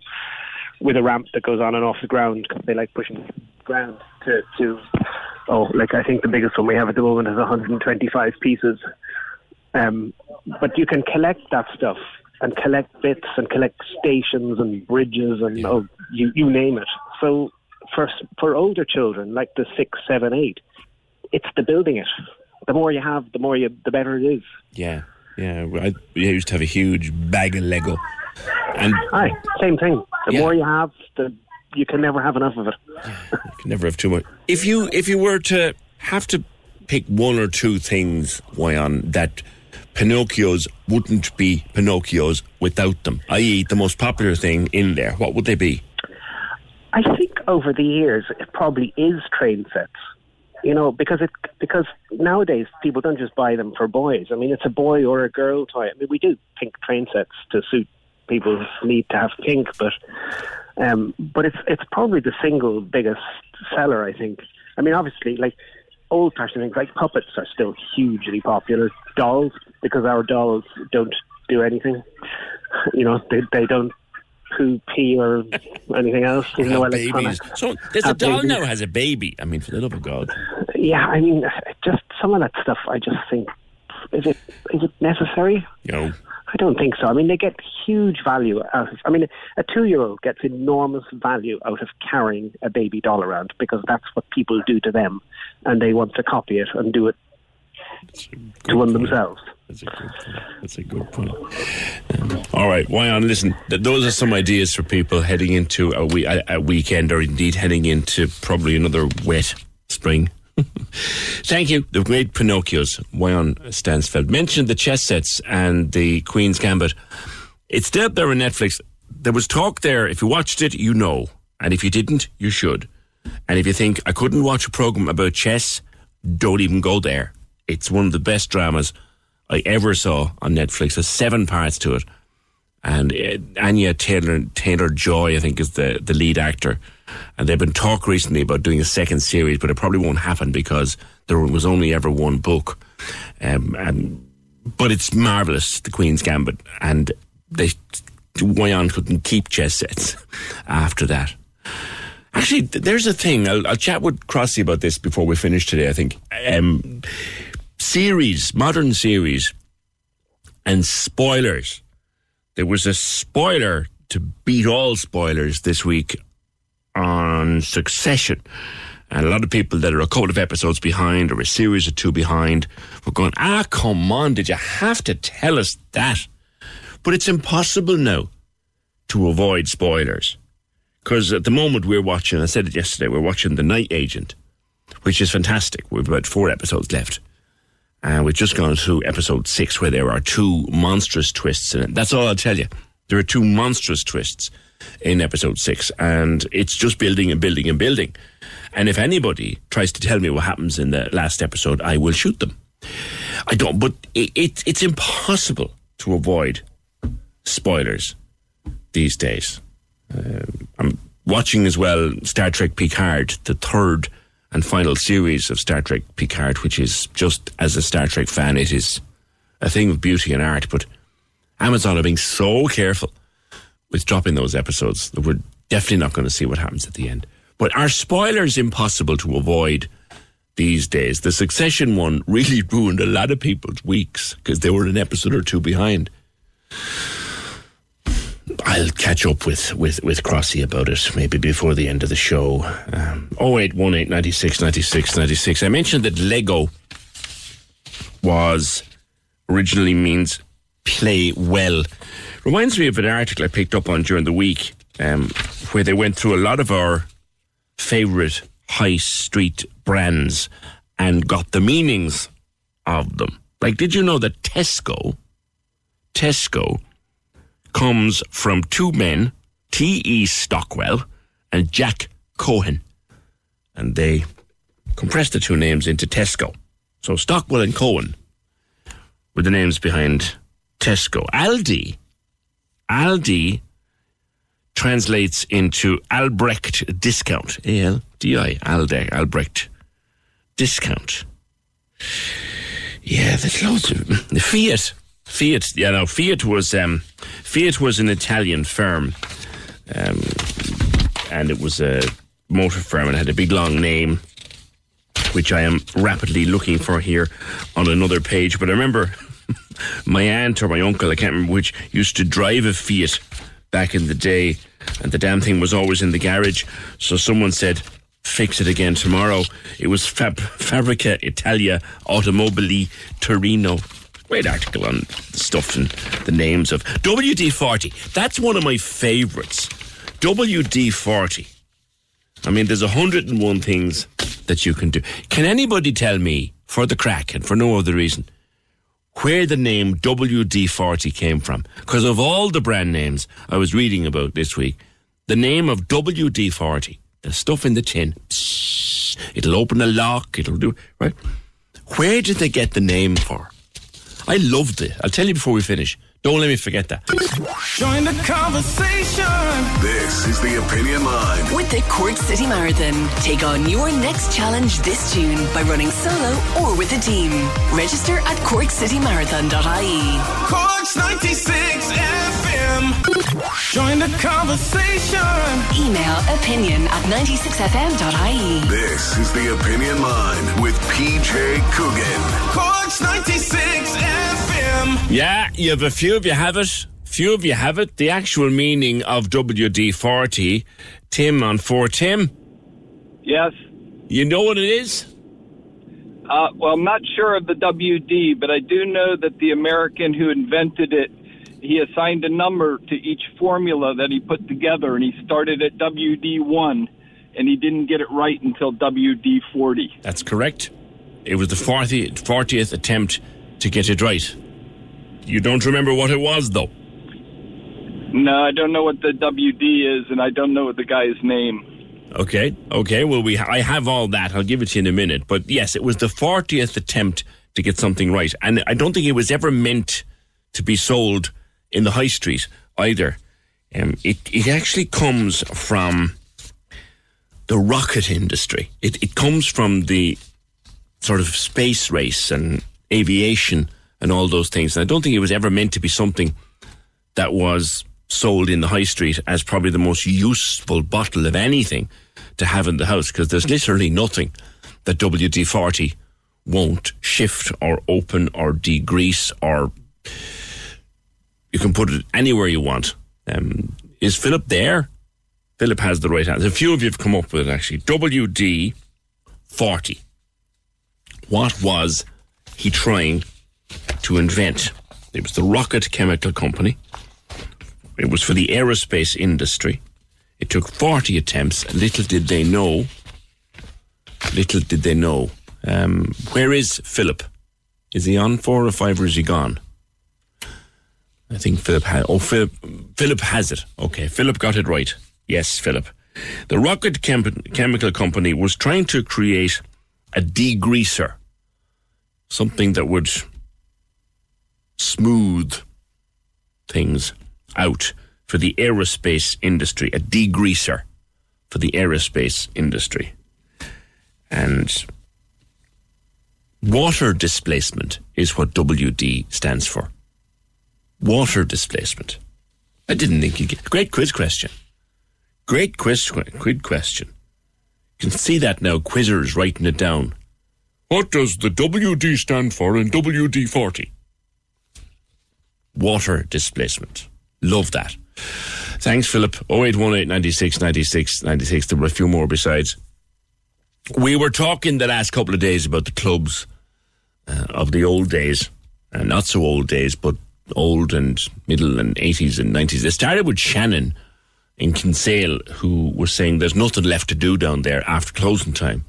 with a ramp that goes on and off the ground because they like pushing ground to to oh like I think the biggest one we have at the moment is 125 pieces. Um, but you can collect that stuff and collect bits and collect stations and bridges and oh you you name it. So for for older children like the six, seven, eight, it's the building it. The more you have, the more you the better it is. Yeah, yeah. I, I used to have a huge bag of Lego, and Aye, same thing. The Yeah. more you have, the you can never have enough of it. you can never have too much. If you if you were to have to pick one or two things, Wyon that Pinocchios wouldn't be Pinocchios without them, i.e., the most popular thing in there, what would they be? I think over the years it probably is train sets. You know, because it because nowadays people don't just buy them for boys. I mean, it's a boy or a girl toy. I mean, we do pink train sets to suit people's need to have pink, but um, but it's it's probably the single biggest seller. I think. I mean, obviously, like old fashioned things like puppets are still hugely popular. Dolls, because our dolls don't do anything. You know, they they don't poo, pee, or anything else. There's no electronics. babies. So there's a doll now has a baby. I mean, for the love of God. Yeah, I mean, just some of that stuff. I just think is it is it necessary? Know, I don't think so. I mean, they get huge value out of. I mean, a two-year-old gets enormous value out of carrying a baby doll around because that's what people do to them, and they want to copy it and do it to one themselves. That's a good point. That's a good point. Um, all right, Wyon? Listen, th- those are some ideas for people heading into a, we- a, a weekend, or indeed heading into probably another wet spring. Thank you. The great Pinocchios, Wyon Stansfeld. Mentioned the chess sets and the Queen's Gambit. It's still up there on Netflix. There was talk there. If you watched it, you know. And if you didn't, you should. And if you think, I couldn't watch a program about chess, don't even go there. It's one of the best dramas I ever saw on Netflix. There's seven parts to it. And uh, Anya Taylor Taylor Joy, I think, is the, the lead actor. And they've been talk recently about doing a second series, but it probably won't happen because there was only ever one book. Um, and but it's marvelous, The Queen's Gambit, and they Wyon couldn't keep chess sets after that. Actually, there's a thing. I'll, I'll chat with Crossy about this before we finish today. I think um, series, modern series, and spoilers. There was a spoiler to beat all spoilers this week on Succession. And a lot of people that are a couple of episodes behind or a series or two behind were going, ah, come on, did you have to tell us that? But it's impossible now to avoid spoilers. Because at the moment we're watching, I said it yesterday, we're watching The Night Agent, which is fantastic. We've about four episodes left. And we've just gone through episode six where there are two monstrous twists in it. That's all I'll tell you. There are two monstrous twists in episode six, and it's just building and building and building. And if anybody tries to tell me what happens in the last episode, I will shoot them. I don't, but it, it, it's impossible to avoid spoilers these days. Uh, I'm watching as well Star Trek Picard, the third and final series of Star Trek Picard, which is just as a Star Trek fan, it is a thing of beauty and art. But Amazon are being so careful with dropping those episodes that we're definitely not going to see what happens at the end. But are spoilers impossible to avoid these days? The Succession one really ruined a lot of people's weeks because they were an episode or two behind. I'll catch up with, with, with Crossy about it maybe before the end of the show. Um, 0818 96 96 96. I mentioned that Lego was originally means play well. Reminds me of an article I picked up on during the week um, where they went through a lot of our favourite high street brands and got the meanings of them. Like, did you know that Tesco, Tesco, comes from two men, T.E. Stockwell and Jack Cohen. And they compressed the two names into Tesco. So Stockwell and Cohen were the names behind Tesco. Aldi, Aldi translates into Albrecht discount. A L D I, Aldi, Albrecht discount. Yeah, there's loads of the Fiat. Fiat, yeah, no, Fiat was um, Fiat was an Italian firm, um, and it was a motor firm and had a big long name, which I am rapidly looking for here on another page. But I remember my aunt or my uncle, I can't remember which, used to drive a Fiat back in the day, and the damn thing was always in the garage. So someone said, fix it again tomorrow. It was Fab- Fabbrica Italia Automobili Torino. Great article on the stuff and the names of WD 40. That's one of my favourites. WD 40. I mean, there's 101 things that you can do. Can anybody tell me, for the crack and for no other reason, where the name WD 40 came from? Because of all the brand names I was reading about this week, the name of WD 40 the stuff in the tin. Psst, it'll open a lock. It'll do right. Where did they get the name for? I loved it. I'll tell you before we finish. Don't let me forget that. Join the conversation. This is the Opinion Line. With the Cork City Marathon, take on your next challenge this June by running solo or with a team. Register at corkcitymarathon.ie. Cork's 96 FM. Join the conversation. Email opinion at 96fm.ie. This is the Opinion Line with PJ Coogan. Cork's 96 FM. Yeah, you have a few of you have it. Few of you have it. The actual meaning of WD 40. Tim on 4. Tim, Yes. you know what it is? Uh, well, I'm not sure of the WD, but I do know that the American who invented it, he assigned a number to each formula that he put together, and he started at WD1, and he didn't get it right until WD40. That's correct. It was the 40, 40th attempt to get it right. You don't remember what it was, though. No, I don't know what the WD is, and I don't know what the guy's name. Okay, okay. Well, we I have all that. I'll give it to you in a minute. But yes, it was the 40th attempt to get something right. And I don't think it was ever meant to be sold in the high street either. Um, it, it actually comes from the rocket industry. It, it comes from the sort of space race and aviation and all those things. And I don't think it was ever meant to be something that was sold in the high street as probably the most useful bottle of anything to have in the house because there's literally nothing that WD 40 won't shift or open or degrease or you can put it anywhere you want. Um, is Philip there? Philip has the right answer. A few of you have come up with it actually. WD 40. What was he trying to invent? It was the Rocket Chemical Company. It was for the aerospace industry. It took 40 attempts. Little did they know. Little did they know. Um, where is Philip? Is he on four or five or is he gone? I think Philip has. Oh, Philip, Philip has it. Okay, Philip got it right. Yes, Philip. The Rocket Chem- Chemical Company was trying to create a degreaser, something that would smooth things out for the aerospace industry, a degreaser for the aerospace industry. And water displacement is what WD stands for. Water displacement. I didn't think you'd get. Great quiz question. Great quiz, quiz question. You can see that now, quizzers writing it down. What does the WD stand for in WD 40? Water displacement. Love that. Thanks, Philip. 0818 96 96 96. There were a few more besides. We were talking the last couple of days about the clubs uh, of the old days, uh, not so old days, but old and middle and 80s and 90s. It started with Shannon in Kinsale, who was saying there's nothing left to do down there after closing time.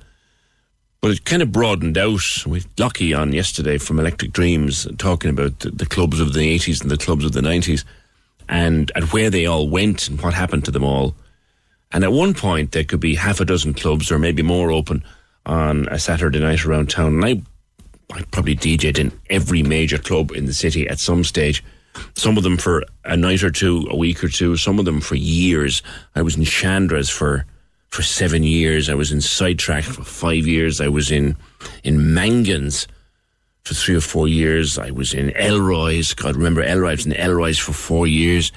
But it kind of broadened out. We Lucky on yesterday from Electric Dreams talking about the, the clubs of the 80s and the clubs of the 90s and, and where they all went and what happened to them all. And at one point, there could be half a dozen clubs or maybe more open on a Saturday night around town. And I I probably DJed in every major club in the city at some stage. Some of them for a night or two, a week or two. Some of them for years. I was in Chandra's for for seven years. I was in Sidetrack for five years. I was in in Mangan's for three or four years. I was in Elroy's. God, remember Elroy's in Elroy's for four years.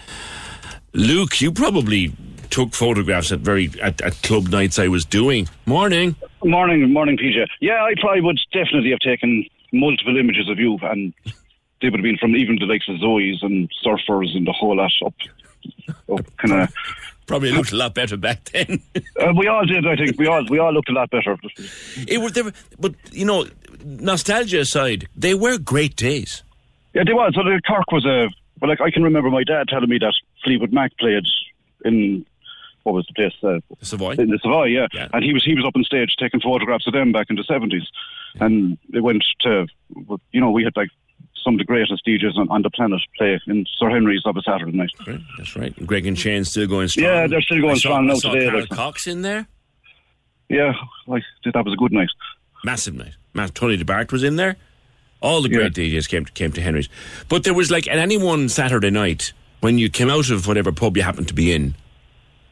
Luke, you probably took photographs at very at, at club nights I was doing. Morning. Morning, morning, PJ. Yeah, I probably would definitely have taken multiple images of you, and they would have been from even the likes of Zoe's and surfers and the whole lot up, up kind of. Probably looked a lot better back then. uh, we all did, I think. We all we all looked a lot better. It was, were, but you know, nostalgia aside, they were great days. Yeah, they was. So the Cork was a. Well, like I can remember my dad telling me that Fleetwood Mac played in what was the place? Uh, the Savoy. In the Savoy, yeah. And he was he was up on stage taking photographs of them back in the seventies, and they went to, you know, we had like some of the greatest DJs on, on the planet play in Sir Henry's of a Saturday night. Right, that's right. Greg and Shane still going strong. Yeah, they're still going saw, strong now today. Carol like- Cox in there. yeah, like that was a good night. Massive night. Matt Tony DeBart was in there. All the great DJs came to, came to Henry's. But there was like at any one Saturday night when you came out of whatever pub you happened to be in,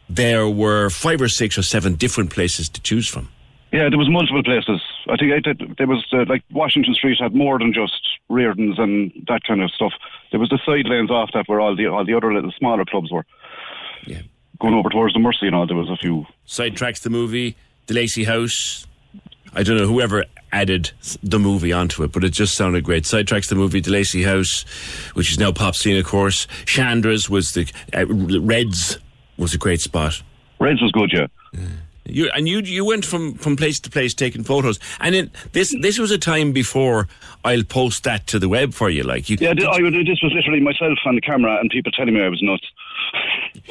there were five or six or seven different places to choose from. Yeah, there was multiple places. I think I did, there was uh, like Washington Street had more than just Reardon's and that kind of stuff. There was the side lanes off that where all the all the other little smaller clubs were. Yeah, going over towards the Mercy and all. There was a few. Sidetracks the movie, DeLacy House. I don't know whoever added the movie onto it, but it just sounded great. Sidetracks the movie, Lacy House, which is now Pop Scene, of course. Chandra's was the uh, Reds was a great spot. Reds was good, yeah. You and you you went from, from place to place taking photos, and it, this this was a time before I'll post that to the web for you. Like you, Yeah, th- I would, this was literally myself on the camera and people telling me I was nuts.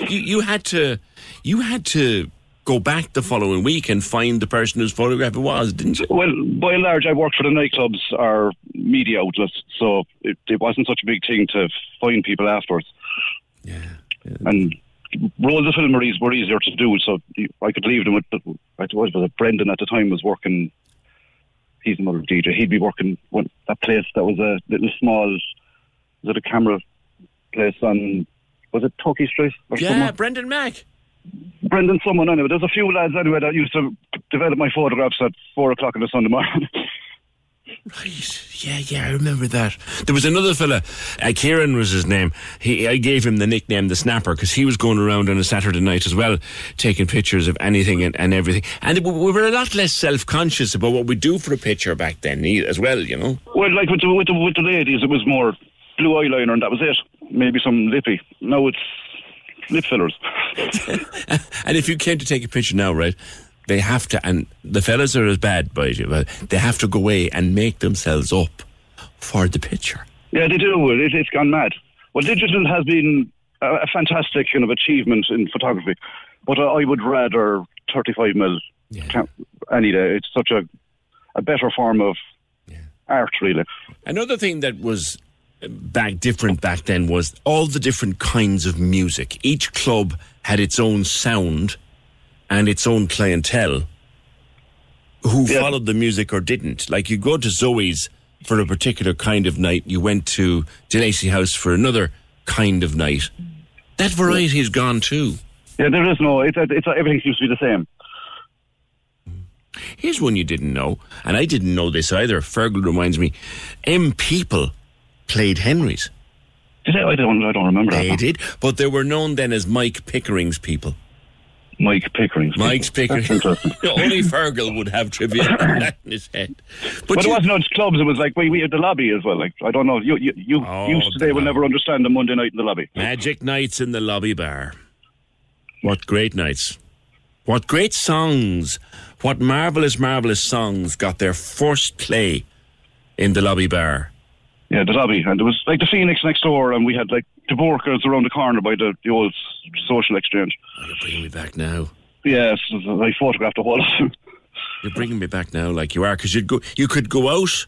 you you had to you had to go back the following week and find the person whose photograph it was, didn't you? Well, by and large, I worked for the nightclubs or media outlets, so it, it wasn't such a big thing to find people afterwards. Yeah. And rolls of film were, eas- were easier to do, so I could leave them with, the, I was it Brendan at the time was working, he's another DJ, he'd be working one, that place that was a little small, was it a camera place on, was it Tuckey Street? Or Yeah, somewhere? Brendan Mack. Brendan someone anyway. There's a few lads anyway that used to develop my photographs at four o'clock on a Sunday morning. Yeah, yeah, I remember that. There was another fella, uh, Kieran was his name. He, I gave him the nickname the Snapper because he was going around on a Saturday night as well, taking pictures of anything and, and everything. And we we were a lot less self-conscious about what we do for a picture back then as well, you know. well, like with the, with the with the ladies, it was more blue eyeliner and that was it. Maybe some lippy. Now it's lip fillers. And if you came to take a picture now, right, they have to, and the fellas are as bad by you, but they have to go away and make themselves up for the picture. Yeah, they do. It, it's gone mad. Well, digital has been a, a fantastic kind of achievement in photography, but I would rather 35 mil cam- any day. It's such a a better form of art, really. Another thing that was back different back then was all the different kinds of music. Each club had its own sound and its own clientele who followed the music or didn't. Like you go to Zoe's for a particular kind of night, you went to DeLacy House for another kind of night. That variety is gone too. Yeah, there is no. It's it's everything seems to be the same. Here's one you didn't know, and I didn't know this either. Fergal reminds me. M People played Henry's. Did I? I don't. I don't remember They that. did, but they were known then as Mike Pickering's people. Mike Pickering's. Mike's. Pickering. Only Fergal would have trivia in his head. But, But, it wasn't on clubs. It was like we, we had the lobby as well. Like I don't know. You you, you Oh, used today will never understand the Monday night in the lobby. Magic Nights in the Lobby Bar. What great nights. What great songs. What marvellous, marvellous songs got their first play in the Lobby Bar. Yeah, the lobby, and it was like the Phoenix next door, and we had like the workers around the corner by the, the old social exchange. Oh, you're bringing me back now. Yes, I photographed a whole. You're bringing me back now, like you are, because you'd go. You could go out.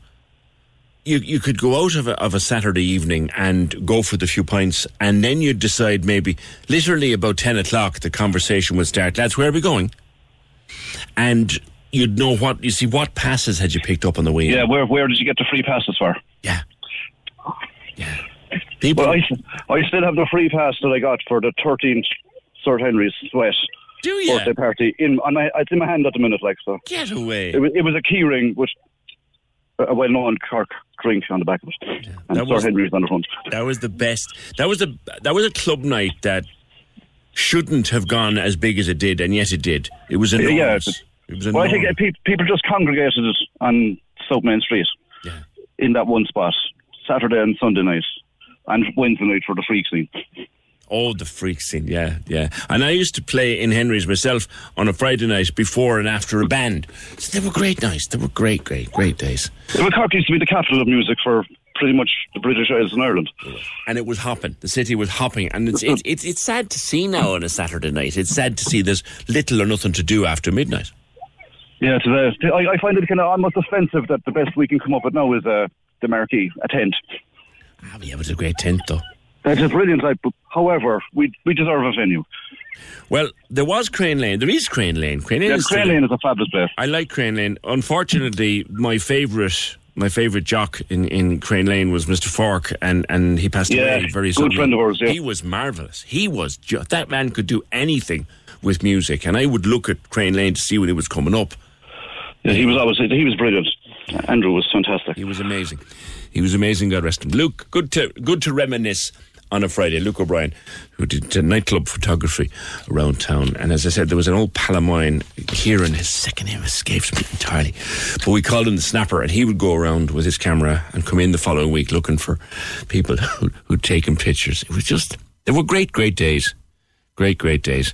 You you could go out of a, of a Saturday evening and go for the few pints, and then you'd decide maybe literally about ten o'clock the conversation would start. Lads, where are we going? And you'd know what you see. What passes had you picked up on the way? in? Yeah, where where did you get the free passes for? Yeah. Yeah. People, well, I, I still have the free pass that I got for the 13th Sir Henry's Sweat Do you? birthday party. In, and I, it's in my hand at the minute, like so. Get away. It was, it was a key ring with a well-known Cork drink on the back of it, and that Sir was- Henry's on the front. That was the best. That was a that was a club night that shouldn't have gone as big as it did, and yet it did. It was enormous. Yeah, it was well, I think uh, people just congregated on South Main Street in that one spot, Saturday and Sunday night, and Wednesday night for the freak scene. Oh, the freak scene, yeah, yeah. And I used to play in Henry's myself on a Friday night before and after a band. So they were great nights. They were great, great, great days. Well, Cork used to be the capital of music for pretty much the British Isles and Ireland. And it was hopping. The city was hopping. And it's, it's, it's, it's sad to see now on a Saturday night. It's sad to see there's little or nothing to do after midnight. Yeah, I, I find it kind of almost offensive that the best we can come up with now is uh, the marquee, a tent. Ah, yeah, but it's a great tent, though. It's a brilliant night, but however, we we deserve a venue. Well, there was Crane Lane. There is Crane Lane. Crane Lane, Yeah, is, Crane Lane is a fabulous place. I like Crane Lane. Unfortunately, my favourite my favourite jock in, in Crane Lane was Mr. Fork, and, and he passed Yeah, away very good suddenly. friend of ours, yeah. He was marvellous. He was ju- that man could do anything with music, and I would look at Crane Lane to see when he was coming up. Yeah, he was always he was brilliant. Andrew was fantastic. He was amazing. He was amazing. God rest him. Luke, good to good to reminisce on a Friday. Luke O'Brien, who did nightclub photography around town, and as I said, there was an old pal of mine, Kieran. His second name escapes me entirely, but we called him the Snapper, and he would go around with his camera and come in the following week looking for people who, who'd taken pictures. It was just they were great, great days, great, great days.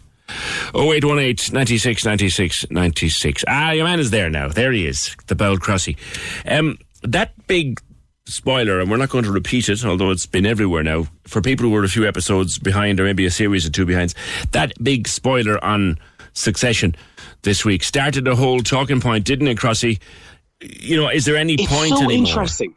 0818 96 96 96. Ah, your man is there now. There he is, the Bell Crossy. Um, that big spoiler, and we're not going to repeat it, although it's been everywhere now, for people who were a few episodes behind, or maybe a series or two behind, that big spoiler on Succession this week started a whole talking point, didn't it, Crossy? You know, is there any it's point so anymore? interesting.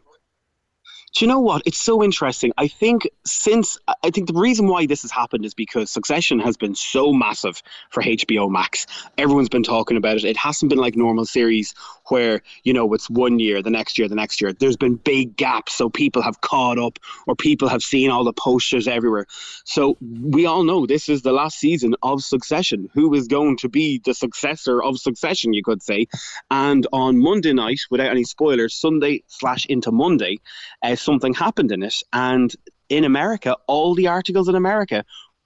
Do you know what? It's so interesting. I think since I think the reason why this has happened is because Succession has been so massive for HBO Max. Everyone's been talking about it. It hasn't been like normal series where you know it's one year, the next year, the next year. There's been big gaps, so people have caught up, or people have seen all the posters everywhere. So we all know this is the last season of Succession. Who is going to be the successor of Succession? You could say. And on Monday night, without any spoilers, Sunday slash into Monday, uh, something happened in it. And in America, all the articles in America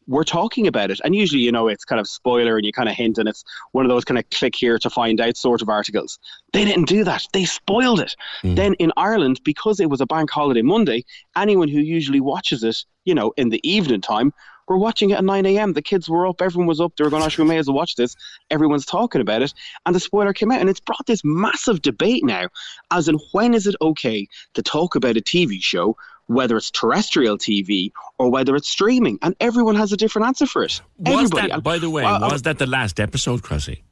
were talking about it. And usually, you know, it's kind of spoiler and you kind of hint, and it's one of those kind of click here to find out sort of articles. They didn't do that. They spoiled it. Hmm. Then in Ireland, because it was a bank holiday Monday, anyone who usually watches it, you know, in the evening time, were watching it at 9 a.m. The kids were up, everyone was up. They were going, "Gosh, we may as well watch this." Everyone's talking about it, and the spoiler came out, and it's brought this massive debate now, as in when is it okay to talk about a TV show, whether it's terrestrial TV or whether it's streaming, and everyone has a different answer for it. Was Everybody. that, by the way, uh, was that the last episode, Crossy?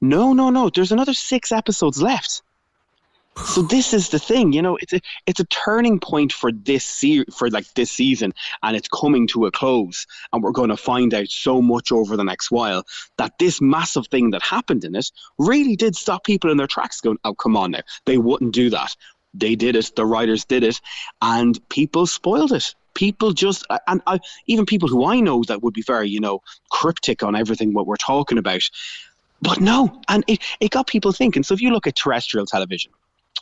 no, no, no. There's another six episodes left. So this is the thing, you know, it's a it's a turning point for this se- for like this season, and it's coming to a close, and we're going to find out so much over the next while that this massive thing that happened in it really did stop people in their tracks, going, "Oh, come on now, they wouldn't do that." They did it. The writers did it, and people spoiled it. People just, and I, even people who I know that would be very, you know, cryptic on everything what we're talking about. But no, and it, it got people thinking. So if you look at terrestrial television,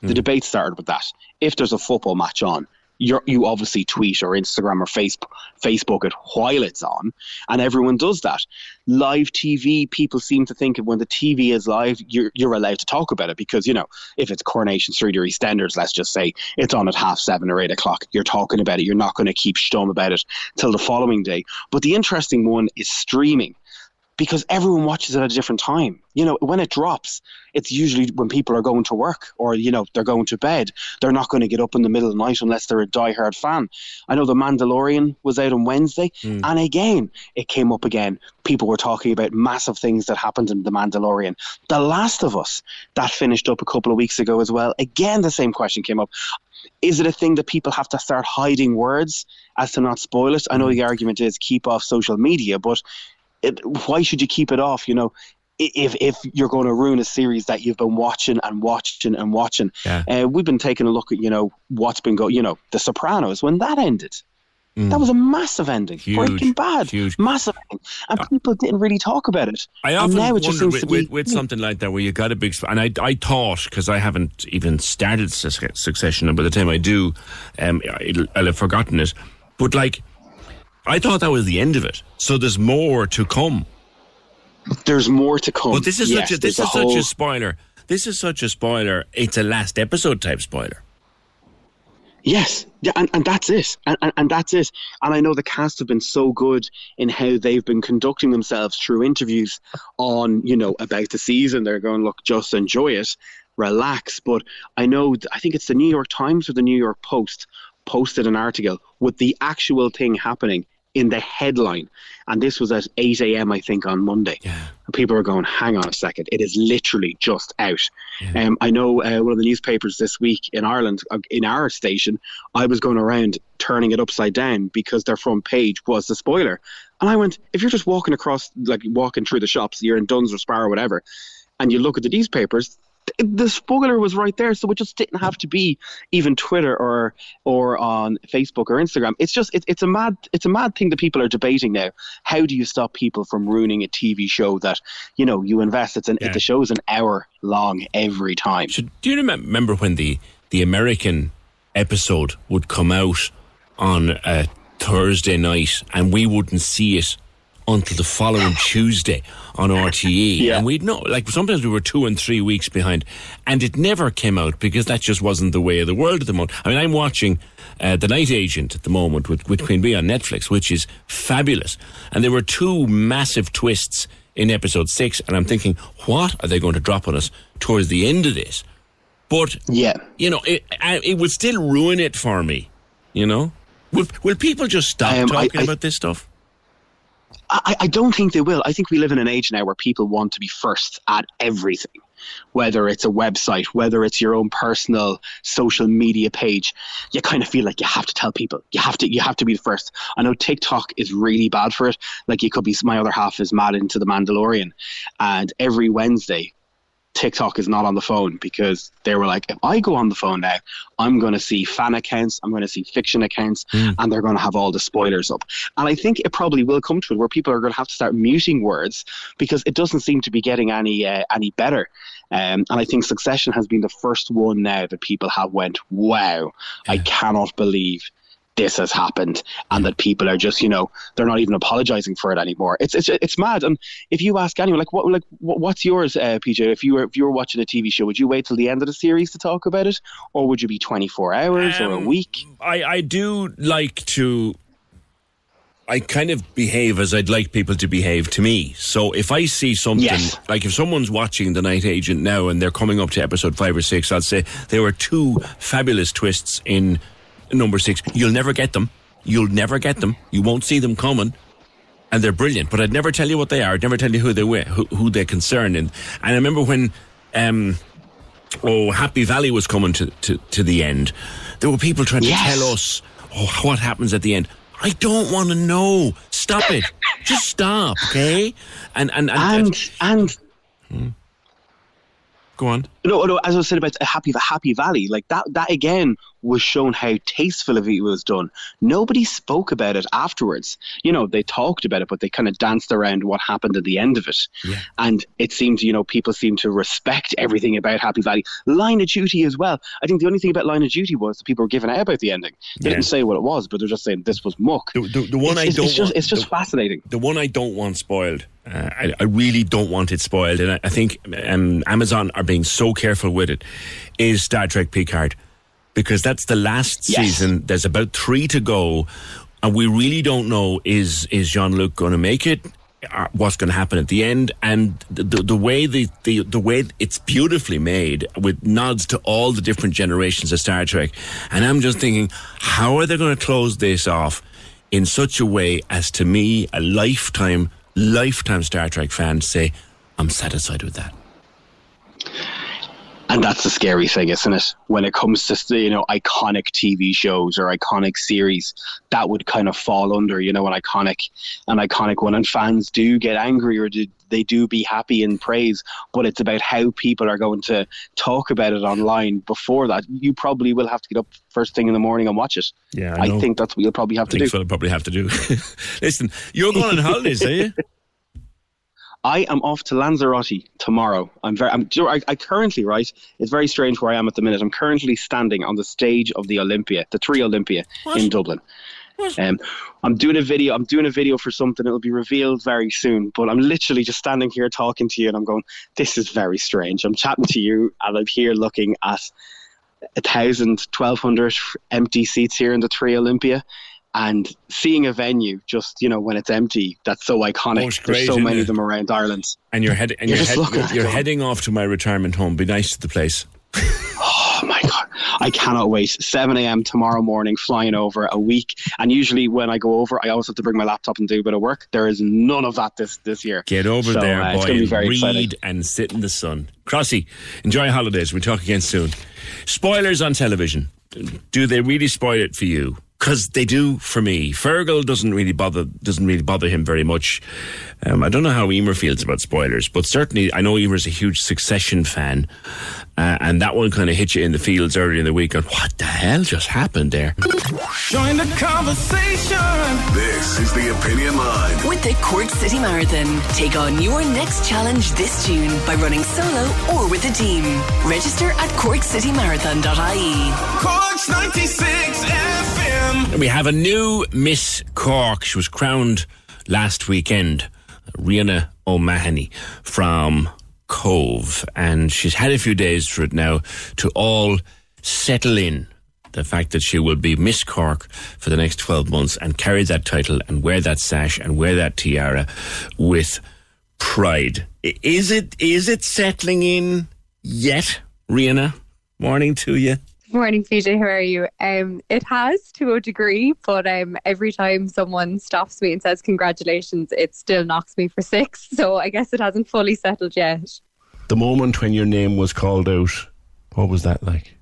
the hmm. debate started with that. If there's a football match on, you're, you obviously tweet or Instagram or Facebook, Facebook it while it's on, and everyone does that. Live TV, people seem to think that when the TV is live, you're, you're allowed to talk about it because, you know, if it's Coronation Street or EastEnders, let's just say it's on at half seven or eight o'clock, you're talking about it. You're not going to keep stum about it till the following day. But the interesting one is streaming because everyone watches it at a different time. You know, when it drops, it's usually when people are going to work or, you know, they're going to bed. They're not going to get up in the middle of the night unless they're a diehard fan. I know The Mandalorian was out on Wednesday, hmm. and again, it came up again. People were talking about massive things that happened in The Mandalorian. The Last of Us, that finished up a couple of weeks ago as well. Again, the same question came up. Is it a thing that people have to start hiding words as to not spoil it? I know the hmm. argument is keep off social media, but it, why should you keep it off? You know, if if you're going to ruin a series that you've been watching and watching and watching, Yeah. uh, we've been taking a look at you know what's been going. You know, The Sopranos when that ended. That was a massive ending. Huge, Breaking Bad, huge. massive ending, and people didn't really talk about it. I and often now it just with, to be. with, with something like that where you got a big, and I, I thought because I haven't even started Succession, and by the time I do, um, I'll, I'll have forgotten it. But like, I thought that was the end of it. So there's more to come. There's more to come. But this is Yes, such a this is a such whole- a spoiler. This is such a spoiler. It's a last episode type spoiler. Yes, yeah, and, and that's it, and, and, and that's it. And I know the cast have been so good in how they've been conducting themselves through interviews on, you know, about the season. They're going, look, just enjoy it, relax. But I know, I think it's the New York Times or the New York Post posted an article with the actual thing happening in the headline, and this was at 8 a.m. I think on Monday. And people were going, hang on a second, it is literally just out. Um, I know uh, one of the newspapers this week in Ireland, uh, in our station, I was going around turning it upside down because their front page was the spoiler. And I went, if you're just walking across, like walking through the shops, you're in Dunnes or Spar or whatever, and you look at the newspapers, the spoiler was right there, so it just didn't have to be even Twitter or or on Facebook or Instagram. It's just it, it's a mad it's a mad thing that people are debating now. How do you stop people from ruining a TV show that you know you invest? It's an Yeah. the show's an hour long every time. Do you remember when the the American episode would come out on a Thursday night and we wouldn't see it until the following Tuesday on RTE. And we'd know, like sometimes we were two and three weeks behind, and it never came out because that just wasn't the way of the world at the moment. I mean, I'm watching uh, The Night Agent at the moment with, with Queen Bee on Netflix, which is fabulous. And there were two massive twists in episode six, and I'm thinking, what are they going to drop on us towards the end of this? But yeah, you know, it I, it would still ruin it for me. You know, will will people just stop Um, I- talking I- about this stuff? I, I don't think they will. I think we live in an age now where people want to be first at everything, whether it's a website, whether it's your own personal social media page. You kind of feel like you have to tell people. You have to. You have to be the first. I know TikTok is really bad for it. Like you could be. My other half is mad into the Mandalorian, and every Wednesday. TikTok is not on the phone because they were like, if I go on the phone now, I'm going to see fan accounts, I'm going to see fiction accounts, and they're going to have all the spoilers up. And I think it probably will come to it where people are going to have to start muting words because it doesn't seem to be getting any uh, any better. Um, and I think Succession has been the first one now that people have went, wow, I cannot believe this has happened and that people are just you know they're not even apologizing for it anymore it's it's it's mad and if you ask anyone like what like what, what's yours uh, PJ if you were if you were watching a TV show would you wait till the end of the series to talk about it or would you be 24 hours or a Um, week I I do like to. I kind of behave as I'd like people to behave to me. So if I see something Yes. like if someone's watching The Night Agent now and they're coming up to episode five or six, I'll say there were two fabulous twists in number six. You'll never get them. You'll never get them. You won't see them coming. And they're brilliant, but I'd never tell you what they are. I'd never tell you who they were, who, who they concern. And, and I remember when, um, oh, Happy Valley was coming to, to, to the end. There were people trying Yes. to tell us oh, what happens at the end. I don't want to know. Stop it. Just stop, okay? And and and, and, and go on. No, no. As I said about a happy, a happy valley, like that. That again was shown how tastefully it was done. Nobody spoke about it afterwards. You know, they talked about it, but they kind of danced around what happened at the end of it. And it seemed, you know, people seemed to respect everything about Happy Valley. Line of Duty as well. I think the only thing about Line of Duty was that people were giving out about the ending. They Yeah. didn't say what it was, but they're just saying this was muck. The, the, the one it's, I it's- don't it's just, want, it's just the- fascinating. The one I don't want spoiled. Uh, I, I really don't want it spoiled, and I, I think um, Amazon are being so careful with it. Is Star Trek Picard because that's the last Yes. season. There's about three to go, and we really don't know is is Jean Luc going to make it? uh, what's going to happen at the end, and the, the, the way the, the the way it's beautifully made with nods to all the different generations of Star Trek, and I'm just thinking, how are they going to close this off in such a way as to me, a lifetime lifetime Star Trek fan, say, I'm satisfied with that. And that's the scary thing, isn't it? When it comes to you know iconic TV shows or iconic series, that would kind of fall under you know an iconic, an iconic one. And fans do get angry or do, they do be happy and praise, but it's about how people are going to talk about it online. Before that, you probably will have to get up first thing in the morning and watch it. Yeah, I I, think that's what you'll probably have I to do. Phil probably have to do. Listen, you're going on holidays, are you? I am off to Lanzarote tomorrow. I'm very. I'm. do you know, I, I currently right. It's very strange where I am at the minute. I'm currently standing on the stage of the Olympia, the Three Olympia in Dublin. Um, I'm doing a video. I'm doing a video for something. It'll be revealed very soon. But I'm literally just standing here talking to you, and I'm going. This is very strange. I'm chatting to you, and I'm here looking at a thousand, twelve hundred empty seats here in the Three Olympia. And seeing a venue just, you know, when it's empty, that's so iconic. Oh, it's There's so many it? of them around Ireland. And you're heading, and You're you're, head, you're, you're heading off to my retirement home. Be nice to the place. Oh my god, I cannot wait. 7 a.m. tomorrow morning, flying over a week. And usually when I go over, I always have to bring my laptop and do a bit of work. There is none of that this this year. Get over So, there, uh, it's boy, gonna be very read exciting. and sit in the sun. Crossy, enjoy holidays. We'll talk again soon. Spoilers on television. Do they really spoil it for you? Because they do for me. Fergal doesn't really bother doesn't really bother him very much. Um, I don't know how Emer feels about spoilers, but certainly I know Emer's a huge Succession fan, uh, and that one kind of hit you in the fields early in the week. And what the hell just happened there? Join the conversation. This is the Opinion Line. With the Cork City Marathon, take on your next challenge this June by running solo or with a team. Register at corkcitymarathon.ie. Cork's 96 FM. We have a new Miss Cork. She was crowned last weekend, Rihanna O'Mahony from Cobh, and she's had a few days for it now to all settle in. The fact that she will be Miss Cork for the next 12 months and carry that title and wear that sash and wear that tiara with pride. Is it is it settling in yet, Rihanna? Morning to you. Morning, PJ. How are you? Um, it has to a degree, but um, every time someone stops me and says congratulations, it still knocks me for six. So I guess it hasn't fully settled yet. The moment when your name was called out, what was that like?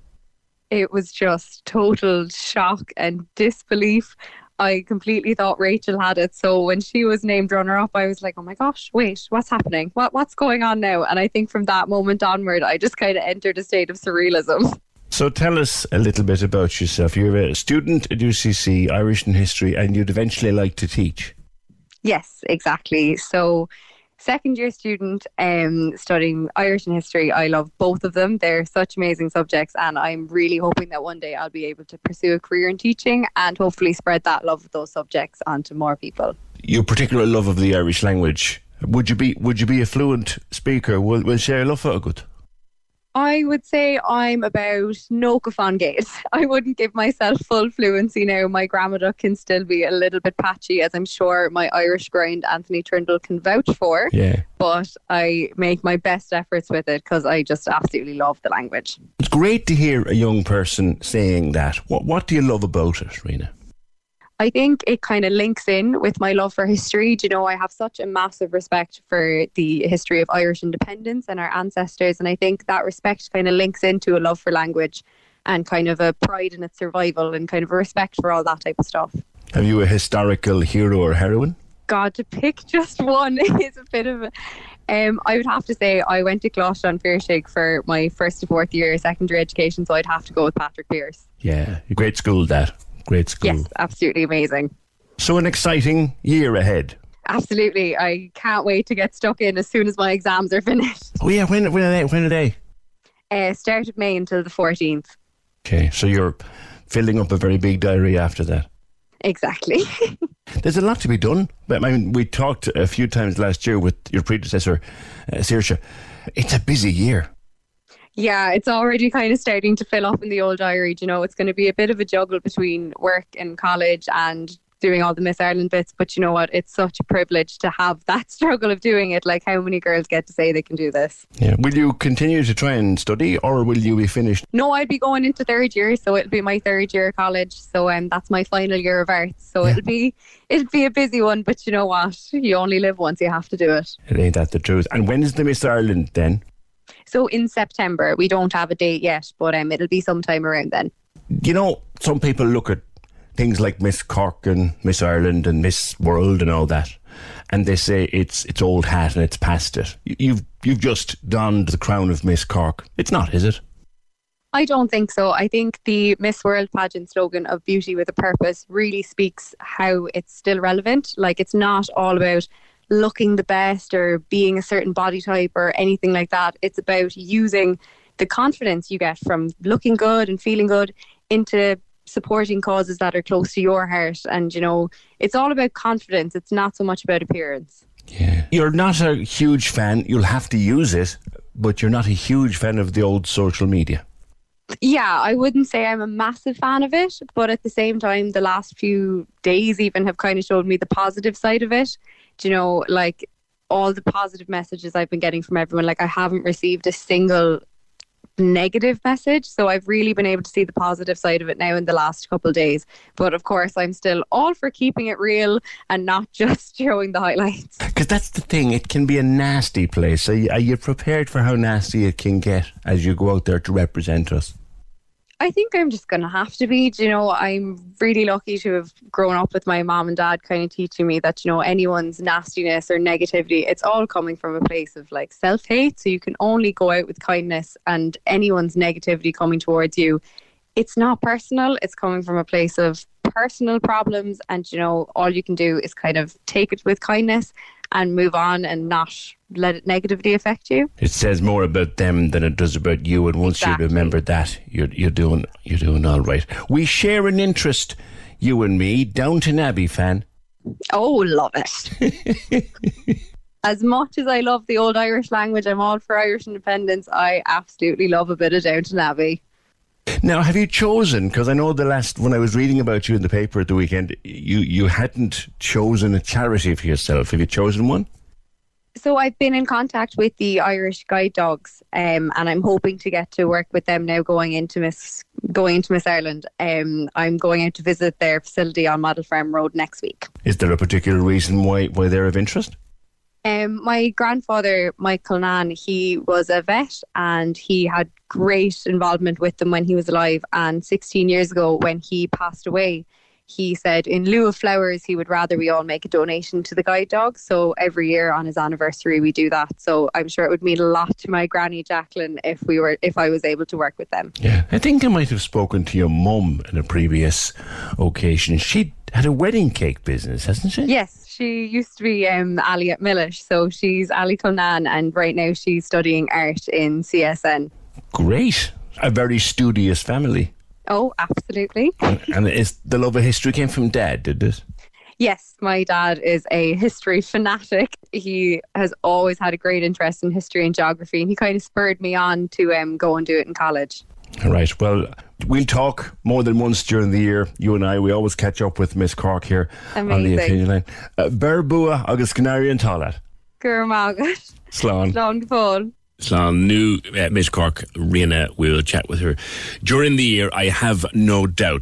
It was just total shock and disbelief. I completely thought Rachel had it. So when she was named runner up, I was like, oh my gosh, wait, what's happening? What What's going on now? And I think from that moment onward, I just kind of entered a state of surrealism. So tell us a little bit about yourself. You're a student at UCC, Irish and History, and you'd eventually like to teach. Yes, exactly. So, second year student um, studying Irish and history. I love both of them. They're such amazing subjects, and I'm really hoping that one day I'll be able to pursue a career in teaching and hopefully spread that love of those subjects onto more people. Your particular love of the Irish language. Would you be Would you be a fluent speaker? Will Will share a love for good? I would say I'm about Noca fan Gate. I wouldn't give myself full fluency now. My grammar can still be a little bit patchy, as I'm sure my Irish grind Anthony Trindle can vouch for. Yeah. But I make my best efforts with it because I just absolutely love the language. It's great to hear a young person saying that. What What do you love about it, Rena? I think it kind of links in with my love for history. Do you know, I have such a massive respect for the history of Irish independence and our ancestors. And I think that respect kind of links into a love for language and kind of a pride in its survival and kind of a respect for all that type of stuff. Have you a historical hero or heroine? God, to pick just one is a bit of a. Um, I would have to say I went to Coláiste an Phiarsaigh for my first to fourth year of secondary education, so I'd have to go with Patrick Pearse. Yeah, great school. That great school. Yes, absolutely amazing. So an exciting year ahead. Absolutely. I can't wait to get stuck in as soon as my exams are finished. Oh yeah, when when are they? When are they? Uh, start of May until the 14th. Okay, so you're filling up a very big diary after that. Exactly. There's a lot to be done. But I mean, we talked a few times last year with your predecessor, uh, Saoirse. It's a busy year. Yeah, it's already kind of starting to fill up in the old diary. Do You know, it's going to be a bit of a juggle between work and college and doing all the Miss Ireland bits. But you know what? It's such a privilege to have that struggle of doing it. Like, how many girls get to say they can do this? Yeah. Will you continue to try and study, or will you be finished? No, I'd be going into third year, so it'll be my third year of college. So um, that's my final year of arts. So it'll be it'll be a busy one. But you know what? You only live once. You have to do it. It ain't that the truth. And when is the Miss Ireland then? So in September, we don't have a date yet, but um, it'll be sometime around then. You know, some people look at things like Miss Cork and Miss Ireland and Miss World and all that, and they say it's it's old hat and it's past it. You- You've you've just donned the crown of Miss Cork. It's not, is it? I don't think so. I think the Miss World pageant slogan of beauty with a purpose really speaks how it's still relevant. Like it's not all about looking the best or being a certain body type or anything like that. It's about using the confidence you get from looking good and feeling good into supporting causes that are close to your heart. And, you know, it's all about confidence. It's not so much about appearance. Yeah. You're not a huge fan. You'll have to use it, but you're not a huge fan of the old social media. Yeah, I wouldn't say I'm a massive fan of it, but at the same time, the last few days even have kind of showed me the positive side of it. Do you know, like all the positive messages I've been getting from everyone, like I haven't received a single negative message. So I've really been able to see the positive side of it now in the last couple of days. But of course, I'm still all for keeping it real and not just showing the highlights. Because that's the thing, it can be a nasty place. Are you, are you prepared for how nasty it can get as you go out there to represent us? I think I'm just going to have to be. Do You know, I'm really lucky to have grown up with my mom and dad kind of teaching me that, you know, anyone's nastiness or negativity, it's all coming from a place of like self hate. So you can only go out with kindness and anyone's negativity coming towards you. It's not personal, it's coming from a place of personal problems. And, you know, all you can do is kind of take it with kindness and move on and not let it negatively affect you. It says more about them than it does about you, and once Exactly. you remember that, you're you're doing you're doing all right. We share an interest, you and me, Downton Abbey fan. Oh, love it. as much as I love the old Irish language, I'm all for Irish independence. I absolutely love a bit of Downton Abbey. Now, have you chosen? Because I know the last when I was reading about you in the paper at the weekend, you you hadn't chosen a charity for yourself. Have you chosen one? So I've been in contact with the Irish Guide Dogs, um, and I'm hoping to get to work with them now going into Miss going into Miss Ireland. Um, I'm going out to visit their facility on Model Farm Road next week. Is there a particular reason why why they're of interest? Um, my grandfather, Michael Nan, he was a vet and he had great involvement with them when he was alive. And 16 years ago, when he passed away, he said in lieu of flowers, he would rather we all make a donation to the guide dog. So every year on his anniversary, we do that. So I'm sure it would mean a lot to my granny Jacqueline if we were if I was able to work with them. Yeah, I think I might have spoken to your mum in a previous occasion. She had a wedding cake business, hasn't she? Yes, she used to be um, Ali at Millish. So she's Ali Culnan, and right now she's studying art in CSN. Great, a very studious family. Oh, absolutely. and it's the love of history came from dad, did it? Yes, my dad is a history fanatic. He has always had a great interest in history and geography, and he kind of spurred me on to um, go and do it in college. All right. Well, we'll talk more than once during the year. You and I, we always catch up with Miss Cork here on the opinion line. Uh, Berbua agus Canary and Talat. Gur mágat. Slán. Slán phone. So new uh, Miss Cork, Rena, we'll chat with her during the year. I have no doubt.